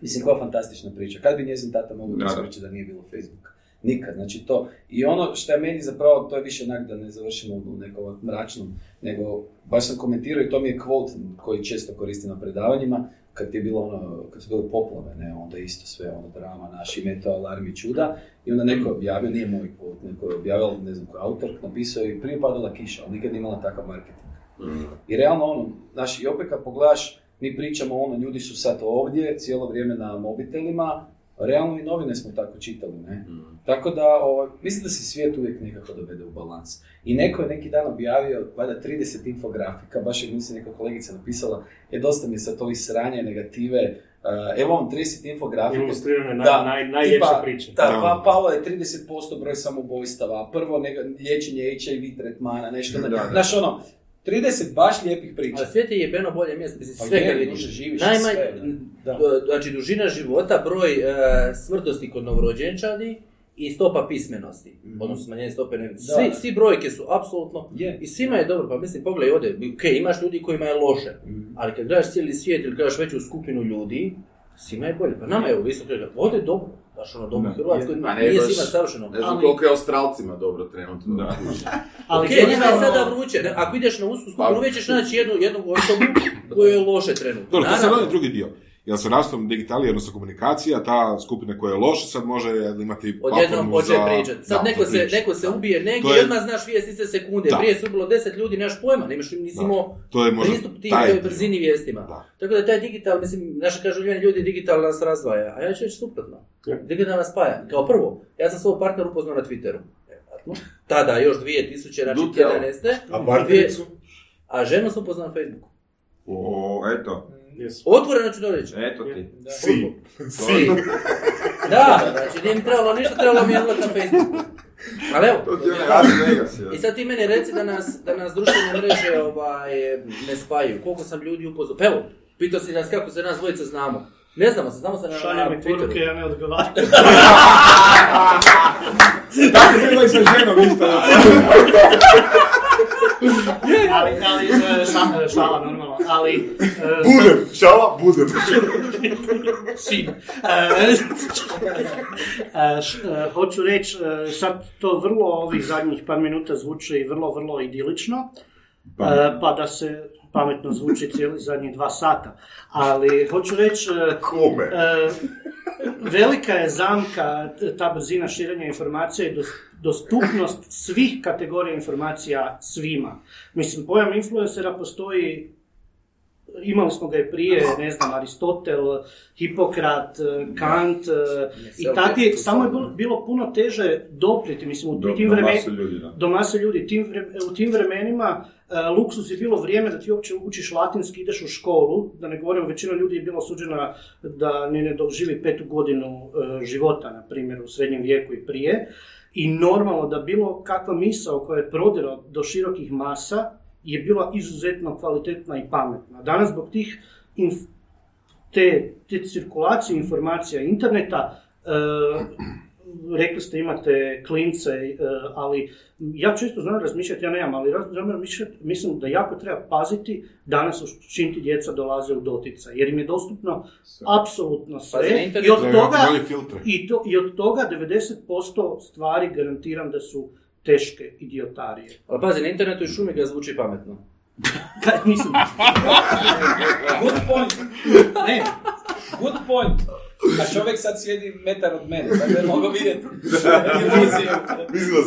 Mislim, koja fantastična priča. Kad bi njezin tata mogao Da, da da. nije bilo Facebooka? Nikad, znači to. I ono što je meni zapravo, to je više onak da ne završimo u nekom mračnom, nego baš sam komentirao i to mi je quote koji često koristim na predavanjima, kad je bilo ono, kad su bile poplave, ne, onda isto sve ono drama, naši meto, alarmi, čuda, i onda neko je objavio, nije moj quote, neko je objavio, ne znam koji autor, napisao je prije padala kiša, ali nikad nije imala takav marketing. I realno ono, znaš, i opet kad pogledaš, mi pričamo ono, ljudi su sad ovdje, cijelo vrijeme na mobitelima, realno i novine smo tako čitali, ne? Tako da, ovaj, mislim da se svijet uvijek nekako dovede u balans. I neko je neki dan objavio, valjda 30 infografika, baš je mislim neka kolegica napisala, je dosta mi je sad ovih sranja, negative, uh, evo vam 30 infografika. Ilustrirane naj, Da, naj, najljepše tipa, priče. Da, pa palo je 30% broj samoubojstava, prvo nega, liječenje HIV tretmana, nešto, ne, Da, da. znaš ono, 30 baš lijepih priča. Ali svijet je jebeno bolje mjesto, mislim, Pa sve kad vidiš. živiš, Najmanje, sve, da. znači dužina života, broj e, smrtnosti kod novorođenčadi i stopa pismenosti, odnosno smanjenje stope ne, svi, svi brojke su apsolutno Je. i svima je dobro, pa mislim pogledaj ovdje, ok, imaš ljudi kojima je loše, Mhm. ali kad gledaš cijeli svijet ili gledaš veću skupinu ljudi, svima je bolje, pa nama je ovo isto kaže, ovdje je dobro, baš ono dobro u. Hrvatskoj, ne, nije baš- svima savršeno. Ne znam Ali- koliko je Australcima dobro trenutno. Da. Ali Ok, njima je generalno- sada vruće, ne? ako ideš na usku Pa- skupinu, uvijek ćeš naći jednu, jednu osobu koja je loše trenutno. Dobro, to se drugi dio. Jer sa rastom digitalije, odnosno komunikacija, ta skupina koja je loša sad može imati Odjednom platformu počne za- pričat. Sad da, neko se, neko se Da. ubije negdje i je- odmah znaš vijest iste sekunde. Da. Prije su bilo deset ljudi, nemaš pojma, nemaš nisi imao To je možda pristup tim taj toj brzini vijestima. Da. Tako da taj digital, mislim, naša kažu ljudi, ljudi digital nas razdvaja, a ja ću reći suprotno. Ja. Digital nas spaja. Kao prvo, ja sam svog partnera upoznao na Twitteru. Tada, još 2000, znači Dutel. 2011. A partnericu? A ženu sam upoznao na Facebooku. O, eto, Jesu. Otvoreno ću to reći. eto ti. Si. Svi. Da, znači nije mi trebalo ništa, trebalo mi je na Facebook. Ali evo, To ti je i sad ti meni reci da nas, da nas društvene mreže ovaj, ne spajaju. Koliko sam ljudi upoznao. Pa evo, pitao si nas kako se nas dvojica znamo. Ne znamo se, znamo se na, Šalje mi poruke, ja ne odgovaram. Tako bilo i sa ženom isto. ali, ali, e, šala, šala, normalno, ali... e, Budem, šala, budem. Sin. E, e, e, hoću reći, e, sad to vrlo ovih zadnjih par minuta zvuči vrlo, vrlo idilično, e, pa da se pametno zvuči cijeli zadnjih dva sata. Ali hoću reći, e, Kome? e, velika je zamka ta brzina širenja informacija i dostupnost svih kategorija informacija svima. Mislim, pojam influencera postoji imali smo ga i prije, ne znam, Aristotel, Hipokrat, eh, Kant eh, i takvi, samo je bilo, bilo puno teže doprijeti, mislim, u tim vremenima, do mase ljudi, tim vre- u tim vremenima eh, luksus je bilo vrijeme da ti uopće učiš latinski, ideš u školu, da ne govorim, većina ljudi je bila osuđena da ni ne doživi petu godinu života, na primjer, u srednjem vijeku i prije. I normalno da bilo kakva misao koja je prodira do širokih masa je bila izuzetno kvalitetna i pametna. Danas zbog tih te, te cirkulacije informacija interneta e, rekli ste imate klince, e, ali ja često znam razmišljati, ja nemam, ali znam razmišljati, mislim da jako treba paziti danas s čim ti djeca dolaze u doticaj, jer im je dostupno apsolutno sve na internetu i od toga, i, to, i od toga 90% stvari garantiram da su teške idiotarije. Ali pazi, na internetu i šumi ga zvuči pametno. Kaj, mislim, Good point, ne, good point. A čovjek sad sjedi metar od mene, tako da je mogu vidjeti da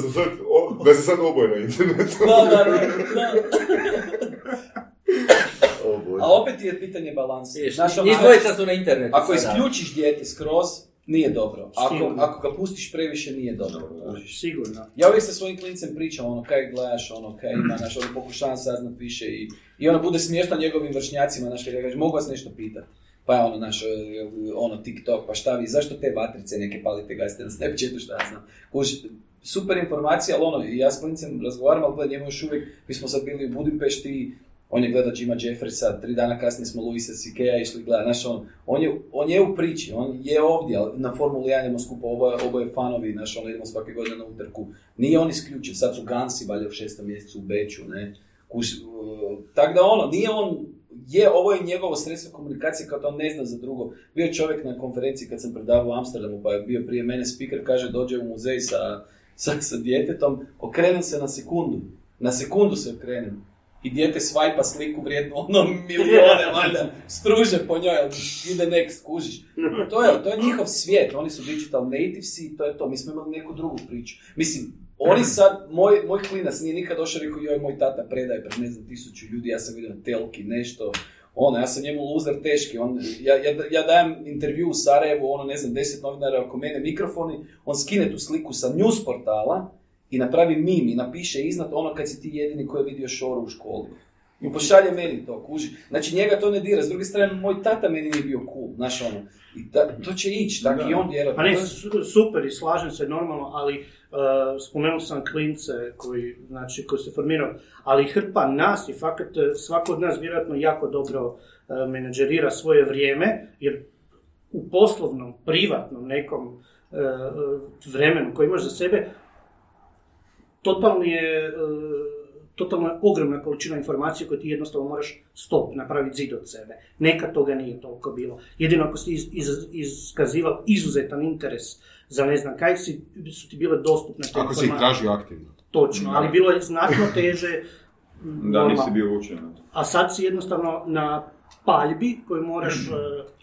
sam sad, o, da se sad oboje na internetu. Da, da, da, da. A opet je pitanje balansa. Znaš, ono, njih dvojica su na internetu. Ako isključiš dijete skroz, nije dobro. Ako, Sigurno. ako ga pustiš previše, nije dobro. sigurno. Ja uvijek sa svojim klincem pričam, ono, kaj gledaš, ono, kaj ima, znaš, ono, pokušavam saznat više i, i ono, bude smiješno njegovim vršnjacima, znaš, kad ja kažem, mogu vas nešto pitat? Pa je ono, znaš, ono, TikTok, pa šta vi, zašto te vatrice neke palite gazite na Snapchatu, šta ja znam. Kužiš, super informacija, ali ono, ja s klincem razgovaram, ali gledaj, njemu još uvijek, mi smo sad bili u Budimpešti, on je gledao Jima Jeffersa, tri dana kasnije smo Luisa C.K.a išli gledati, znaš, on, on, je, on je u priči, on je ovdje, ali na Formuli 1 idemo skupa, oboje, oboje fanovi, znaš, ono, idemo svake godine na utrku. Nije on isključen, sad su Gansi valjda u šestom mjesecu u Beću, ne. Kuš, uh, tak da ono, nije on, je, ovo je njegovo sredstvo komunikacije kao on ne zna za drugo. Bio je čovjek na konferenciji kad sam predavao u Amsterdamu, pa je bio prije mene speaker, kaže dođe u muzej sa, sa, sa djetetom, okrenem se na sekundu, na sekundu se okrenem. I dijete svajpa sliku vrijednu ono milijone, valjda, struže po njoj, ide next, kužiš. To je, to je njihov svijet, oni su digital natives i to je to, mi smo imali neku drugu priču. Mislim, oni sad, moj, moj klinac nije nikad došao i rekao, joj, moj tata predaje pred ne znam tisuću ljudi, ja sam vidio na telki nešto, ono, ja sam njemu loser teški, on, ja, ja, ja dajem intervju u Sarajevu, ono, ne znam, deset novinara oko mene, mikrofoni, on skine tu sliku sa news portala i napravi mim i napiše iznad ono kad si ti jedini koji je vidio šoru u školi. I pošalje meni to, kuži. Znači njega to ne dira. S druge strane, moj tata meni nije bio cool, znaš ono. I ta- to će ići, tako i on vjerojatno. Pa ne, super i slažem se normalno, ali uh, spomenuo sam klince koji, znači, koji se formirao, ali hrpa nas i fakat eh, svako od nas vjerojatno jako dobro uh, menadžerira svoje vrijeme, jer u poslovnom, privatnom nekom vremenu koji imaš za sebe, totalno je, totalno je ogromna količina informacije koje ti jednostavno moraš stop, napraviti zid od sebe. Nekad toga nije toliko bilo. Jedino ako si iz, iz- iskazivao izuzetan interes za ne znam kaj si, su ti bile dostupne te Ako si ih tražio aktivno. Točno, ali bilo je znatno teže Da, nisi bio učen. A sad si jednostavno na paljbi koju moraš... uh,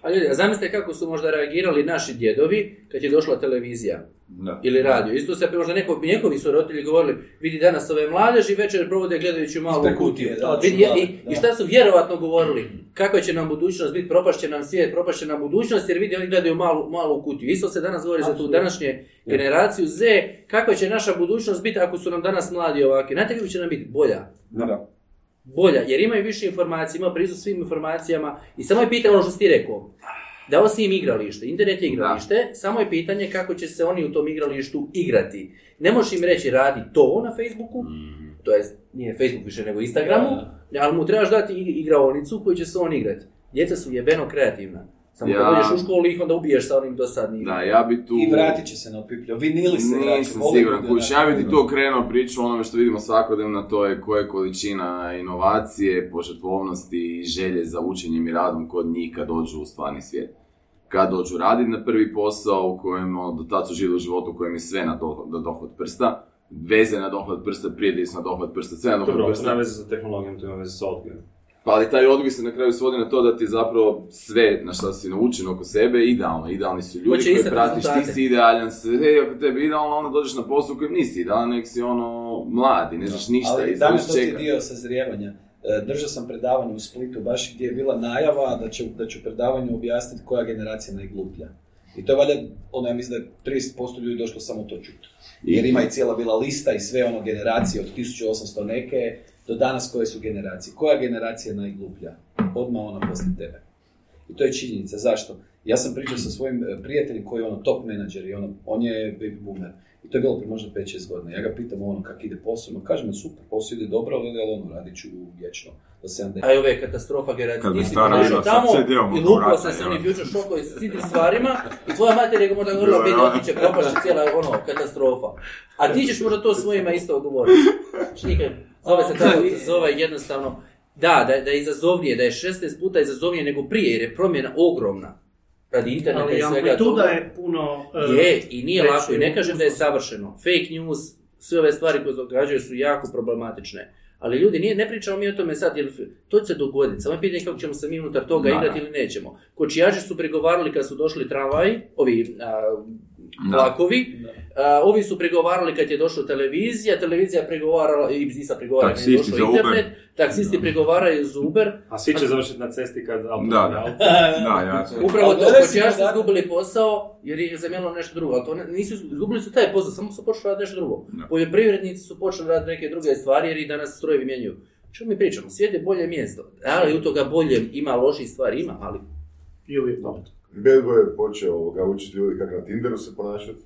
A ljudi, a zamislite kako su možda reagirali naši djedovi kad je došla televizija Da. ili radio. Isto se možda neko, njegovi su roditelji govorili, vidi danas ove mladeži večer provode gledajući malu Ispred kutiju. kutije, da, Vidi, da, i. I šta su vjerovatno govorili? Kakva će nam budućnost biti, propašće nam svijet, propašće nam budućnost, jer vidi oni gledaju malu, malu kutiju. Isto se danas govori za tu današnje generaciju Z, kakva će naša budućnost biti ako su nam danas mladi ovakvi. Znate kako će nam biti? Bolja. Da. Bolja, jer imaju više informacija, ima pristup svim informacijama i samo je pitanje ono što si ti rekao, da osim igralište, internet je igralište, samo je pitanje kako će se oni u tom igralištu igrati. Ne možeš im reći radi to na Facebooku, to jest nije Facebook više nego Instagramu, ali mu trebaš dati igraonicu koju će se on igrati. Djeca su jebeno kreativna. Samo Ja- dođeš u školu ih onda ubiješ sa onim dosadnim. Da, ja bi tu... I vratit će se na opiplju. Vinili se vraćaju. Nisam siguran, kuć, ja bi ti to krenuo priču onome što vidimo svakodnevno, to je koja je količina inovacije, požrtvovnosti i želje za učenjem i radom kod njih kad dođu u stvarni svijet. Kad dođu raditi na prvi posao u kojem ono, do tad su živjeli u životu u kojem je sve na do, do dohvat prsta, veze na dohvat prsta, prijatelji su na dohvat prsta, sve na dohvat Dobro, to prsta. nema veze sa tehnologijom, to ima veze sa odgojem. Pa ali taj odgoj se na kraju svodi na to da ti zapravo sve na što si naučen oko sebe je idealno. Idealni su ljudi Hoće koje pratiš, ti si idealan, sve je oko tebe idealno, onda dođeš na posao u kojem nisi idealan, nek si ono mladi, ne znaš ništa Ali znaš to ti dio sazrijevanja. E, Držao sam predavanje u Splitu baš gdje je bila najava da, će, da ću predavanju objasniti koja je generacija najgluplja. I to je valjda, ono ja mislim da je 30% ljudi došlo samo to čuti. Jer ima i cijela bila lista i sve ono generacije od 1800 neke do danas koje su generacije. Koja generacija je najgluplja? Odmah ona poslije tebe. I to je činjenica. Zašto? Ja sam pričao sa svojim e, prijateljem koji je ono top menadžer i ono, on je baby boomer. I to je bilo prije možda 5-6 godina. Ja ga pitam ono kak ide posao, no kaže mi super, posao ide dobro, ali ono, radit ću vječno do 70. A i ove katastrofa generacije, ti si sa tamo i oko lupao vrata, se s evo. onim future shockovi s tim stvarima i tvoja mater je ga možda govorila, vidi, otiće, propašće cijela ono, katastrofa. A ti ćeš možda to svojima isto govoriti. Znači, nikad, zove se tako, zove jednostavno, da, da, je- da je izazovnije, da je 16 puta izazovnije nego prije, jer je promjena ogromna. Radi interneta Ali i svega toga. je puno... e, Je, i nije lako, i ne kažem da je savršeno. Fake news, sve ove stvari koje se događaju su jako problematične. Ali ljudi, nije, ne pričamo mi o tome sad, jer to će se dogoditi. Samo je pitanje kako ćemo se mi unutar toga Da, igrati da. ili nećemo. Kočijaži su pregovarali kad su došli tramvaji, ovi a, Da. A, ovi su pregovarali kad je došla televizija, televizija je pregovarala, i Zisa pregovara kad je došao internet, taksisti pregovaraju za Uber, A svi će završiti na cesti kad auto Da, da. Da, jasno. Upravo to, kočijaši su podatak. izgubili posao jer ih je zamijenilo nešto drugo, ali to ne- nisu, izgubili su taj posao, samo su počeli raditi nešto drugo. Da. Poljoprivrednici su počeli raditi neke druge stvari jer i danas strojevi mijenjaju. Što mi pričamo? Svijet je bolje mjesto. Ali u toga bolje ima loših stvari, ima, ali I uvijek Boy je počeo ovoga, učiti ljudi kako na Tinderu se ponašati.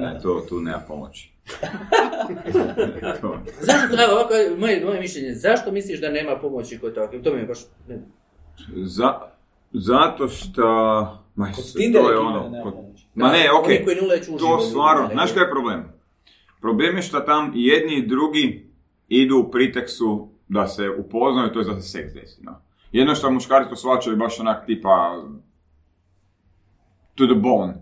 Ne, to, tu nema pomoći. To- Zašto to, evo, ovako, moje, moje mišljenje, zašto misliš da nema pomoći kod takvih? To mi je baš... Ne. Za, zato što... Ma, to je ono... nema kod- pomoći. Ma ne, okej. U To stvarno, znaš kaj je problem? Problem je što tam jedni i drugi idu u priteksu da se upoznaju, to je da se seks desi. No. Jedno što muškarci to shvaćaju baš onak tipa to the bone.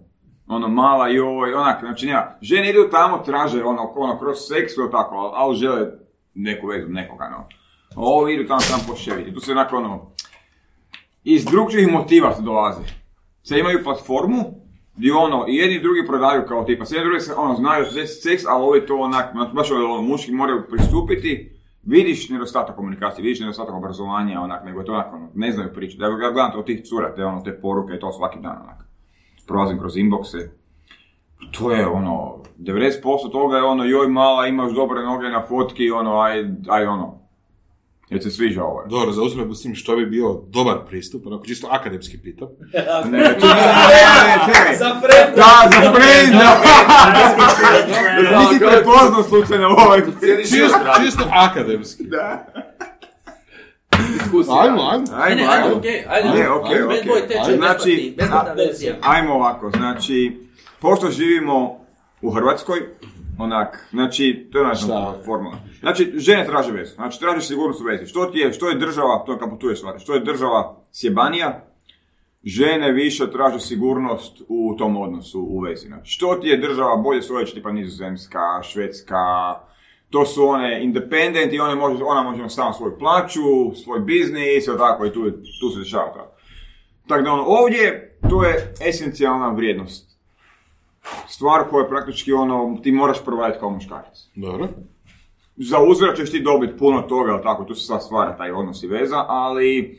Ono mala joj, onak, znači nema, žene idu tamo, traže ono, ono kroz seks ili tako, ali, žele neku vezu, nekoga, no. Ovo idu tamo samo poševiti, tu se onako ono, iz drugčijih motiva se dolaze. Sad imaju platformu gdje ono, i jedni i drugi prodaju kao tipa, s jedni i drugi se ono, znaju da se seks, ali ovi to onak, znači, baš ono, muški moraju pristupiti, vidiš nedostatak komunikacije, vidiš nedostatak obrazovanja, onak, nego je to onak, ono, ne znaju pričati. Ja gledam to od tih cura, te, ono, te poruke i to svaki dan, onak. Prolazim kroz inboxe, to je ono, 90% toga je ono, joj mala, imaš dobre noge na fotki, ono, aj, aj ono, jer se sviđa ovo. Dobro, za uzme s tim što bi bio dobar pristup, onako čisto akademski pitam. Ne, ne, ne. Za! Da, za friend, da. Nisi prepoznao slučajno ovaj. Čisto, čisto akademski. Da. Diskusija. Ajmo, ajmo. Ajmo, ajde, ajmo. okej, ajde. Ne, okej, tečaj, Znači. Ajmo ovako, znači, pošto živimo u Hrvatskoj, onak, znači, to je naša formula. Znači, žene traže vezu, znači tražiš sigurnost u vezi. Što ti je, što je država, to je kako tu je stvar, što je država sjebanija, žene više traže sigurnost u tom odnosu u vezi. Znači, što ti je država bolje stojeća, tipa Nizozemska, Švedska, to su one independent i one može, ona može imati samo svoju plaću, svoj biznis, i tako, i tu, je- tu se dešava to. Tako da ono, ovdje, to je esencijalna vrijednost. Stvar koja praktički ono, ti moraš provaditi kao muškarac. Dobro. Za uzvrat ćeš ti dobiti puno toga, ali tako, tu se sad stvara taj odnos i veza, ali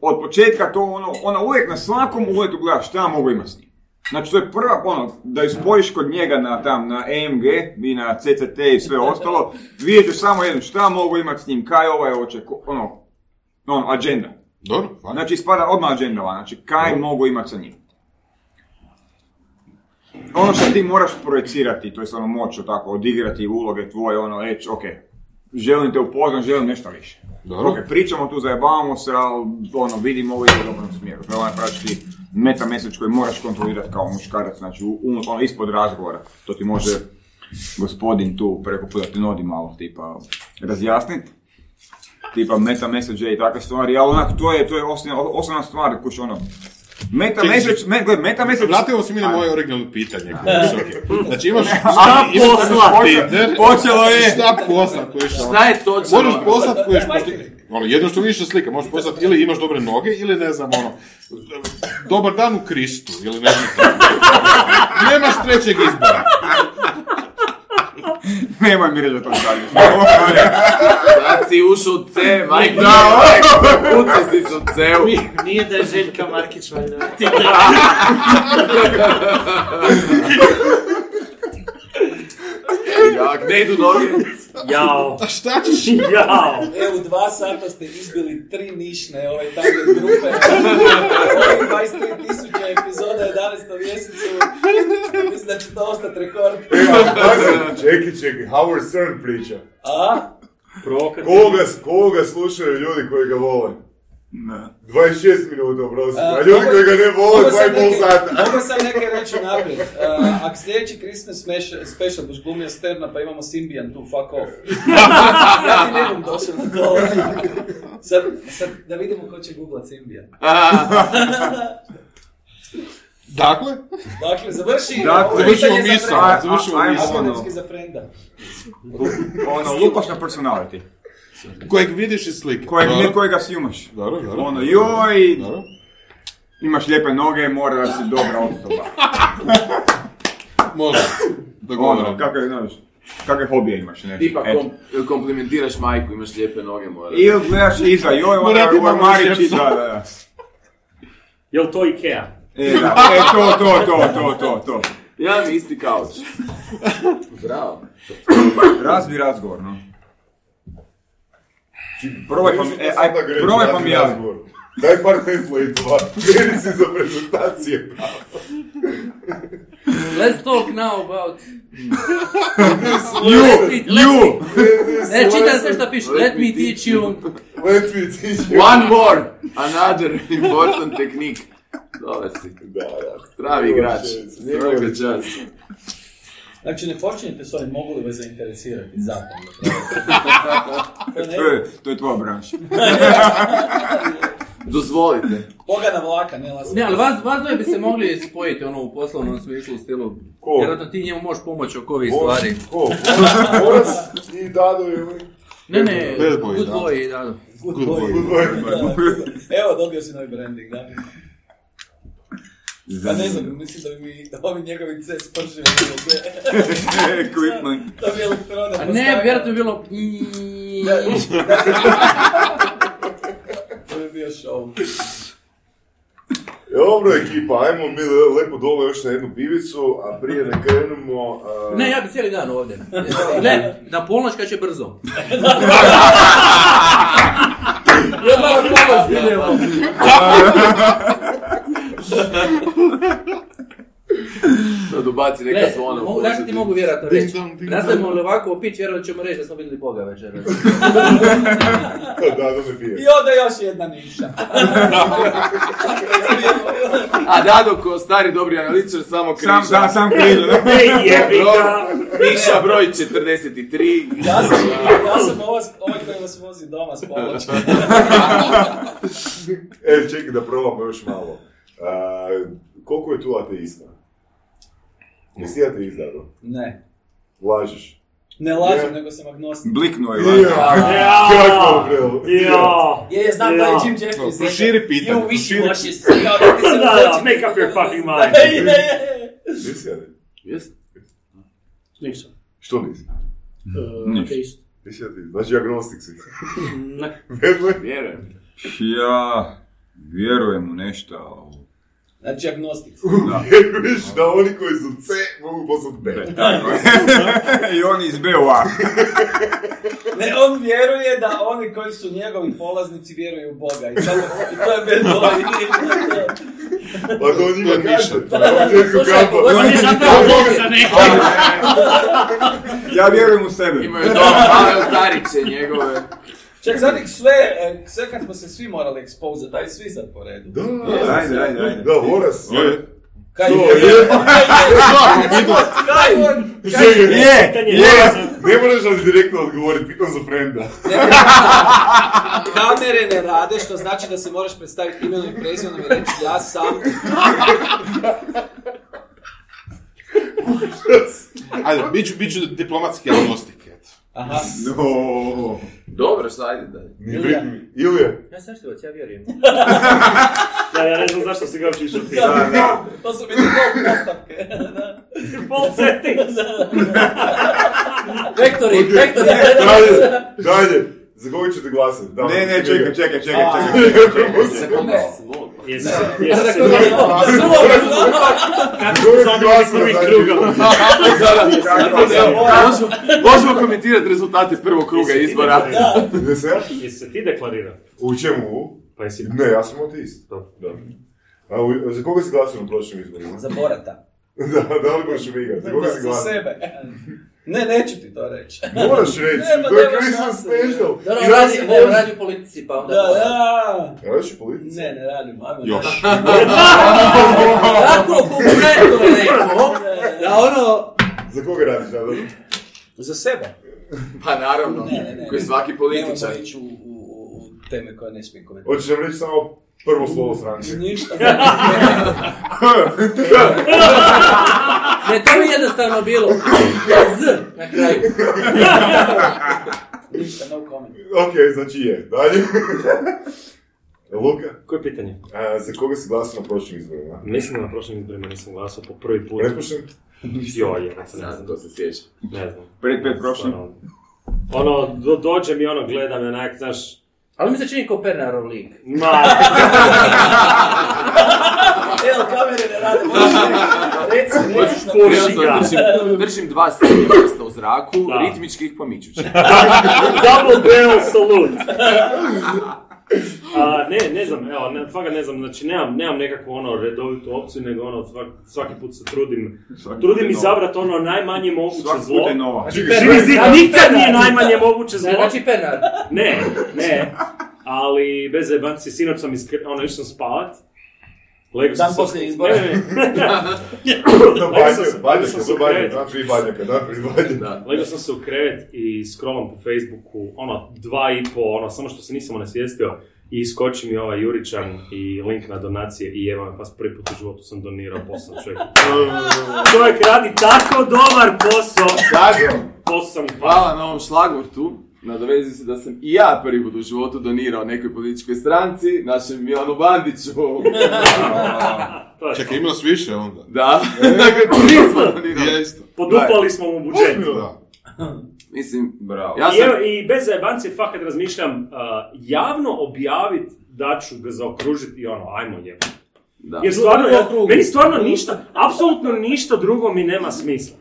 od početka to ono, ona uvijek na svakom uletu gledaš šta ja mogu imati s njim. Znači to je prva, ono, da ju spojiš kod njega na tam, na EMG i na CCT i sve ostalo, vidjet samo jedno, šta mogu imati s njim, kaj ovaj hoće, ono, ono, agenda. Dobro, hvala. Znači ispada odmah agenda znači kaj mogu imati sa njim. Ono što ti moraš projecirati, to je ono moć tako, odigrati uloge tvoje, ono, reći, ok, želim te upoznat, želim nešto više. Dobro. Ok, pričamo tu, zajebavamo se, ali ono, vidimo ovo ide u dobrom smjeru. Je onaj praktički meta message koji moraš kontrolirati kao muškarac, znači u, u- ono, ispod razgovora. To ti može gospodin tu preko puta ti nodi malo, tipa, razjasniti. Tipa meta message i takve stvari, ali onak, to je, to je osnovna, osnovna stvar, kuš ono, Meta message, me, meta message... Vratimo se mi na moje originalno pitanje. Znači imaš... Šta imaš poslati? Počelo je! Šta poslat? Koji šta? Šta je točno? Možeš poslat koji je ono, jedno što više slika, možeš poslat ili imaš dobre noge, ili ne znam, ono, dobar dan u Kristu, ili ne znam. Nemaš trećeg izbora. Nemoj mi reći da to šaljem. Sad si ušao u C, majke. Da, Kuci si se u C-u. Nije da je Željka Markić valjda. Jak ne idu noge. Jao. A šta ćeš? Jao. Evo, u dva sata ste izbili tri nišne ove target grupe. Ovih 23 tisuća epizoda 11. mjesecu. Mislim da će to ostati rekord. Čekaj, čekaj, Howard Stern priča. A? Prokat. Koga, koga slušaju ljudi koji ga vole? Ne. 26 minuta, oprosti. A, A ljudi koji ga ne vole, mogu sam 2,5 neke- sata. Mogu sam neke reći naprijed. Uh, ako sljedeći Christmas special buš glumio Sterna pa imamo Symbian tu, fuck off. ja ti ne bom došao na to. Sad, sad da vidimo ko će googlat Symbian. Dakle, Dakle, završi. Dakle, završimo misao, završimo misao. Akademski za frenda. Ono, lupaš na personality. Kojeg vidiš iz slike. Kojeg, ne kojega si imaš. Dobro, dobro. Ono, joj, Dobro. imaš lijepe noge, mora da si dobra osoba. Može. Ono, Dogovoreno. kakve, znaš, kakve hobije imaš, ne? Tipa Eto. kom, komplimentiraš majku, imaš lijepe noge, mora. Ili gledaš iza, joj, ona ormarići, šepsa. da, da, da. Jel to Ikea? E, da, e, to, to, to, to, to, to. Ja mi isti kauč. Bravo. Razvi razgovor, no. Probaj pa mi, e, aj, probaj pa mi razgovor. Daj par template-ova, meni si za prezentacije. Let's talk now about... You, you! Ne, čitaj sve što piše. Let me teach you. Let me teach you. One more, another important technique. Dobar si. Da, da. Pravi igrač. Svaka čast. Znači, ne počinjete s ovim, mogu li vas zainteresirati zakon? To je, to je tvoja branša. Dozvolite. Bogana vlaka, ne las. Ne, ali vas, vas dvoje bi se mogli spojiti ono u poslovnom smislu, u stilu. Ko? Vjerojatno ti njemu možeš pomoći oko ovih stvari. Ko? Boras i Dado ili? Ne, ne, boy, good da. boy, da. Good Good boy. boy. Evo, dobio si novi branding, da. Pa ne znam, mislim da bi mi ovi njegovi C spržili. Equipment. Da bi elektrone A ne, vjerojatno bi bilo... To bi bio show. Dobro ekipa, ajmo mi le- lepo dole još na jednu pivicu, a prije ne krenemo... Ne, ja bi cijeli dan ovdje. Ne, na polnoć kad će brzo. Jedna polnoć idemo. Da dobaci neka Ne, zvona. mogu, znaš što ti mogu vjerojatno reći? Nastavimo li ovako opit, vjerojatno ćemo reći da smo vidjeli Boga večeras. Dado ne pije. I onda još jedna niša. A Dado ko stari dobri analitičar samo križa. Sam, da, sam križa, da. Ej, jebi ga. Niša broj 43. Ja sam, ja sam ovaj, ovaj koji vas vozi doma s pomoćem. E, čekaj da probamo još malo. A, koliko je tu ateista? Jesi ti ateist, Dado? Ne. Lažeš. Ne lažem, Ne. nego sam agnostik. Bliknuo je. Ja. Kako prelo? Ja. Je, je, znam da je Ja. Jim Jeffries. No, proširi pitanje, You wish proširi. you washes. Kao da ti se Da, da, uoči- make up your fucking mind. Je, je, je. Nisi ateist? Jesi? Nisam. Što nisi? Uh, Ništa. Nisi ateist, znači agnostik si. Ne. Vedle? Vjerujem. Ja vjerujem u nešto. Znači agnostik. Vjeruješ da oni koji su C mogu postati B. I oni iz BOA. Ne, on vjeruje da oni koji su njegovi polaznici vjeruju u Boga. I, samo, i to je bad boy. Pa to njima To je kaže. ništa. To je Zapravo Bog za neki. Ja vjerujem u sebe. Imaju doma male oltariće njegove. Čak sad ih sve, e, sve kad smo se svi morali expose, daj svi sad po redu. Da, Ajde, ajde, ajde. Da. Je. Kaj je? je. Kaj on? Je, je. Ne moraš nas direktno odgovoriti, pitam za frenda. Kamere ne rade, što znači da se moraš predstaviti imenom i prezimenom i reći ja sam. Ajde, bit ću, bit ću diplomatski agnostik. Aha. No. Dobro, šta ajde dalje. Ilija. Ilija. Ja sam što ja vjerujem. Ja, ja ne znam zašto si ga uopće išao ti. Da, da. To su biti pol postavke. Da. Full settings. Vektori, vektori. Dalje, dalje. Za koga ćete glasati? Da, Ne, ne, čekaj, čekaj, čekaj, čekaj. Jesi se? Možemo, komentirati rezultate prvog kruga izbora. Jesi se ti deklarirao? U čemu? Pa jesi... Ne, ja sam autist. Da. A za koga si glasio na prošlim izborima? Za Borata. Da, da li možeš mi Za koga si Za glasio? sebe. Ne, neću ti to reći. Moraš reći, Nema, to je Christmas special. Dobro, I radi, ne, možda- radi u politici, pa onda... Da, da. Radiš u politici? Ne, ne radim, ajmo Još. Tako konkurentno je rekao, da ono... Za koga radiš, da, dobro? Za sebe. Pa naravno, Ne, ne, ne. koji svaki političar. Ići u, u, u, u teme koje ne smijem komentirati. Hoćeš nam reći samo prvo slovo stranke? Ništa. Ne, to mi je jednostavno bilo. Z na kraju. Ništa, no comment. ok, znači je. Dalje. Luka, Koje pitanje? a, za koga si glasio na prošlim izborima? Mislim da na prošlim izborima nisam glasao po prvi put. Pretpošten? Joj, je, ne znam. to se sjeća. Ne znam. Pred pet prošlim. Ono, do, dođe mi ono, gledam onak, znaš, Ali mi se čini kao Pernarov lik. ma, Evo, kamere ne rade. Reci, reci. Puši ga. Držim, držim dva srednje prsta u zraku, Da. ritmički ih pomičući. Double barrel salute. A, ne, ne znam, evo, ne, fakat ne znam, znači nemam, nemam nekakvu ono redovitu opciju, nego ono, svak, svaki put se trudim, Svaki trudim izabrati ono najmanje moguće Svaki zlo. put je nova. Živi zid nikad nije najmanje moguće zlo. Znači Pernar. Ne, ne, ali bez jebanci, sinoć sam iskre... ono, išao sam spavat. Lego Dan sam poslije izbora. Ne, ne, ne. Da, Lego sam se- sam u krevet. da, tri Banjaka, da, tri Banjaka. Da. Lego sam se u krevet i scrollam po Facebooku, ono, dva i po, ono, samo što se nisam onesvijestio i iskoči mi ovaj Juričan i link na donacije i evo me, pa prvi put u životu sam donirao posao čovjeku. Čovjek radi tako dobar posao. Posao hvala. Hvala na ovom šlagvortu. Nadovezi se da sam i ja prvi put u životu donirao nekoj političkoj stranci, našem Milanu Bandiću. Čekaj, imao si više onda. Da, dakle, nismo donirali. Isto. Podupali smo mu budžet. Da. Mislim, Bravo. ja I, sam... evo, I bez zajebancije fakat razmišljam uh, javno objavit da ću ga zaokružiti i ono, ajmo je. Da. Jer stvarno, ja, meni stvarno ništa, apsolutno ništa drugo mi nema smisla.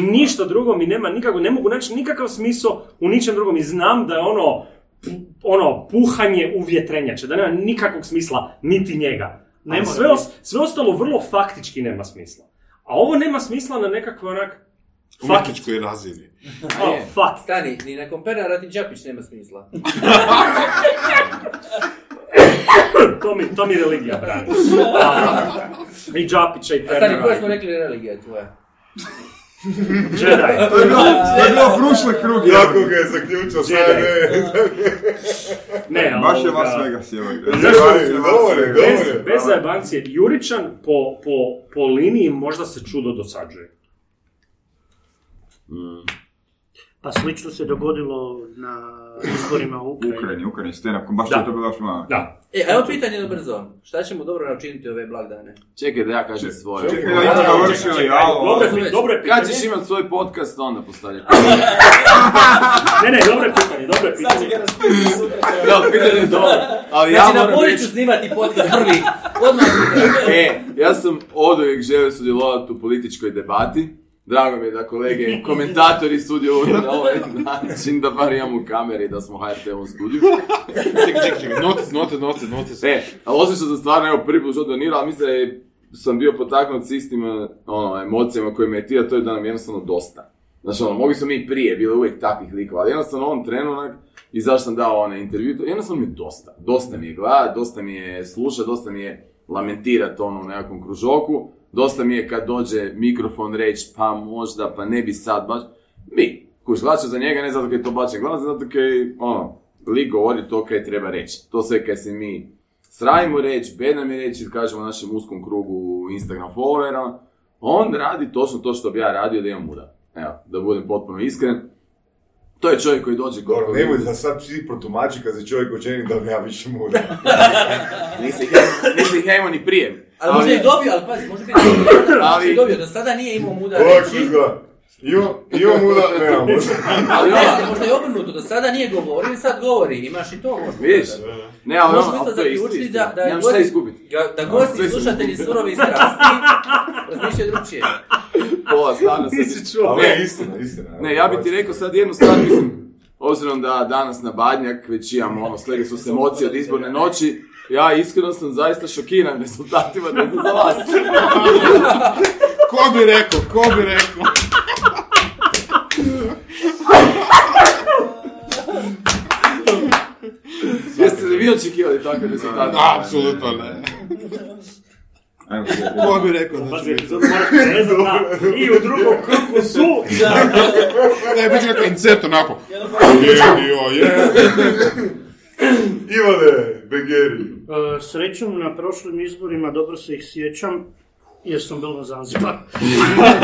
Ništa drugo mi nema nikako, ne mogu naći nikakav smisao u ničem drugom i znam da je ono, ono, puhanje u vjetrenjače, da nema nikakvog smisla niti njega. Ne Ali mora sve, os- sve ostalo vrlo faktički nema smisla. A ovo nema smisla na nekakvoj onak. Umjetničkoj razini. Oh, fuck. Stani, ni nakon Pernara ti Đapić nema smisla. to, mi, to mi religija brani. A, I Đapića i A stani, koje smo rekli religija tvoja? Jedi. To je bilo, to je bilo prošli krug. Jako ga je zaključio, sve ne. Ne, Baš je Las Vegas, evo. Govore, Bez, govore. bez zajebancije, Juričan po, po, po liniji možda se čudo dosađuje. Pa slično se dogodilo na izborima u Ukrajini. Ukrajini, Ukrajini, stand-up, baš Da. je to bilo baš malo. Da. E, a evo pitanje jedno brzo. Šta ćemo dobro naučiniti ove blagdane? Čekaj da ja kažem svoje. Čekaj, Da, da, da, završili, čekaj, alo. Dobro dobro je pitanje. Kad ćeš imat svoj podcast, onda postavljaj. Ne, ne, dobro je pitanje, dobro je Sad će pitanje. ga raspisati sutra. Da, pitanje je dobro. Ali ja Znači na Boriću reći, snimati podcast prvi. Odmah e, ja sam od uvijek želio sudjelovati u političkoj debati. Drago mi je da kolege komentatori sudjeluju na ovaj način, da bar imamo kamere i da smo HRT-ovom studiju. Čekaj, čekaj, čekaj. Notes, notes, notes, notes. E, ali osim što sam stvarno evo prvi put što donirao, ali mislim da je, sam bio potaknut s istim e, ono, emocijama koje me je tira, to je da nam je jednostavno dosta. Znači ono, mogli smo mi i prije, bilo je uvijek takvih likova, ali jednostavno u ovom trenu, onak, i zašto sam dao onaj intervju, to jednostavno mi je dosta. Dosta mi je gledat, dosta mi je slušat, dosta mi je lamentirat ono u nekakvom kružoku, dosta mi je kad dođe mikrofon reći pa možda, pa ne bi sad baš, bi, kuš, glača za njega ne zato kaj to bačen glas, zato kaj, ono, lik govori to kaj treba reći. To sve kaj se mi sravimo reći, bed nam je reći, kažemo našem uskom krugu Instagram followera, on radi točno to što bi ja radio da imam muda. Evo, da budem potpuno iskren. To je čovjek koji dođe Dobro, koliko nemoj da sad svi protumači kad se čovjek očeni da nema više muda. Nisi ih imao- ja ni prije. Ali možda i dobio, ali pazi, može biti Ali- ali... dobio, do sada nije imao muda Ovako reći. ga. Imam, imam uda, nemam uda. Ali ne, možda je obrnuto, do sada nije govorio i sad govori, imaš i to možda. Vidiš? Ne, ali ono, ali to je isto, zaključiti isto. da, da, Nemam šta gosti- izgubiti. da gosti sve i sam slušatelji surovi strasti razmišljaju drugčije. Pola stvarno sad... Ali Ne, je istina, istina. Ne, ja bi ti rekao sad jednu stvar, mislim, obzirom da danas na Badnjak već imamo ono, slegli su se emocije od izborne noći, ja iskreno sam zaista šokiran rezultatima da za vas. Ko bi rekao, ko bi rekao? Vi očekivali takve rezultate? Apsolutno ne. Ajmo se. Ko bi rekao da će Pazi, biti? i u drugom krugu su. Ne, bit će na koncept onako. Je, je. Ivane, Begeri. E, Srećom na prošlim izborima, dobro se ih sjećam, jer sam bio na Zanzibar.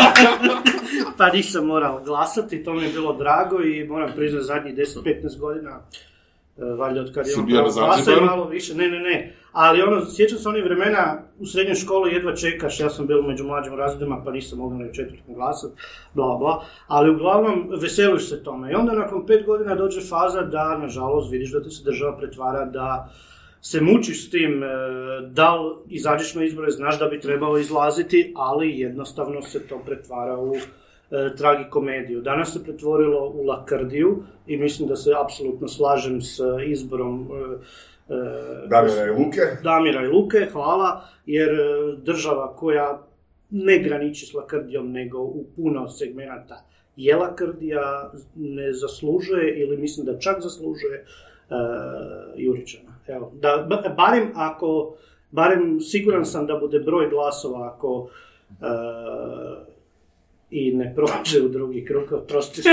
pa nisam morao glasati, to mi je bilo drago i moram priznati zadnjih 10-15 godina, valjda od kad glasa i Zanzibaru? malo više, ne, ne, ne. Ali ono, sjećam se onih vremena, u srednjoj školi jedva čekaš, ja sam bio među mlađim razredima pa nisam mogao ni u četvrtom glasat, bla bla, ali uglavnom veseliš se tome. I onda nakon pet godina dođe faza da, nažalost, vidiš da ti se država pretvara da se mučiš s tim, e, da li izađeš na izbore, znaš da bi trebalo izlaziti, ali jednostavno se to pretvara u e, tragikomediju. Danas se pretvorilo u lakrdiju i mislim da se apsolutno slažem s izborom e, e, Damira i Luke. Damira i Luke, hvala, jer e, država koja ne graniči s lakrdijom, nego u puno segmenata je lakrdija, ne zaslužuje ili mislim da čak zaslužuje uh, Juričana. Evo, da, ba- barem ako, barem siguran sam da bude broj glasova ako e, i ne prođe u drugi krug, oprosti što,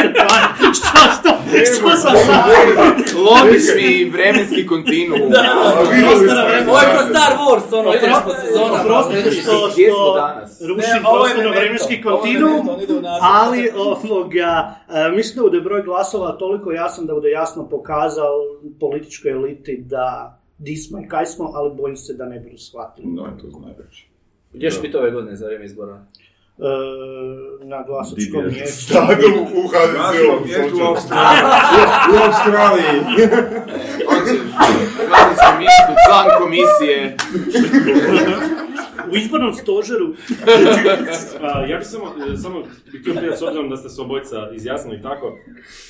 što, što, što sam sad Logični vremenski kontinuum. A vidjeli smo je. Ovo je kao Star Wars, ono, ideš po sezonama. Oprosti što, što rušim ovo je kontinuum, ali ovoga, e, mislim da bude broj glasova toliko jasan da bude jasno pokazao političkoj eliti da di smo i kaj smo, ali bojim se da ne budu shvatili. No, to znaju reći. Gdje će biti ove godine za vrijeme izbora? E, na glasačkom mjestu. Stadu u mjesto u. Australiji. U Australiji. On će glasničko mjesto, član komisije. U izbornom stožeru A, ja bih samo, samo bih htio pitati, s obzirom da ste se obojica izjasnili tako,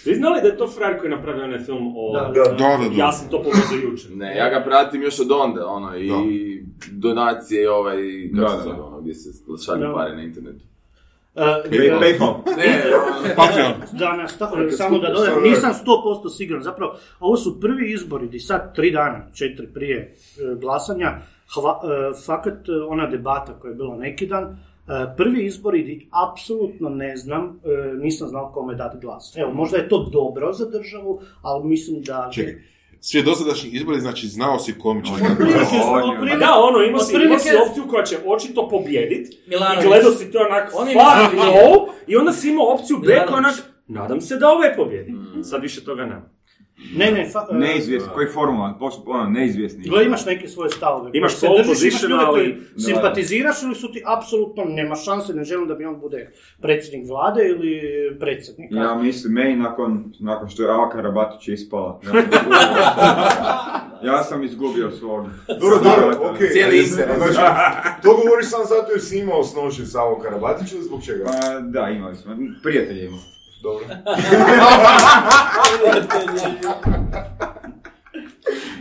vi znali da je to frajer koji je napravio onaj film o... Da, da. Da, da, da. Ja sam to povezao jučer. Ne, ja ga pratim još od onda, ono, i Da. donacije i ovaj, kako Da, se da. zove, ono, gdje se šalju Da. pare na internetu. e, Pay- Paypal. Ne, Patreon. Da, samo da dodam, nisam 100% siguran, zapravo, ovo su prvi izbori, di sad tri dana, četiri prije e, glasanja, hva, e, fakat e, ona debata koja je bila neki dan, e, prvi izbori di apsolutno ne znam, e, nisam znao kome dati glas. Evo, možda je to dobro za državu, ali mislim da... Čekaj, svi dosadašnji izbori, znači znao si je- Otprilike- Pa da, ono, imao si, imao si opciju koja će očito pobjedit, i gledao si to onak, On fuck no, i onda si imao opciju B koja onak, nadam se da ovaj pobjedi. Sad više toga nema. Ne, ne, fa, e, Neizvjesni, koji formula, postup, ono, neizvjesni. Gle, imaš neke svoje stavove. Imaš Se držiš, imaš ljude position, koji ali- Da. simpatiziraš ili su ti apsolutno nema šanse, ne želim da bi on bude predsjednik vlade ili predsjednik. Ja mislim, meni nakon, nakon što je Ava Karabatić ispala, ja sam izgubio, ja sam izgubio svog. Dobro, dobro, okej. Cijeli interes. Znači, to govoriš sam zato jer si imao s Avom Karabatić ili zbog čega? Pa da, imali smo, prijatelje imamo. Dobro.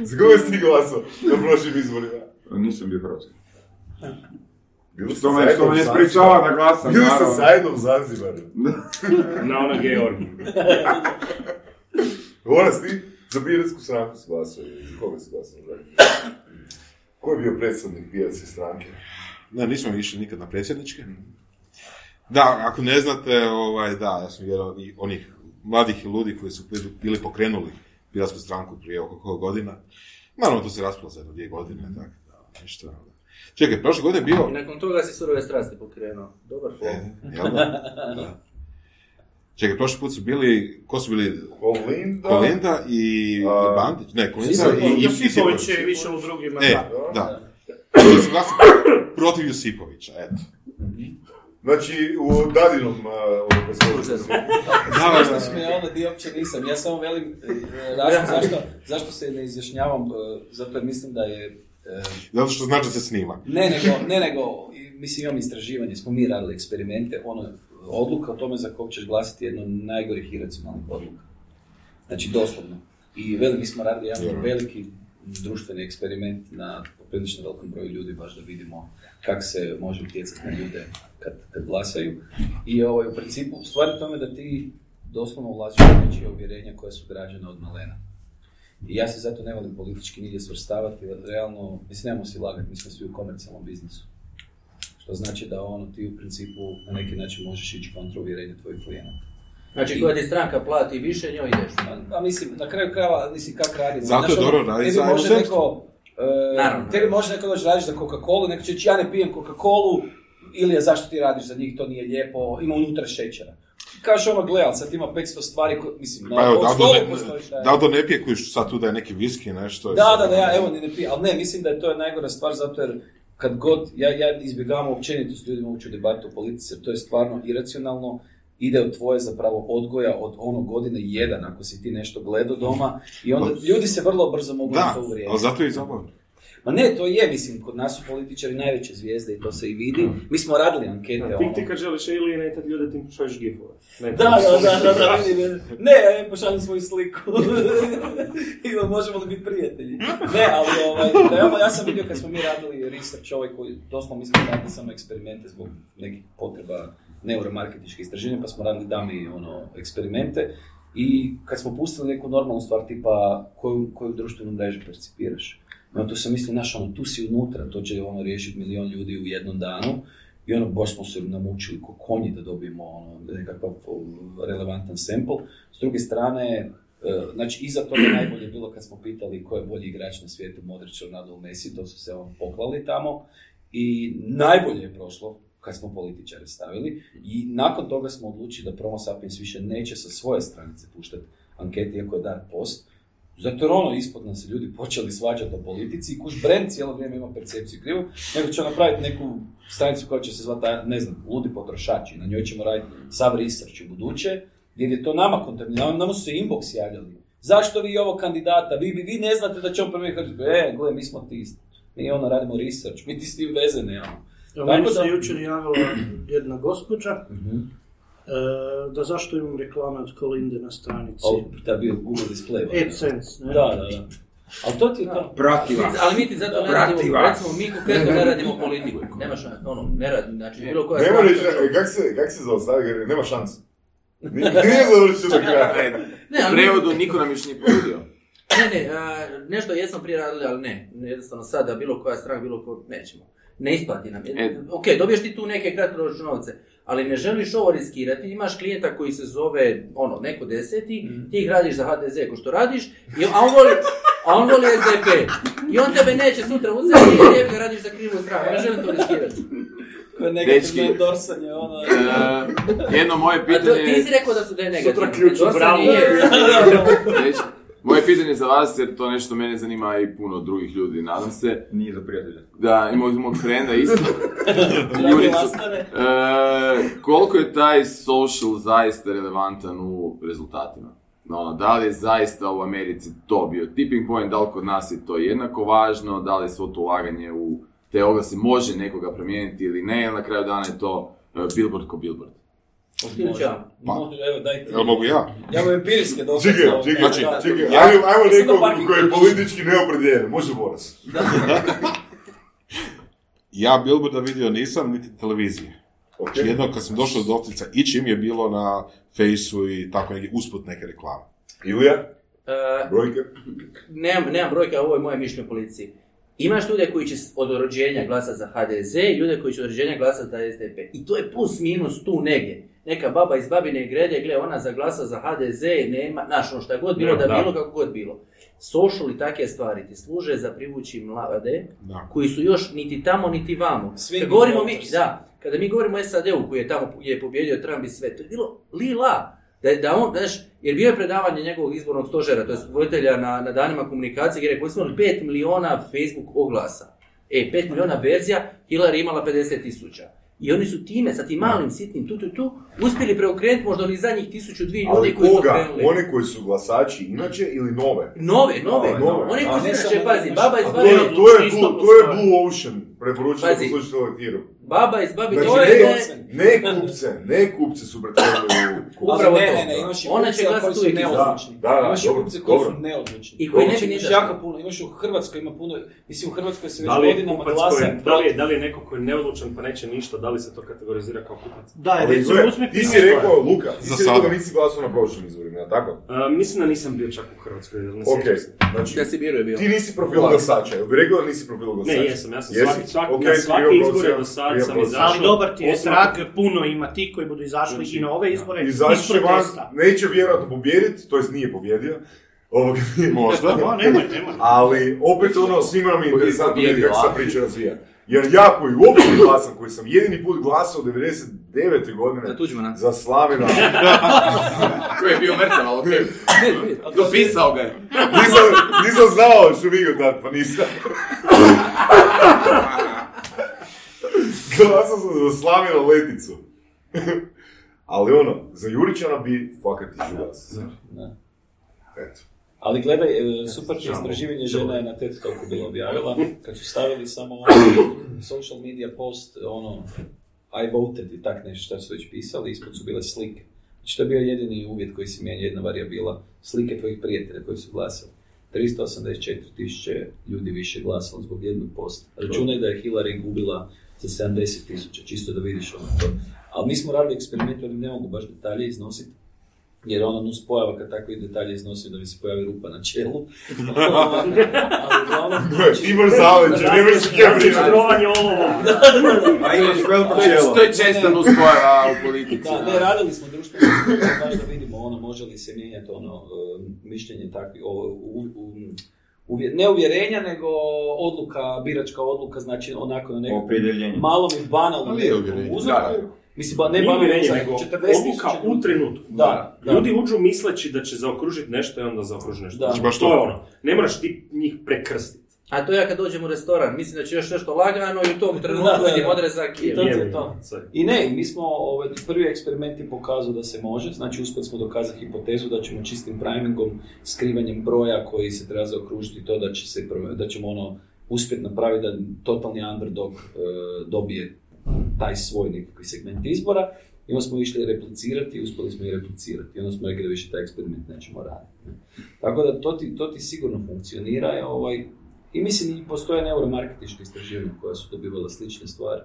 Zgove si glasao na prošlim izborima. Nisam bio Hrvatski. Ste Što me, zajedno što me sprečava da glasam, naravno. zajedno u Zanzibaru. Na ona Georgi. Govoras ti za pijatsku stranku si glasao i koga si glasao? Ko je bio predstavnik pijatske stranke? Ne, nismo išli nikad na predsjedničke. Da, ako ne znate, ovaj, da, ja sam jedan od onih mladih ljudi koji su bili- pokrenuli piratsku stranku prije oko koliko godina. Naravno, to se raspalo za jedno dvije godine, tako da, ništa. da. Čekaj, prošle godine je bio... I nakon toga si surove strasti pokrenuo. Dobar E, film. jel da? Da. Čekaj, prošli put su bili, ko su bili? Kolinda? Kolinda i, A, i Bandić? Ne, Kolinda i, i Josipović je više u drugima. E, da. da. Oni su protiv Josipovića, eto. Znači, u dadinom uh. Da, da, Znaš me, ono di uopće nisam. Ja samo velim, e, razlog zašto, zašto se ne izjašnjavam, e, zato jer mislim da je... e, Zato što znači da se snima. Ne nego, ne nego, i- mislim imam istraživanje, smo mi radili eksperimente, ono, odluka o tome za kog ćeš glasiti je jedna od najgorih iracionalnih odluka. Znači, doslovno. I veli, mi smo radili jedan veliki društveni eksperiment na poprilično velikom broju ljudi, baš da vidimo kako se može utjecati na ljude kad, kad glasaju. I ovaj, u principu, stvar je tome da ti doslovno ulaziš u nečije uvjerenja koja su građana od malena. I ja se zato ne volim politički nigdje svrstavati, jer realno, mislim, nemamo si lagati, mi smo svi u komercijalnom biznisu. Što znači da ono, ti u principu na neki način možeš ići kontra uvjerenja tvojih klijenata. Znači, koja ti stranka plati više, njoj ideš. A, a mislim, na kraju krajeva, mislim, kak radimo? Zato je Znaš, ono, dobro raditi tebi e, Naravno. Tebi može neko doći radiš za Coca-Cola, neko će reći ja ne pijem Coca-Colu, ili je zašto ti radiš za njih, to nije lijepo, ima unutra šećera. Kažeš ono, gle, ali sad ima 500 stvari, ko, mislim, na Pa evo, ovom Dado stolu ne, postoji šta je. Dado ne pije koji sad tu da je neki viski, nešto. Da, da, da, ja, evo, ni ne pijem, ali ne, mislim da je to najgora stvar, zato jer kad god, ja, ja izbjegavam općenito s ljudima ući u debatu o politici, jer to je stvarno iracionalno, ide od tvoje zapravo odgoja od ono godine jedan, ako si ti nešto gledao doma, i onda ljudi se vrlo brzo mogu na Da, to uvrijediti. ali zato je i zabavno. Ma ne, to je, mislim, kod nas su političari najveće zvijezde i to se i vidi. Mi smo radili ankete, Ti, ono... ti kad želiš ili ne, tad ljude ti pošalješ gifove. Ne, Da, da, da, da, da. Ne, ja im pošaljem svoju sliku. Ima, možemo li biti prijatelji? Ne, ali ovaj, da, ja sam vidio kad smo mi radili research ovaj koji, doslovno mi smo radili samo eksperimente zbog nekih potreba neuromarketičkih istraživanja, pa smo radili dami ono, eksperimente. I kad smo pustili neku normalnu stvar, tipa koju, koju društvenu mrežu percipiraš. No, tu sam mislio, znaš, ono, tu si unutra, to će ono riješiti milion ljudi u jednom danu. I ono, baš smo se namučili ko konji da dobijemo ono, nekakav relevantan sample. S druge strane, e, znači iza toga najbolje je bilo kad smo pitali ko je bolji igrač na svijetu, Modrić, Ronaldo, Messi, to su se on poklali tamo. I najbolje je prošlo kad smo političare stavili i nakon toga smo odlučili da Promo Sapiens više neće sa svoje stranice puštati ankete, iako je dar post, zato jer ono ispod nas ljudi počeli svađati o politici i kuš brand cijelo vrijeme ima percepciju krivu, nego će napraviti neku stranicu koja će se zvati, ne znam, ludi potrošači, na njoj ćemo raditi sav research u buduće, jer je to nama kontaminirano, nama su se inbox javljali. Zašto vi ovo kandidata, vi, vi, ne znate da će on prvi e, gle, mi smo ti, mi ono radimo research, mi ti s tim veze nemamo. Evo, Meni se jučer javila jedna gospođa, Mhm. e, da zašto imam reklame od Kolinde na stranici. O, da bio Google display. AdSense, ne? Da, da, da. Ali to ti je to. Ali mi ti zato ne radimo, vas. recimo mi konkretno ne radimo politiku. Nema šanse, ono, ne radimo, znači bilo koja Nema reći, e, kak se, kak se zaustavi, jer nema šanse. Nije završio do kraja. Ne, U ali prevodu niko nam još nije ponudio. Ne, ne, a, nešto jesmo prije radili, ali ne. Jednostavno sada bilo koja stranka, bilo ko, nećemo. Ne isplati nam. E. Ok, dobiješ ti tu neke kratkoročne novce, ali ne želiš ovo riskirati, imaš klijenta koji se zove, ono, neko deseti, ti ih radiš za HDZ ko što radiš, i, a, on voli, a on voli SDP. I on tebe neće sutra uzeti jer ga radiš za krivu stranu, ne želim to riskirati. Dečki. negativno endorsanje, ono... E, jedno moje A to, pitanje... ti si rekao da su da je negativno. Sutra ključ u bravu. Moje pitanje za vas, jer to nešto mene zanima i puno drugih ljudi, nadam se. Nije za prijatelja. Da, imamo iz mog frenda isto. Juricu. E, koliko je taj social zaista relevantan u rezultatima? No, ono, da li je zaista u Americi to bio tipping point, da li kod nas je to jednako važno, da li je svo to ulaganje u te oglase može nekoga promijeniti ili ne, ili na kraju dana je to e, billboard ko billboard. Evo, ti. Jel mogu ja? Ja imam empirijske dokaze. Čekaj, ovo, čekaj, Znači, čekaj, ja- ajmo, ajmo nekog koji je politički neopredijeljen, može Boras. Ja Billboarda vidio nisam, niti televizije. Ok. Znači jedno kad sam došao do Dovtica, i čim je bilo na Fejsu i tako neki usput neke reklame. Ilija, E, brojke? nemam, nemam brojke, ovo je moje mišljenje o policiji. Imaš ljude koji će od rođenja glasati za HDZ i ljude koji će od rođenja glasati za SDP. I to je plus minus tu negdje. Neka baba iz babine grede, gle, ona zaglasa za HDZ, nema, znaš, ono šta god bilo, Da, da, da. bilo kako god bilo. Social i takve stvari ti služe za privući mlade, Da. koji su još niti tamo, niti vamo. Swinging Kad govorimo mi, da, kada mi govorimo o SAD-u koji je tamo je pobjedio Trump i sve, to je bilo lila. Da, da on, znaš, jer bio je predavanje njegovog izbornog stožera, to je voditelja na, na danima komunikacije, gdje je smo imali 5 miliona Facebook oglasa. E, 5 miliona verzija, Hillary je imala 50 tisuća. I oni su time, sa tim malim, sitnim tu, tu, tu, uspjeli preokrenuti možda onih zadnjih tisuću, dvije ljudi Ali koji su koga? krenuli. Oni koji su glasači inače ili nove? Nove, nove, A, nove. Oni koji su inače, pazi, baba iz A to je, to je, to je. Blue Ocean. Preporučujem da Pazi. poslušajte ovaj tiru. Baba iz Babi, Znači, to je... ne, ne kupce, ne kupce su pretvorili u kupce. Upravo ne, to. ne, ne, imaš i Ona kupce će glasati koji su neodlučni. Da, da, imaš i dobro, kupce koji su neodlučni. I koji ne Znači, bi ni imaš izašli. jako puno, imaš u Hrvatskoj ima puno, mislim u Hrvatskoj se već Da je godinama glasa koji, da, li, je- protiv. da li je neko koji je neodlučan pa neće ništa, da li se to kategorizira kao kupac? Da, Ali recimo, uzmi ti si rekao, Luka, ti si rekao da nisi glasao na prošlim izborima, jel tako? A, mislim da nisam bio čak u Hrvatskoj, ne Ok, sjećam se. znači, Ja si bio. ti nisi profil glasača, jel bi rekao da nisi profil glasača? Ne, jesam, ja sam svaki, svaki, procjena, do sad sam izašao. Ali dobar ti je trag, puno ima ti koji budu izašli Znači, i na ove izbore iz Izaći će van, protesta. neće vjerojatno pobijediti, to jest nije pobjedio. Ovoga, Možda. No, nemoj, nemoj. Ali opet ono, svima nam je interesantno vidjeti pobjedio, kako se priča razvija. Jer ja koji uopće glasam, koji sam jedini put glasao 99. godine Za Slavina, Koji je bio mrtav, ali okej. Dopisao ga je. nisam, nisam znao što vidio tad, pa nisam. Glasao sam za Slavina leticu. Ali ono, za Jurićana bi fakat. Da. Eto. Ali gledaj, e, super istraživanje žena je na TED Talku bilo objavila, kad su stavili samo ono, social media post, ono, I voted i tak nešto što su već pisali, ispod su bile slike. Znači to je bio jedini uvjet koji se mijenja, jedna varijabila, slike tvojih prijatelja koji su glasali. 384 tisuće ljudi više glasalo zbog jednog posta. Računaj da je Hillary gubila za 70 tisuća, čisto da vidiš ono to. Ali mi smo radili eksperiment, ali ne mogu baš detalje iznositi, jer ono nus pojava kad takvi detalje iznosim da mi se pojavi rupa na čelu. Imaš zaleđe, možeš se kebrirati. Trovanje olovom. A imaš veliko čelo. to je česta nuspojava u politici. Da, ne, radili smo društveno baš da vidimo ono, može li se mijenjati ono, e, mišljenje takvi, u, ne uvjerenja, nego odluka, biračka odluka, znači onako na nekom malom i banalnom Ali je nekakvom uvjerenje. uzorku. Mislim, ba, ne uvjerenje, uzorku, nego 40 odluka u trenutku. Da, da. Ljudi uđu misleći da će zaokružiti nešto i onda zaokruži nešto. Da. Znači, Baš to to. je ono. Ne moraš ti njih prekrstiti. A to ja kad dođem u restoran, mislim da će još nešto lagano i u tom trenutku vidim odrezak i to je to. I ne, mi smo, ovaj, prvi eksperiment je pokazao da se može, znači uspjeli smo dokazati hipotezu da ćemo čistim primingom, skrivanjem broja koji se treba zaokružiti to da, će se, da ćemo ono uspjeti napraviti da totalni underdog e, dobije taj svoj nekakvi segment izbora. I onda smo išli replicirati i uspjeli smo i replicirati. I onda smo rekli da više taj eksperiment nećemo raditi. ne. Tako da to ti, to ti sigurno funkcionira. Ovaj, I mislim i postoje neuromarketičke istraživanja koja su dobivala slične stvari.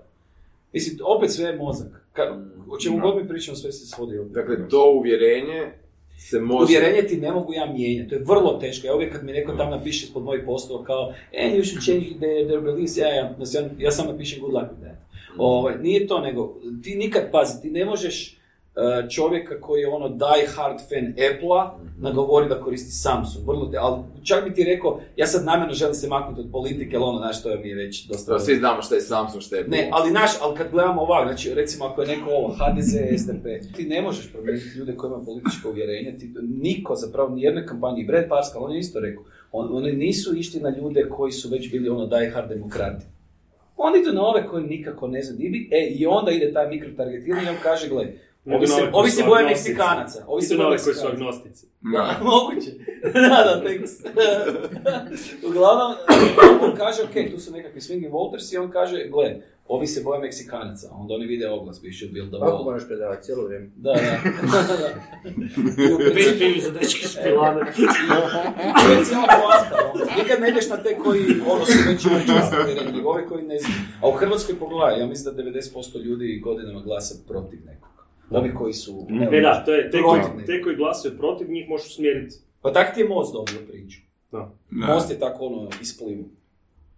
Mislim, opet sve je mozak. Ka, o čemu Da. god mi pričamo, sve se svodi opet. Dakle, to uvjerenje se može... Uvjerenje ti ne mogu ja mijenjati, to je vrlo teško. Ja uvijek kad mi neko tamo napiše ispod mojih postova kao and you should change their, their beliefs, ja, ja, ja, ja sam napišem good luck with that. Ovaj, nije to, nego ti nikad, pazi, ti ne možeš čovjeka koji je ono die hard fan Apple-a nagovori da koristi Samsung. Vrlo te, ali čak bi ti rekao, ja sad namjerno želim se maknuti od politike, ali ono, znaš, to je mi je već dosta... Da, svi znamo šta je Samsung, šta je Ne, ali naš, ali kad gledamo ovako, znači recimo ako je neko ovo, HDZ, SDP, ti ne možeš promijeniti ljude koji imaju političko uvjerenje, ti, niko zapravo, ni jednoj kampanji, Brad Pascal, on je isto rekao, on, oni nisu išli na ljude koji su već bili ono die hard demokrati. Oni idu na ove koji nikako ne zna di bi, e, i onda ide taj mikrotargetiranje i on kaže, gle, Idu ovi na se, ove koji ovi su se boje. Meksikanaca, ovi se Idu na boje ove koji su agnostici. Da, moguće. da, da, tekst. Uglavnom, on kaže, ok, tu su nekakvi swinging voters i on kaže, gle, ovi se boje Meksikanaca. Onda oni vide oglas, should build the wall. moraš predavati cijelo vrijeme. Da, da. Bez pivi za dečke s pilane. to je cijela poanta. Nikad ne ideš na te koji ono su već imaju čast povjerenje, nego ovi koji ne znaju. A u Hrvatskoj pogledaj, ja mislim da 90% ljudi godinama glasa protiv nekog. Ovi koji su... E da, to je, te koji, te koji glasuju protiv njih možeš usmjeriti. Pa tak ti je Most dobio priču. Da. Most je tako ono isplivu.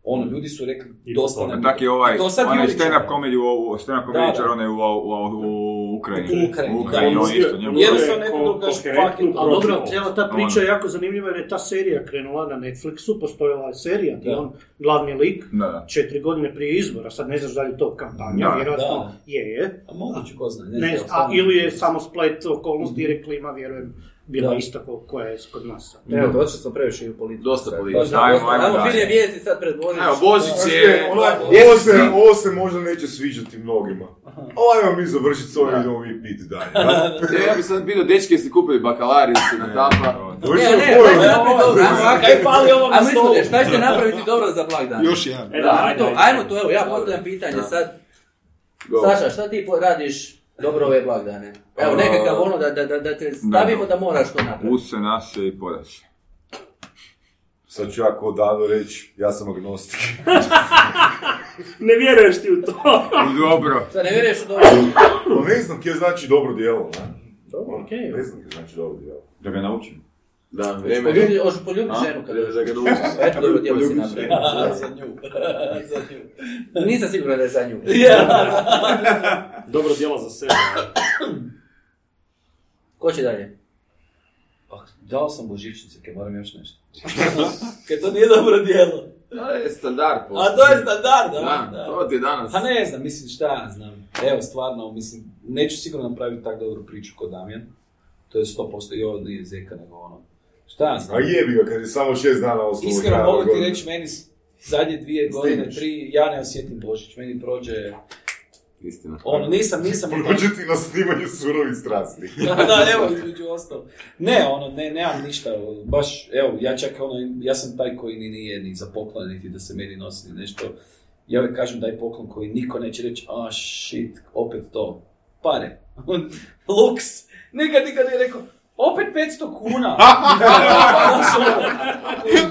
Ono, ljudi su rekli dosta to- nam Tak je ovaj, To sad onaj stand-up u- stand-up komedičar, onaj u, u, u, u Ukrajini. U Ukrajini, Ukrajini, da. on isto, njemu. Jednostavno Ko- neko dok daš koherentnu fucking- Ali dobro, cijela ta priča je jako zanimljiva jer je ta serija krenula na Netflixu, postojala je serija gdje Da. on glavni lik Da, četiri godine prije izbora, sad ne znaš da li je to kampanja, Da. vjerojatno Da. je, je. A moguće, ko zna. Ne, znam, a, ili je samo splet okolnosti i rekli ima, vjerujem, bila Da. ista ko- koja je kod nas. Evo, došli smo previše i u politiku. Dosta. Dosta, Ajmo, dosta. ajmo Ajmo finije vijesti sad pred Božić. Evo, Božić je... Jesi ovo, se, ovo se možda neće sviđati mnogima. Ajmo mi završiti s ovim, idemo mi piti dalje. da? E, ja bi sad pitao, dečki, jeste kupili bakalar ili se natapa? Ovo Ne, ne, ovo, ovo ajmo, ajmo, Kaj fali ovom na Ajmo stolu? isto, šta ćete napraviti dobro za blagdan? Još jedan. E, da, ajmo to, ajde, ajmo to, evo, ja postavljam pitanje sad. Saša, šta ti radiš dobro ove blagdane? Evo, nekakav ono da, da, da, da te stavimo da moraš to napraviti. Use nase i podaše. Sad ću ja ko dano reći, ja sam agnostik. Ne vjeruješ ti u to. Dobro. Sad ne vjeruješ u dobro? Pa ne znam kje znači dobro djelo, ne? Dobro, okej. Ne znam kje znači dobro djelo. Da ga naučim. Da, Poljubi, vrijeme. hoćeš poljubiti A? ženu kad dođeš. da ga naučiš. Eto, dobro djelo si Poljubi napravio. Za nju. Za nju. Nisam siguran da je za nju. Dobro djelo za sebe. Ko će dalje? Ah, Dao sam božićnice, kaj moram još nešto. Kaj to nije dobro djelo. To je standard. A postoji. to je standard, Da, da? to ti danas. Pa ne znam, mislim šta ja znam. Evo, stvarno, mislim, neću sigurno napraviti tako dobru priču kod Damjan. To je 100% i ovo nije zeka, nego ono. Šta ja znam? A jebi ga, kad je samo šest dana ostalo. do Iskreno mogu ti reći, meni zadnje dvije godine, tri, ja ne osjetim Božić. Meni prođe, Istina. ono, nisam, nisam... Ti na snimanju surovih strasti. da, da, evo, između ostalo. Ne, ono, ne, nemam ništa, baš, evo, ja čak, ono, ja sam taj koji ni nije ni za poklon, niti da se meni nosi ni nešto. Ja uvijek kažem daj poklon koji niko neće reći, a shit, opet to, pare, luks, nikad, nikad nije rekao, opet 500 kuna.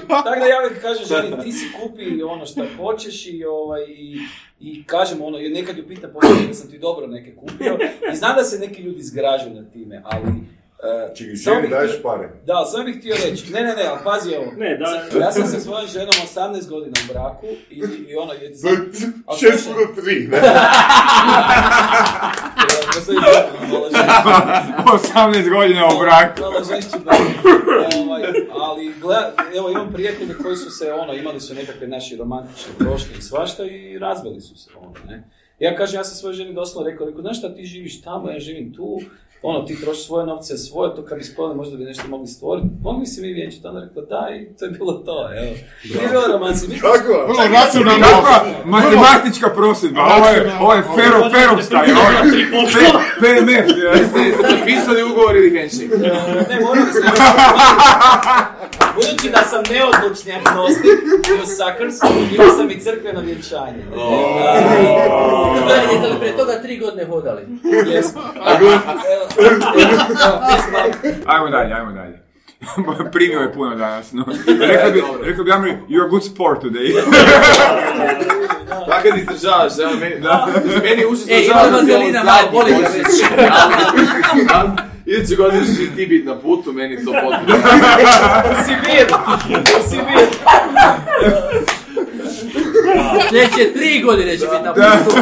Tako da ja uvijek kažem ženi, ti si kupi ono što hoćeš i, ovaj, i, i kažem ono, jer nekad ju pitam poslije da sam ti dobro neke kupio i znam da se neki ljudi zgražaju na time, ali... e, Čekaj, samo ženi bih daješ pare. Da, samo bih htio reći, ne, ne, ne, ali pazi ovo. Ne, da. Ja sam sa svojom ženom 18 godina u braku i, i ono, je, šest slušaj. puta tri, ne? Ja sam i tako, malo žešći. 18 godina u braku. Ovaj, ali gleda, evo imam prijatelje koji su se, ono, imali su nekakve naše romantične prošle i svašta i razveli su se, ono, ne. Ja kažem, ja sam svojoj ženi doslovno rekao, rekao, znaš šta, ti živiš tamo, ja živim tu, ono, ti trošiš svoje novce, svoje, to kad bi spojili, možda bi nešto mogli stvoriti. Mogli si mi vjenčiti, onda rekao, da, i to je bilo to, evo. Nije bilo romanci, mi Kako? Vrlo racionalno. Takva matematička prosjedba, ovo je, ovo je fero, ferovska, je ovo je PMF. je. Jeste potpisali ugovor ili handshake? Ne, moram se... Budući da sam neodlučni agnostik, you suckers, imao sam i crkveno vjenčanje. Da, jeste li prije toga tri godine hodali? Jesmo. Ajmo dalje, ajmo dalje. Primio je puno danas, no. Rekao bi, rekao bi Amri, you're a good sport today. Tako ti izdržavaš, evo meni, meni je užasno Ej, ima da vazelina, malo boli ga već. Iduće godine ćeš i ti biti na putu, meni to potpuno. U Sibir! U Sibir! Sljedeće tri godine će biti na putu.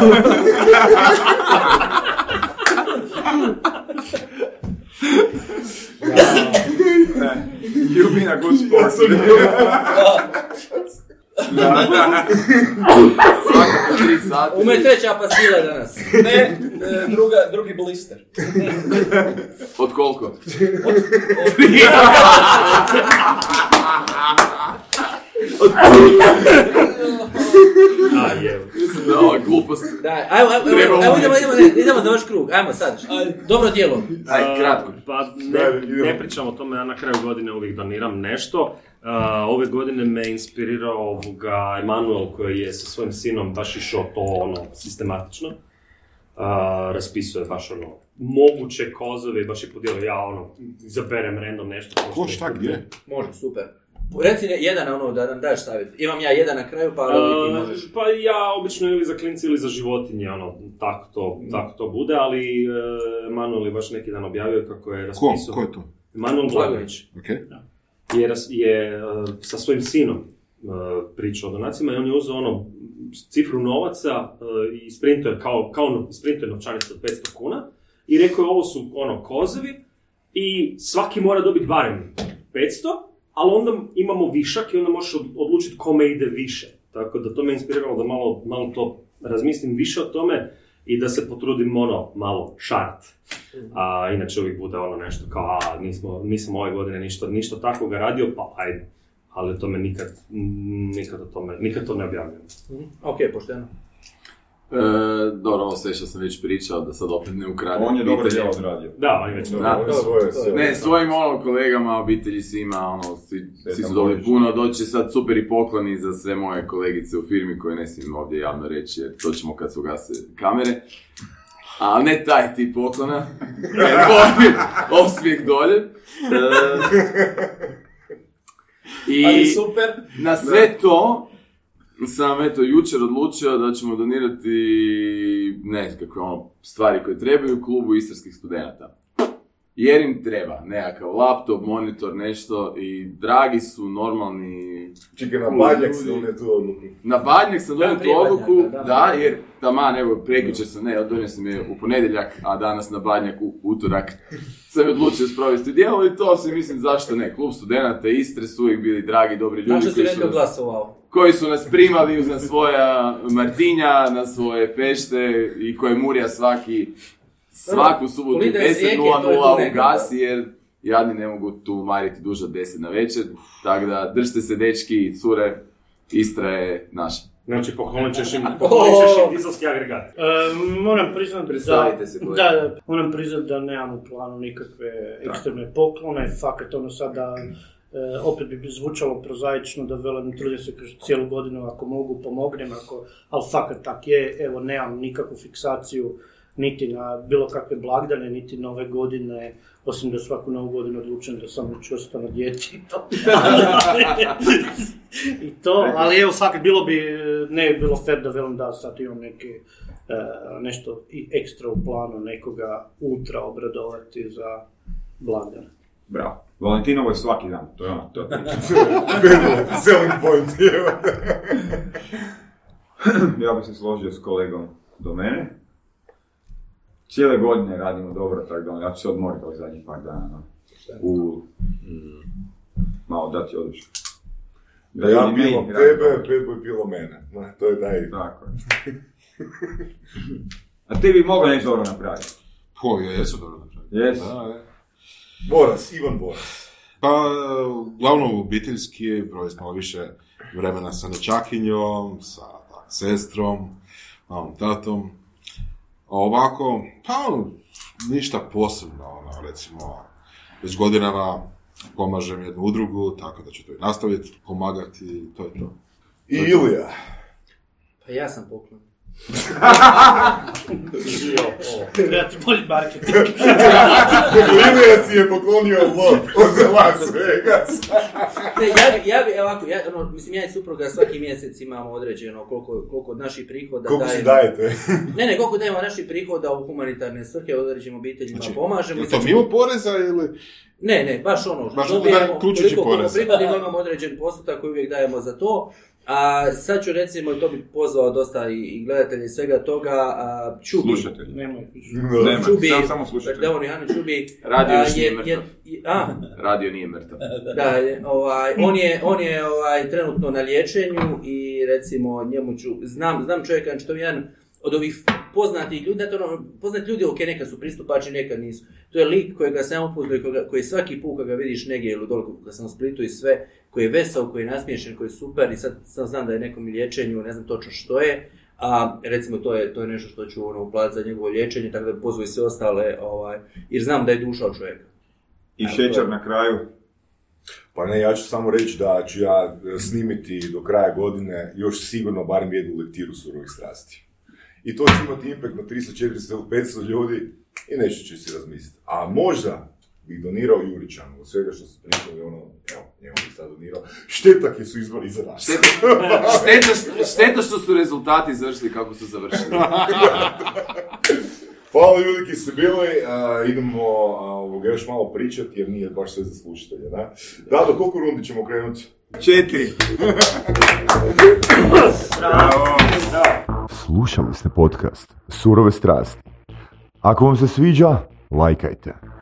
You've been a good sport today. Svakako tri sata. Ume treća pasila danas. Ne, e, druga, drugi blister. Od koliko? A, je. Mislim da ova glupost. Da, ajmo, ajmo, ajmo, ajmo, idemo, idemo, idemo za vaš krug, ajmo sad. Dobro djelo. Aj, kratko. Pa ne, ne pričam o tome, ja na kraju godine uvijek doniram nešto. A, ove godine me inspirirao ovoga Emanuel koji je sa svojim sinom baš išao to ono sistematično. A, raspisuje baš ono moguće kozove i baš je podijelio ja ono izaberem random nešto. Ko šta gdje? Može, super. Reci jedan ono da nam daš savjet. Imam ja jedan na kraju, pa ali ti A, možeš. Pa ja obično ili za klince ili za životinje, ono, tako to, tako to bude, ali e, Emanuel je baš neki dan objavio kako je Ko? raspisao... Ko je to? Emanuel Blagović. Ok. je, ras- je e, sa svojim sinom e, pričao o donacima i on je uzeo ono cifru novaca e, i sprintuje kao, kao no, sprintuje novčanicu od 500 kuna i rekao je ovo su ono kozevi i svaki mora dobiti barem 500, ali onda imamo višak i onda možeš od- odlučiti kome ide više. Tako da to me inspiriralo da malo, malo to razmislim više o tome i da se potrudim ono malo šart. A inače uvijek bude ono nešto kao, a nismo, nisam ove godine ništa, ništa takvoga radio, pa ajde. Ali to me nikad, nikad o tome, nikad to ne objavljam. Mhm. Ok, pošteno. E, dobro, ovo sve što sam već pričao, da sad opet ne ukradem. On je dobro djelo odradio. Da, on je već sve. Ne, svojim ono kolegama, obitelji, svima, ono, svi, svi su dobili puno, doći sad super i pokloni za sve moje kolegice u firmi koje ne smijem ovdje javno reći, jer to ćemo kad se ugase kamere. A ne taj tip poklona, osmijeh dolje. E, I Ali super. na sve to sam eto jučer odlučio da ćemo donirati nekakve ono stvari koje trebaju klubu istarskih studenata. Jer im treba nekakav laptop, monitor, nešto i dragi su normalni Čekaj, na badnjak se donio tu odluku. na badnjak sam donio Da, tu odluku, da, da. jer taman, evo, prekjučer sam, ne, donio sam je u ponedjeljak, a danas na badnjak u utorak sam je odlučio sprovesti u djelo i to se mislim zašto ne. Klub studenata Istre su uvijek bili dragi, dobri ljudi Znači si koji su, netko nas, glasovao. koji su nas primali uz na svoja martinja, na svoje fešte i koje Murija svaki svaku subotu Kolida iz Rijeke, to je tu 10.00 negdje, ugasi jer jadni ne mogu tu mariti duže od 10 na večer, tako da držite se dečki i cure, Istra je naša. Znači, poklonit ćeš im, poklonit ćeš im dizelski agregat. E, moram priznat da, Predstavite se, da, kolega. da, moram priznat da nemam u planu nikakve ekstremne poklone, fakat ono sada, e, opet bi zvučalo prozaično da velim trudim se kroz cijelu godinu ako mogu pomognem, ako, ali fakat tak je, evo nemam nikakvu fiksaciju niti na bilo kakve blagdane, niti nove godine, osim da svaku novu godinu odlučujem da sam čvrsto na dijeti i to. Ali evo fakat bilo bi, ne bi bilo fair da velim da sad imam neke, e, nešto ekstra u planu, nekoga ultra obradovati za blagdane. Bravo. Valentinovo je svaki dan, to je ono, to je Selling point, ja bih se složio s kolegom do mene. Cijele godine radimo dobro, tako da ono, ja ću se odmoriti ovih zadnjih par dana. No. U... Malo dati odlično. Da ja bilo tebe, pet bi bilo mene. Ma, to je taj... Tako je. A ti bi mogao nešto dobro napraviti. Po, ja jesu dobro napravili. Jesu. Da, da. Boras, Ivan Boras. Pa, uglavnom obiteljski, proveli smo malo više vremena sa nečakinjom, sa tak, sestrom, mamom, tatom. A ovako, pa, ništa posebno, ono, recimo, već godinama pomažem jednu udrugu, tako da ću to i nastaviti pomagati i to je to. I Ilija. Pa ja sam poklon. Treba ti bolji marketing. Ilija si je poklonio lot od Las Vegas. Ne, ja bi, ja bi, ovako, ja, ono, mislim, ja i supruga svaki mjesec imamo određeno koliko, koliko od naših prihoda Koliko dajemo. dajete? Ne, ne, koliko dajemo naših prihoda u humanitarne svrhe, određenim obiteljima Znači, pomažemo. Je to sad mimo ćemo- poreza ili... Ne, ne, baš ono, Baš dobijemo, koliko poreza. prihodima imamo određen postotak koji uvijek dajemo za to. A sad ću recimo, i to bi pozvao dosta i, i gledatelji svega toga, a, Čubi. Slušatelj. Nemoj. Nema, Čubi, sam, samo slušatelj. Davor Johani Čubi, Radio a, još nije je, mrtav. je, a, Radio nije mrtav. Da, je, ovaj, on je, on je ovaj, trenutno na liječenju i recimo njemu ću, znam, znam čovjeka, znači to je jedan od ovih poznatih ljudi, znate ono, poznati ljudi, ok, nekad su pristupačni, nekad nisu. To je lik kojega sam upoznao i koji svaki put kad ga vidiš negdje ili dole kad sam u Splitu i sve, koji je vesel, koji je nasmiješen, koji je super i sad sam znam da je nekom liječenju, ne znam točno što je, a recimo to je, to je nešto što ću ono, uplatiti za njegovo liječenje, tako da pozvu i sve ostale, ovaj, jer znam da je duša od čovjeka. I šećer na kraju. Pa ne, ja ću samo reći da ću ja snimiti do kraja godine još sigurno barem jednu lektiru surovih strasti. I to će imati impact na 300, 400 ili 500 ljudi i nešto će si razmisliti. A možda bih donirao Jurićanu od svega što su pričali, ono, evo, njemu bih sad donirao. Šteta je su izbori za nas. Šteta, što su rezultati završili kako su završili. Hvala ljudi ki ste bili, idemo ovoga još malo pričati jer nije baš sve za slušatelje, da? Da, do koliko rundi ćemo krenuti? Četiri. Slušali ste podcast Surove strasti. Ako vam se sviđa, lajkajte.